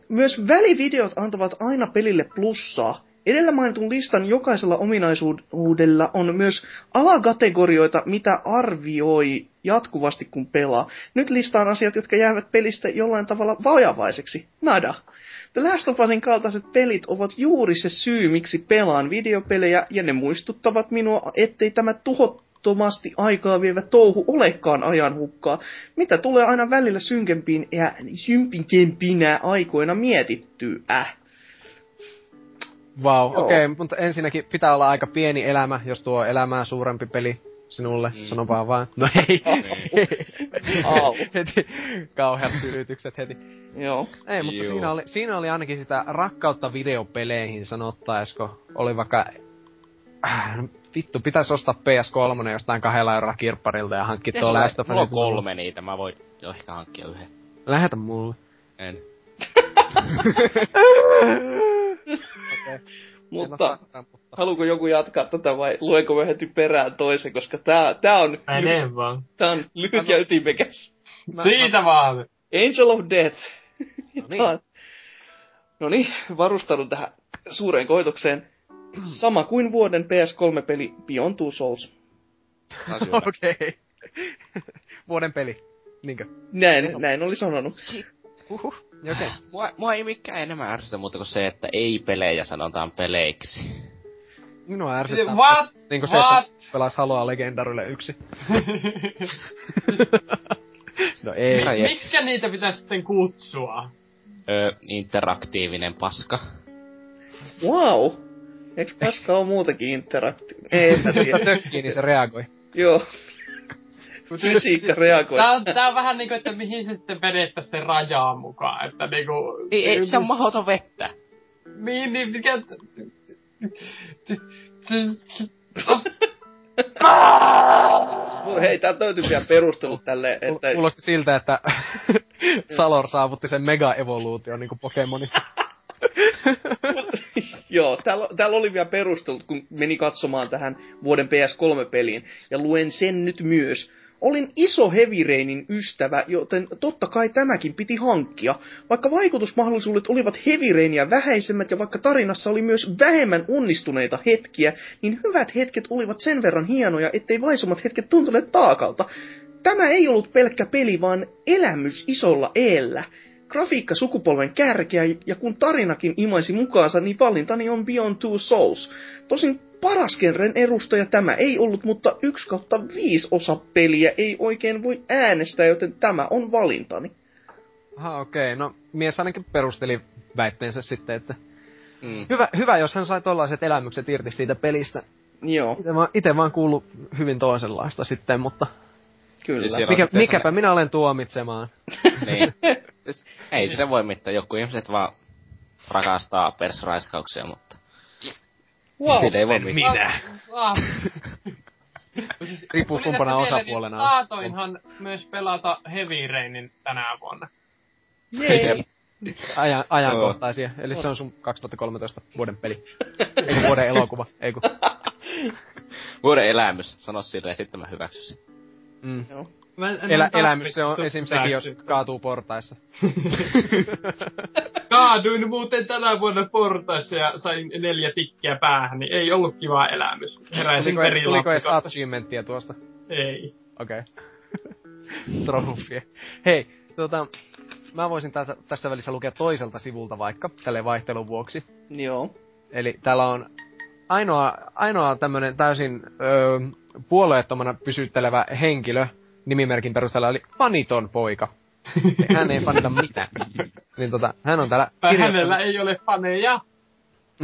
Myös välivideot antavat aina pelille plussaa. Edellä mainitun listan jokaisella ominaisuudella on myös alakategorioita, mitä arvioi jatkuvasti kun pelaa. Nyt listaan asiat, jotka jäävät pelistä jollain tavalla vajavaiseksi. Nada. The Last of Usin kaltaiset pelit ovat juuri se syy, miksi pelaan videopelejä, ja ne muistuttavat minua, ettei tämä tuho, loputtomasti aikaa vievä touhu olekaan ajan hukkaa, mitä tulee aina välillä synkempiin ja sympinkempinä aikoina mietittyä. Äh. Vau, wow, okei, okay, mutta ensinnäkin pitää olla aika pieni elämä, jos tuo elämää suurempi peli sinulle, mm. sano vaan vaan. No ei, *laughs* heti kauheat yritykset heti. Joo. Ei, mutta siinä oli, siinä oli ainakin sitä rakkautta videopeleihin sanottaisiko. Oli vaikka äh, vittu, pitäisi ostaa PS3 jostain kahdella eurolla kirpparilta ja hankkia tuo Last of. Mulla on kolme niitä, mä voin jo ehkä hankkia yhden. Lähetä mulle. En. *laughs* okay. *laughs* Mutta, haluuko joku jatkaa tätä vai luenko mä heti perään toisen, koska tää, tää on... Mene vaan. Tää on lyhyt ja ytimekäs. Siitä vaan. Angel of Death. No *laughs* niin. no niin, varustanut tähän suureen koitokseen. Sama kuin vuoden PS3-peli Beyond Two Souls. Okei. Okay. *laughs* vuoden peli. Niinkö? Näin, näin oli sanonut. Uhuh. Okay. Mua, mua ei mikään enemmän ärsytä muuta kuin se, että ei pelejä sanotaan peleiksi. Minua ärsyttää. What? Niin kuin se, What? että pelas Haloa Legendarille yksi. *laughs* no ei. Miksi niitä pitäisi sitten kutsua? Öö, interaktiivinen paska. Wow! Eikö paska ole muutakin interakti? Ei, mä tiedä. tökkii, niin se reagoi. Joo. Fysiikka reagoi. Tää on, tää on vähän niinku, että mihin se sitten vedettäis se rajaa mukaan, että niinku... Ei, ei se on mahdoton vettä. Niin, niin, mikä... Hei, tää löytyy vielä perustelut tälle, että... Kuulosti siltä, että *laughs* Salor saavutti sen mega-evoluution niinku Pokemoni. *laughs* Joo, täällä, täällä oli vielä perustelut, kun meni katsomaan tähän vuoden PS3-peliin. Ja luen sen nyt myös. Olin iso Heavy Rainin ystävä, joten totta kai tämäkin piti hankkia. Vaikka vaikutusmahdollisuudet olivat Heavy Rainia vähäisemmät ja vaikka tarinassa oli myös vähemmän onnistuneita hetkiä, niin hyvät hetket olivat sen verran hienoja, ettei vaisummat hetket tuntuneet taakalta. Tämä ei ollut pelkkä peli, vaan elämys isolla eellä grafiikka sukupolven kärkeä, ja kun tarinakin imaisi mukaansa, niin valintani on Beyond Two Souls. Tosin paras genren edustaja tämä ei ollut, mutta yksi kautta viisi osa peliä ei oikein voi äänestää, joten tämä on valintani. Aha, okei. Okay. No, mies ainakin perusteli väitteensä sitten, että mm. hyvä, hyvä, jos hän sai tollaiset elämykset irti siitä pelistä. Joo. Ite vaan, ite vaan kuullut hyvin toisenlaista sitten, mutta Kyllä. Siis Mikä, mikäpä minä olen tuomitsemaan. niin. Siis, ei sinne voi mitään. Joku ihmiset vaan rakastaa persraiskauksia, mutta... Wow. Sille ei voi mitään. Minä. Ah. *laughs* Riippuu kumpana osapuolena. Niin saatoinhan myös pelata Heavy Rainin tänä vuonna. Jee. Ajan, ajankohtaisia. Eli se on sun 2013 vuoden peli. Eiku vuoden elokuva. Eiku. *laughs* vuoden elämys. Sano silleen, sitten mä hyväksyn Mm. Joo. Mä en, Elä, elämys se on esim. sekin, jos kaatuu portaissa. *laughs* Kaaduin muuten tänä vuonna portaissa ja sain neljä tikkiä päähän, niin ei ollut kiva elämys. Heräisin Tuliko, tuliko edes perilappikosta. achievementtia tuosta? Ei. Okei. Okay. *laughs* Trofia. Hei, tota, mä voisin tässä, tässä välissä lukea toiselta sivulta vaikka, tälle vaihtelun vuoksi. Joo. Eli täällä on ainoa, ainoa tämmönen täysin öö, puolueettomana pysyttelevä henkilö nimimerkin perusteella oli faniton poika. *laughs* Hän ei fanita mitään. Niin tota, hän on täällä hänellä ei ole faneja.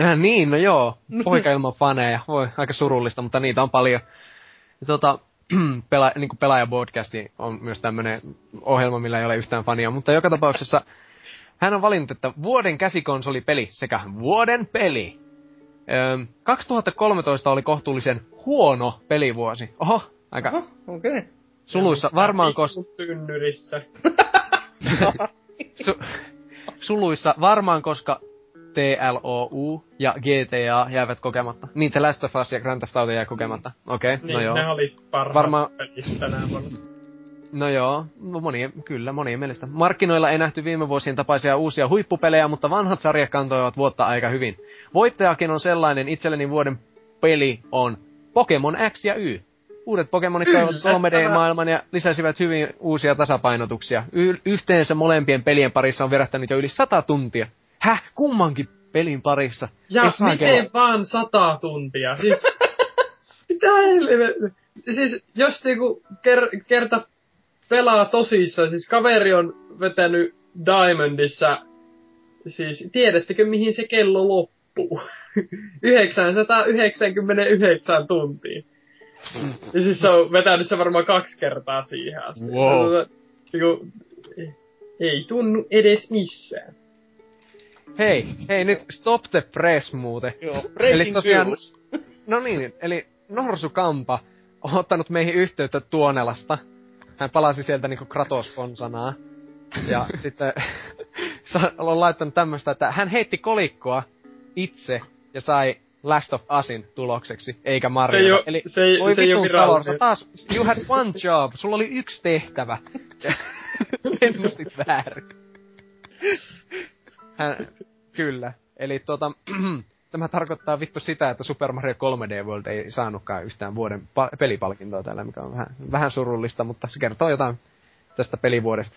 Äh, niin, no joo. *laughs* Poika ilman faneja. Voi, aika surullista, mutta niitä on paljon. Ja tota, *clears throat* pela, niin pelaajapodcasti on myös tämmönen ohjelma, millä ei ole yhtään fania. Mutta joka tapauksessa hän on valinnut, että vuoden käsikonsolipeli sekä vuoden peli. Öö, 2013 oli kohtuullisen huono pelivuosi. Oho, aika okei. Okay. Suluissa. Varmaan koska... Pikku Tynnyrissä. *laughs* Su- suluissa varmaan koska TLOU ja GTA jäävät kokematta. Niin, The Last of Us ja Grand Theft Auto jää kokematta. Okei, okay, Niin, no joo. ne oli parhaat Varmaan- tänä vuonna. No joo, no monien, kyllä, monien mielestä. Markkinoilla ei nähty viime vuosien tapaisia uusia huippupelejä, mutta vanhat sarjat kantoivat vuotta aika hyvin. Voittajakin on sellainen, itselleni vuoden peli on Pokemon X ja Y. Uudet Pokemonit toivat 3D-maailman ja lisäsivät hyvin uusia tasapainotuksia. Y- yhteensä molempien pelien parissa on verähtänyt jo yli 100 tuntia. Häh? Kummankin pelin parissa? Ja saakeli. miten vaan sata tuntia? Siis, *laughs* mitä helvettiä? Siis, jos niinku ker- kerta pelaa tosissaan, siis kaveri on vetänyt Diamondissa, siis tiedättekö mihin se kello loppuu? *laughs* 999 tuntia. Ja siis se on vetänyt se varmaan kaksi kertaa siihen asti. Wow. Ja, niinku, ei tunnu edes missään. Hei, hei nyt stop the press muuten. Joo, Eli tosiaan- news. No niin, eli Norsu Kampa on ottanut meihin yhteyttä Tuonelasta. Hän palasi sieltä niinku Kratos-konsanaa. Ja *laughs* sitten *laughs* on laittanut tämmöstä, että hän heitti kolikkoa itse ja sai Last of Usin tulokseksi, eikä Se Mario. ei oo- Eli se ei- voi se ei vitun Salor, sä virallinen. taas, you had one job, sulla oli yksi tehtävä. *laughs* Ennustit väärin. Hän, kyllä. Eli tota, *clears throat* tämä tarkoittaa vittu sitä, että Super Mario 3D World ei saanutkaan yhtään vuoden pa- pelipalkintoa täällä, mikä on vähän, vähän surullista, mutta se kertoo jotain tästä pelivuodesta.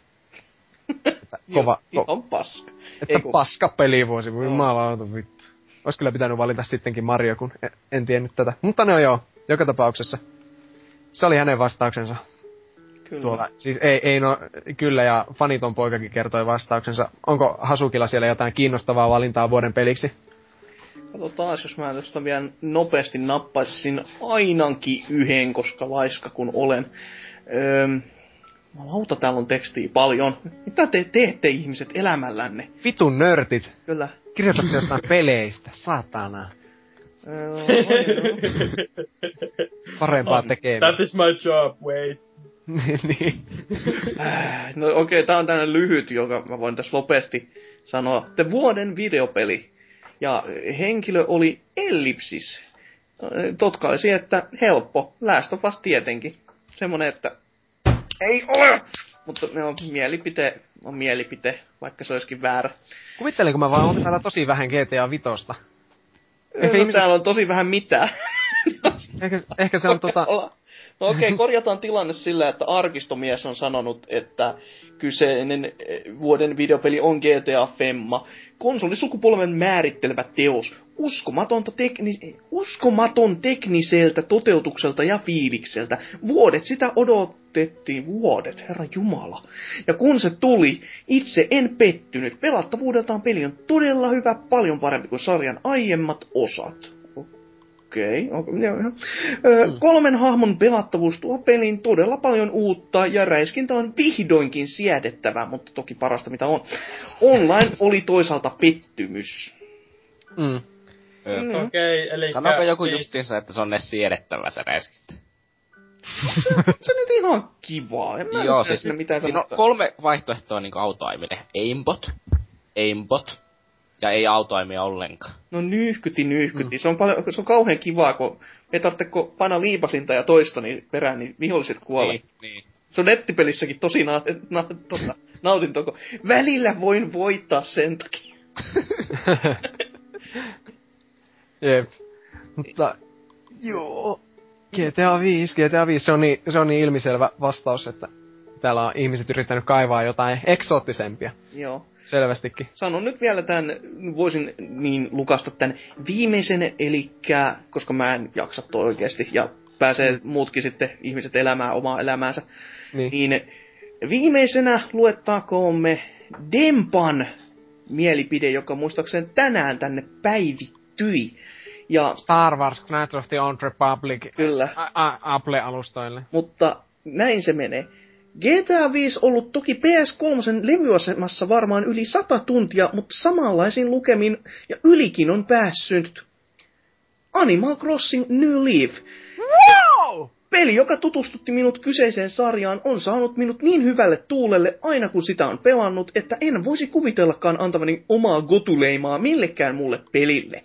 *laughs* Että kova, ko- ihan paska. että Ei kun- paska pelivuosi, voi Joo. jumalauta vittu. Ois kyllä pitänyt valita sittenkin Mario, kun en, en tiennyt tätä. Mutta no joo, joka tapauksessa. Se oli hänen vastauksensa. Kyllä. Tuolla, siis ei, ei no, kyllä ja faniton poikakin kertoi vastauksensa. Onko Hasukilla siellä jotain kiinnostavaa valintaa vuoden peliksi? Katsotaan, jos mä tuosta vielä nopeasti nappaisin ainakin yhden, koska laiska kun olen. Öö, lauta, täällä on tekstiä paljon. Mitä te teette ihmiset elämällänne? Vitun nörtit. Kyllä. Kirjoitatte jostain *laughs* peleistä, saatana. Parempaa That tekemistä. is my job, wait. *laughs* niin. no okei, okay, tää on tämmönen lyhyt, joka mä voin tässä nopeasti sanoa. The vuoden videopeli. Ja henkilö oli Ellipsis. Totkaisi, että helppo. Last of Us tietenkin. Semmonen, että ei ole! Mutta ne on mielipite, on mielipite, vaikka se olisikin väärä. Kuvittelenko mä vaan, onko täällä tosi vähän GTA Vitosta? Ehkä no, ihmiset- täällä on tosi vähän mitään. Ehkä, ehkä se on tota... Olla- No okei, okay, korjataan tilanne sillä, että arkistomies on sanonut, että kyseinen eh, vuoden videopeli on GTA Femma. Konsolisukupolven määrittelevä teos. Uskomatonta tekni- uskomaton tekniseltä toteutukselta ja fiilikseltä. Vuodet sitä odotettiin. Vuodet, herra jumala. Ja kun se tuli, itse en pettynyt. Pelattavuudeltaan peli on todella hyvä, paljon parempi kuin sarjan aiemmat osat. Okei, okay, okay, joo, joo. Ö, Kolmen hahmon pelattavuus tuo pelin todella paljon uutta ja räiskintä on vihdoinkin siedettävää, mutta toki parasta mitä on. Online oli toisaalta pettymys. Mm. Mm. Okei, eli Sanoiko joku siis, justiinsa, että se on ne siedettävä se räiskintä? Se on nyt ihan kivaa. En mä Joo, siis mitään siinä on kolme vaihtoehtoa niin autoimille. Aimbot, aimbot ja ei autoimia ollenkaan. No nyyhkyti, nyyhkyti. Mm. Se, on paljon, se on kauhean kivaa, kun ei tarvitse kun paina liipasinta ja toista niin perään, niin viholliset kuolee. Niin, niin. Se on nettipelissäkin tosi na- na- tota, nautintoa, kun välillä voin voittaa sen takia. *laughs* Jep. Mutta, joo. GTA 5, GTA 5, se on niin, se on niin ilmiselvä vastaus, että täällä on ihmiset yrittänyt kaivaa jotain eksoottisempia. Joo. Selvästikin. Sanon nyt vielä tämän, voisin niin lukasta tämän viimeisen, eli koska mä en jaksa toi oikeasti, ja pääsee muutkin sitten ihmiset elämään omaa elämäänsä, Niin. niin viimeisenä luettaakoomme Dempan mielipide, joka muistaakseni tänään tänne päivittyi. Ja Star Wars, Knights of the Old Republic, kyllä, a- a- Apple-alustoille. mutta näin se menee. GTA 5 ollut toki PS3 levyasemassa varmaan yli 100 tuntia, mutta samanlaisin lukemin ja ylikin on päässyt Animal Crossing New Leaf. Wow! Peli, joka tutustutti minut kyseiseen sarjaan, on saanut minut niin hyvälle tuulelle aina kun sitä on pelannut, että en voisi kuvitellakaan antavani omaa gotuleimaa millekään muulle pelille.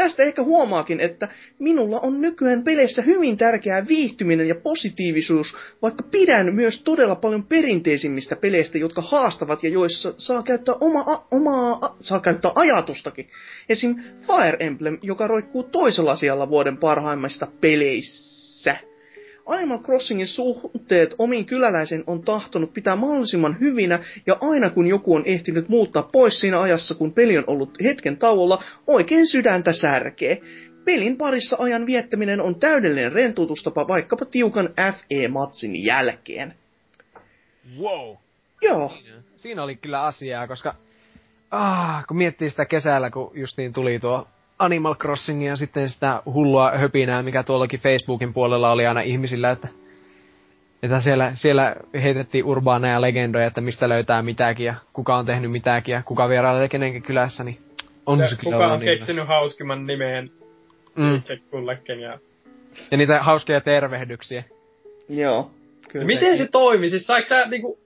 Tästä ehkä huomaakin, että minulla on nykyään peleissä hyvin tärkeää viihtyminen ja positiivisuus, vaikka pidän myös todella paljon perinteisimmistä peleistä, jotka haastavat ja joissa saa käyttää oma, a, omaa, a, saa käyttää ajatustakin. Esim. Fire Emblem, joka roikkuu toisella sijalla vuoden parhaimmista peleissä. Animal Crossingin suhteet omiin kyläläisen on tahtonut pitää mahdollisimman hyvinä, ja aina kun joku on ehtinyt muuttaa pois siinä ajassa, kun peli on ollut hetken tauolla, oikein sydäntä särkee. Pelin parissa ajan viettäminen on täydellinen rentoutustapa vaikkapa tiukan FE-matsin jälkeen. Wow! Joo, Siinä oli kyllä asiaa, koska ah, kun miettii sitä kesällä, kun justiin tuli tuo Animal Crossing ja sitten sitä hullua höpinää, mikä tuollakin Facebookin puolella oli aina ihmisillä, että, että siellä, siellä heitettiin urbaaneja legendoja, että mistä löytää mitäkin ja kuka on tehnyt mitäkin ja kuka vierailee kenenkin kylässä, niin on Ja se kyllä kuka on niin. keksinyt hauskimman nimeen Mm. itse kullekin. Ja... Ja niitä hauskoja tervehdyksiä. joo. Kyllä. Miten se toimi? Siis saiko sä niinku...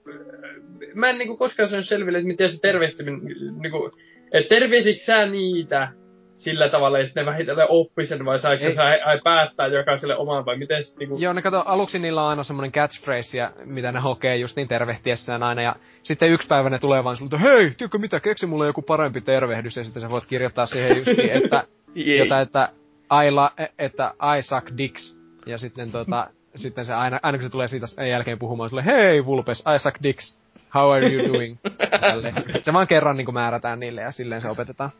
Mä en niinku koskaan saanut selville, että miten se tervehtiminen... Niinku, että tervehditkö sä niitä sillä tavalla, ja sitten ne vähitellen oppi sen, vai saiko Ei. sä ai, ai päättää jokaiselle oman, vai miten se niinku... Joo, ne kato, aluksi niillä on aina semmonen catchphrase, ja mitä ne hokee just niin tervehtiessään aina, ja sitten yksi päivä ne tulee vaan sulta, hei, tiedätkö mitä, keksi mulle joku parempi tervehdys, ja sitten sä voit kirjoittaa siihen just niin, että, *laughs* jotain, että I, la, että I suck dicks, ja sitten tota, *laughs* sitten se aina, aina kun se tulee siitä jälkeen puhumaan, sulle, hei Vulpes, I suck dicks, how are you doing? *laughs* Se vaan kerran niin määrätään niille, ja silleen se opetetaan.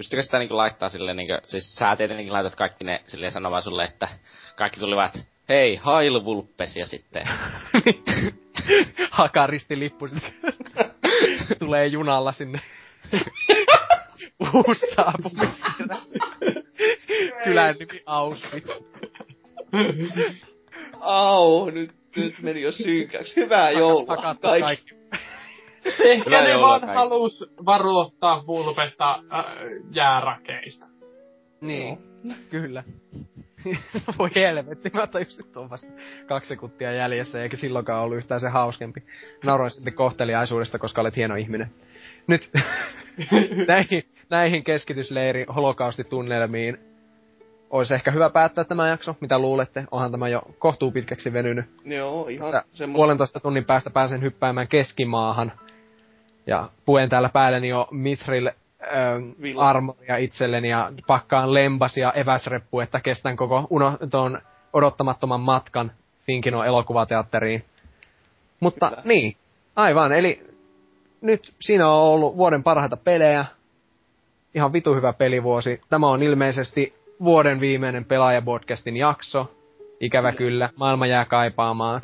Pystyykö sitä niinku laittaa silleen niinku, siis sä tietenkin laitat kaikki ne silleen sanomaan sulle, että kaikki tulivat, hei, hail vulpes, ja sitten, *laughs* Hakaristilippu sitten *laughs* tulee junalla sinne. Uusi saapumiskirja. Kylän nimi Auschwitz. Au, nyt, nyt meni jo synkäksi. Hyvää joulua Hakattu kaikki. kaikki. Ehkä ne vaan halus varoittaa vulpesta äh, jäärakeista. Niin, kyllä. *laughs* Voi helvetti, mä tajusin tuon vasta kaksi sekuntia jäljessä, eikä silloinkaan ollut yhtään se hauskempi. Nauroin sitten kohteliaisuudesta, koska olet hieno ihminen. Nyt *laughs* näihin, näihin keskitysleiri holokaustitunnelmiin olisi ehkä hyvä päättää tämä jakso. Mitä luulette? Onhan tämä jo kohtuu pitkäksi venynyt. Joo, ihan Tässä semmoinen. puolentoista tunnin päästä pääsen hyppäämään keskimaahan. Ja puen täällä päälleni jo Mithril Villa. armoria itselleni ja pakkaan lempas ja eväsreppu, että kestän koko uno, ton odottamattoman matkan Finkino elokuvateatteriin. Mutta Kyllä. niin, aivan, eli nyt siinä on ollut vuoden parhaita pelejä. Ihan vitu hyvä pelivuosi. Tämä on ilmeisesti vuoden viimeinen pelaajapodcastin jakso. Ikävä kyllä, maailma jää kaipaamaan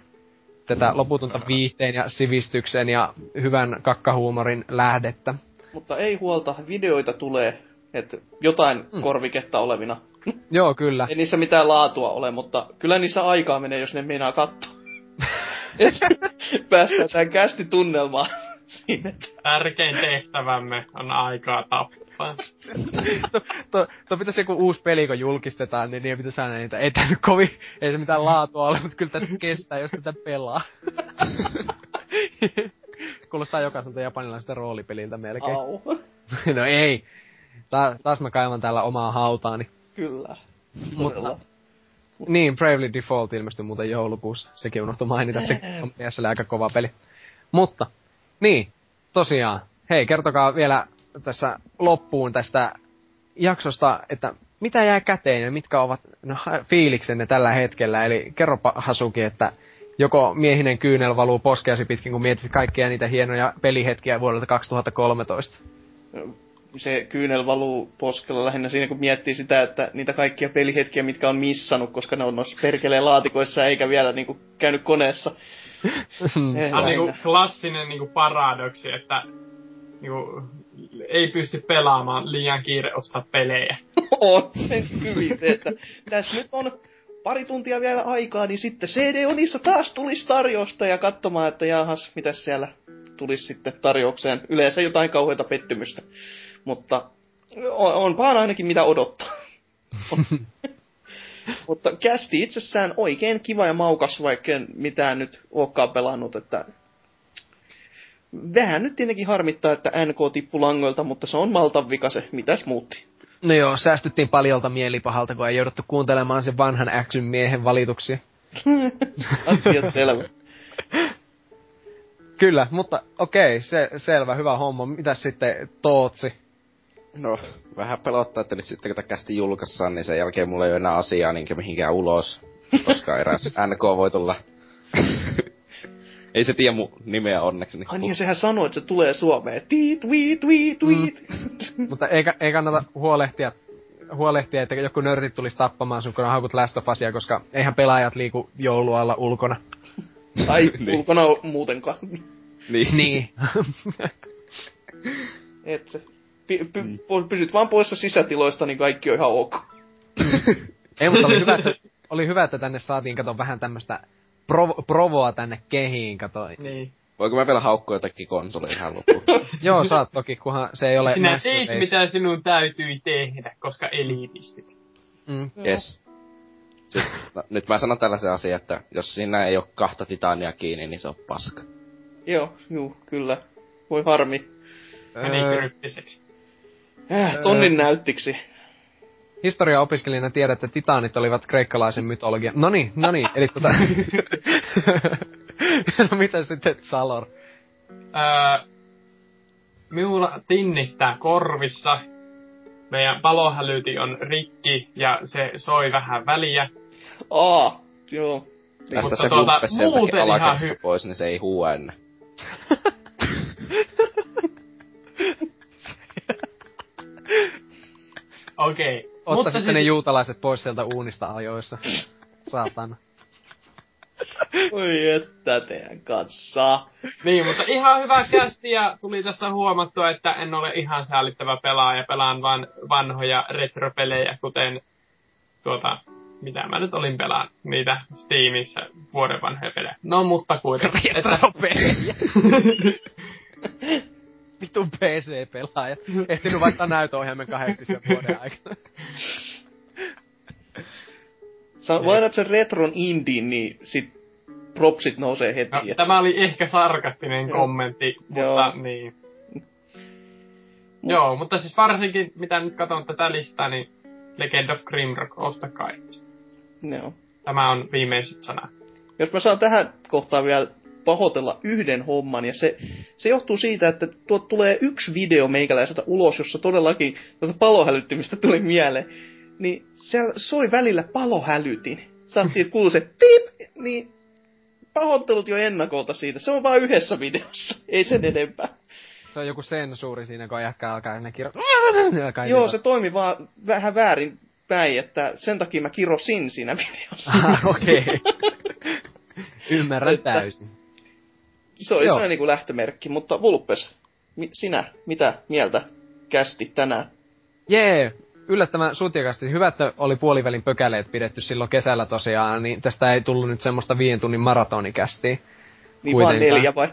tätä loputonta viihteen ja sivistyksen ja hyvän kakkahuumorin lähdettä. Mutta ei huolta, videoita tulee, että jotain Mm. korviketta olevina. Joo, kyllä. Ei niissä mitään laatua ole, mutta kyllä niissä aikaa menee, jos ne meinaa katsoa. Päästään tähän kästitunnelmaan sinne. Tärkein tehtävämme on aikaa tappaa. *laughs* to, to, to pitäisi joku uusi peli, kun julkistetaan, niin niin pitäisi aina niitä, ei tää nyt kovin, ei se mitään laatua ole, mutta kyllä tässä kestää, jos tätä pelaa. *laughs* Kuulostaa jokaiselta japanilaiselta roolipeliltä melkein. Au. *laughs* no ei. Ta- taas mä kaivan täällä omaa hautaani. Kyllä. Mutta. Niin, Bravely Default ilmestyi muuten joulukuussa. Sekin unohtui mainita, että se on PSL aika kova peli. Mutta, niin, tosiaan. Hei, kertokaa vielä tässä loppuun tästä jaksosta, että mitä jää käteen ja mitkä ovat no, fiiliksenne tällä hetkellä. Eli kerropa Hasuki, että joko miehinen kyynel valuu poskeasi pitkin, kun mietit kaikkia niitä hienoja pelihetkiä vuodelta 2013. Se kyynel valuu poskella lähinnä siinä, kun miettii sitä, että niitä kaikkia pelihetkiä, mitkä on missannut, koska ne on noissa perkeleen laatikoissa eikä vielä niinku käynyt koneessa. Eh, *laughs* Tämä on lähinnä. niinku klassinen niinku paradoksi, että niinku, ei pysty pelaamaan liian kiire ostaa pelejä. *laughs* on hyvin että tässä nyt on pari tuntia vielä aikaa, niin sitten CD-onissa taas tulisi tarjousta ja katsomaan, että jahas, mitä siellä tulisi sitten tarjoukseen. Yleensä jotain kauheita pettymystä. Mutta on, onpaan ainakin mitä odottaa. *laughs* Mutta kästi itsessään oikein kiva ja maukas, vaikka en mitään nyt olekaan pelannut, että vähän nyt tietenkin harmittaa, että NK tippui langoilta, mutta se on Maltan vika se, mitäs muutti. No joo, säästyttiin paljolta mielipahalta, kun ei jouduttu kuuntelemaan sen vanhan Xyn miehen valituksia. *laughs* Asiat selvä. *laughs* Kyllä, mutta okei, se, selvä, hyvä homma. Mitäs sitten Tootsi? No, vähän pelottaa, että nyt sitten kun tämä kästi julkaissaan, niin sen jälkeen mulla ei ole enää asiaa niinkä mihinkään ulos. Koska eräs NK voi tulla... ei se tiedä mun nimeä onneksi. Ai niin, sehän sanoi, että se tulee Suomeen. Tiit, tweet, tweet, tweet. Mutta ei, ei kannata huolehtia, huolehtia, että joku nörtit tulisi tappamaan sun, kun on haukut Last of Usia, koska eihän pelaajat liiku joulualla ulkona. *laughs* Tai Niin. ulkona muutenkaan. *laughs* Niin. Niin. *laughs* Et, py, py, pysyt vaan poissa sisätiloista, niin kaikki on ihan ok. ei, mutta oli hyvä, että, oli hyvä, että tänne saatiin, kato, vähän tämmöstä provo, provoa tänne kehiin, kato. Niin. Voinko mä vielä haukkoa jotakin konsolia ihan loppuun? *laughs* Joo, saat toki, kunhan se ei ole... Sinä teit, race. mitä sinun täytyi tehdä, koska eliitistit. Mm. Yes. Siis, no, nyt mä sanon tällaisen asian, että jos siinä ei ole kahta titania kiinni, niin se on paska. Joo, juu, kyllä. Voi harmi. Meni Öö, kryptiseksi. Äh, tonnin näyttiksi. Historia-opiskelijana tiedät, että titaanit olivat kreikkalaisen mytologian... Noni, noni, eli tota... *laughs* no mitä sitten Salor? Öö, minulla tinnittää korvissa. Meidän palohälyti on rikki ja se soi vähän väliä. Aa, joo. Tästä mutta se tuota, muuten ihan hy- pois, niin se ei huua ennen. *laughs* Okei. Okay. Otta Mutta sitten siis, ne juutalaiset pois sieltä uunista ajoissa. Saatana. Oi että teidän kanssa. niin, mutta ihan hyvä kästi ja tuli tässä huomattua, että en ole ihan säällittävä pelaaja. Pelaan vain vanhoja retropelejä, kuten tuota, mitä mä nyt olin pelaan, niitä Steamissa vuoden vanhoja pelejä. No, mutta kuitenkin. että, Retropelejä. *laughs* Vitun PC-pelaaja. Ehtinyt vaihtaa näytöohjelmen kahdesti sen vuoden aikana. Sä vaihdat sen retron indin, niin sit propsit nousee heti. no, että- tämä oli ehkä sarkastinen Joo. kommentti, mutta Joo. niin. Joo, mutta siis varsinkin, mitä nyt katson tätä listaa, niin Legend of Grimrock, ostakaa ihmistä. Joo. Tämä on viimeiset sanat. Jos mä saan tähän kohtaan vielä pahoitella yhden homman, ja se, se johtuu siitä, että tuot tulee yksi video meikäläiseltä ulos, jossa todellakin tuosta palohälyttimistä tuli mieleen, niin siellä soi välillä palohälytin. Saatiin, että kuuluu se pip, niin pahoittelut jo ennakolta siitä. Se on vain yhdessä videossa, ei sen enempää. Se on joku sensuuri siinä, kun jätkä alkaa ne kirjoittaa. Joo, se toimi vaan vähän väärin päin, että sen takia mä kirosin siinä videossa. *laughs* Ah, Okei. Ymmärrän Että- täysin. Se oli Joo. sellainen niin kuin lähtömerkki, mutta Vulpes, mi- sinä, mitä mieltä kästi tänään? Jee, yllättävän sutjakasti. Hyvä, että oli puolivälin pökäleet pidetty silloin kesällä tosiaan, niin tästä ei tullut nyt semmoista viiden tunnin maratonikästiä. Niin vaan Kuitenkaan. neljä vai?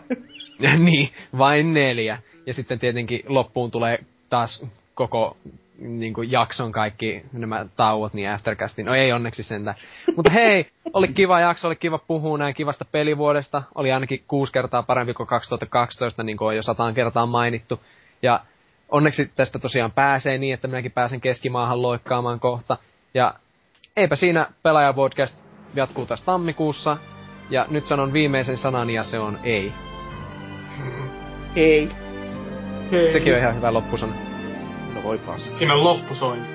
*laughs* niin, vain neljä. Ja sitten tietenkin loppuun tulee taas koko niin kuin jakson kaikki nämä tauot, niin aftercastin. No ei onneksi sentään. Mutta hei, oli kiva jakso, oli kiva puhua näin kivasta pelivuodesta. Oli ainakin kuusi kertaa parempi kuin 2012, niin kuin on jo sataan kertaa mainittu. Ja onneksi tästä tosiaan pääsee niin, että minäkin pääsen keskimaahan loikkaamaan kohta. Ja eipä siinä Pelaajapodcast jatkuu taas tammikuussa. Ja nyt sanon viimeisen sanan ja se on ei. Ei. Hei. Sekin on ihan hyvä loppusana. Voi passi. Siinä on loppusointi.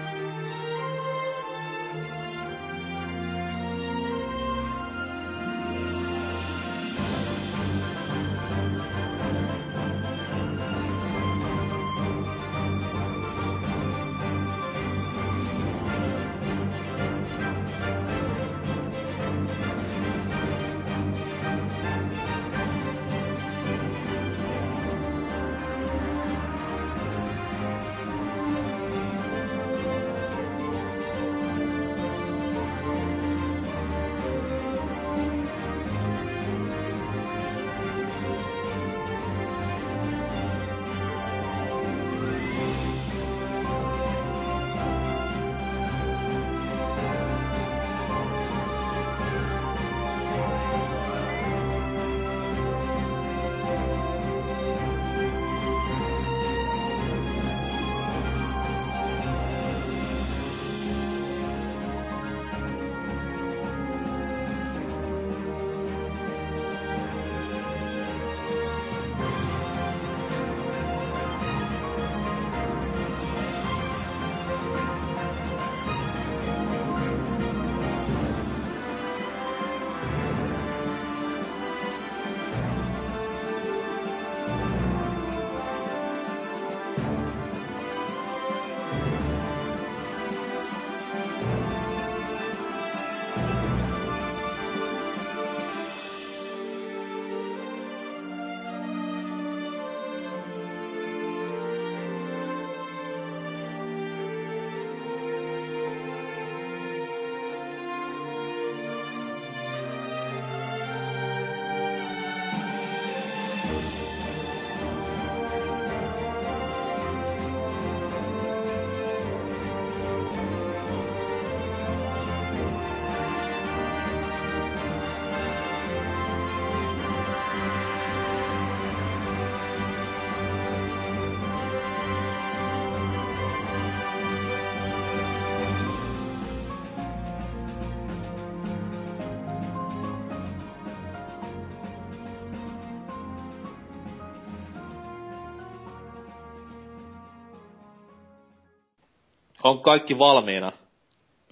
On kaikki valmiina.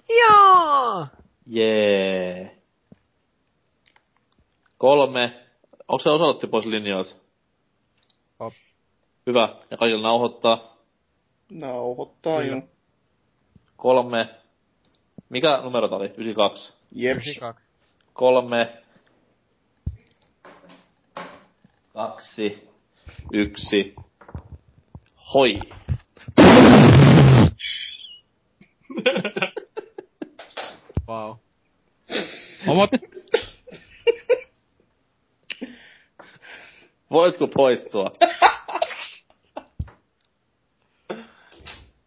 Joo! Jee. Kolme. Onko se osalotti pois linjoilta? Hyvä. Ja kaikilla nauhoittaa. Nauhoittaa jo. Kolme. Mikä numero tää oli? 92. Jeps. Kolme. Kaksi. Yksi. Hoi. Wow. Omat... Voitko poistua?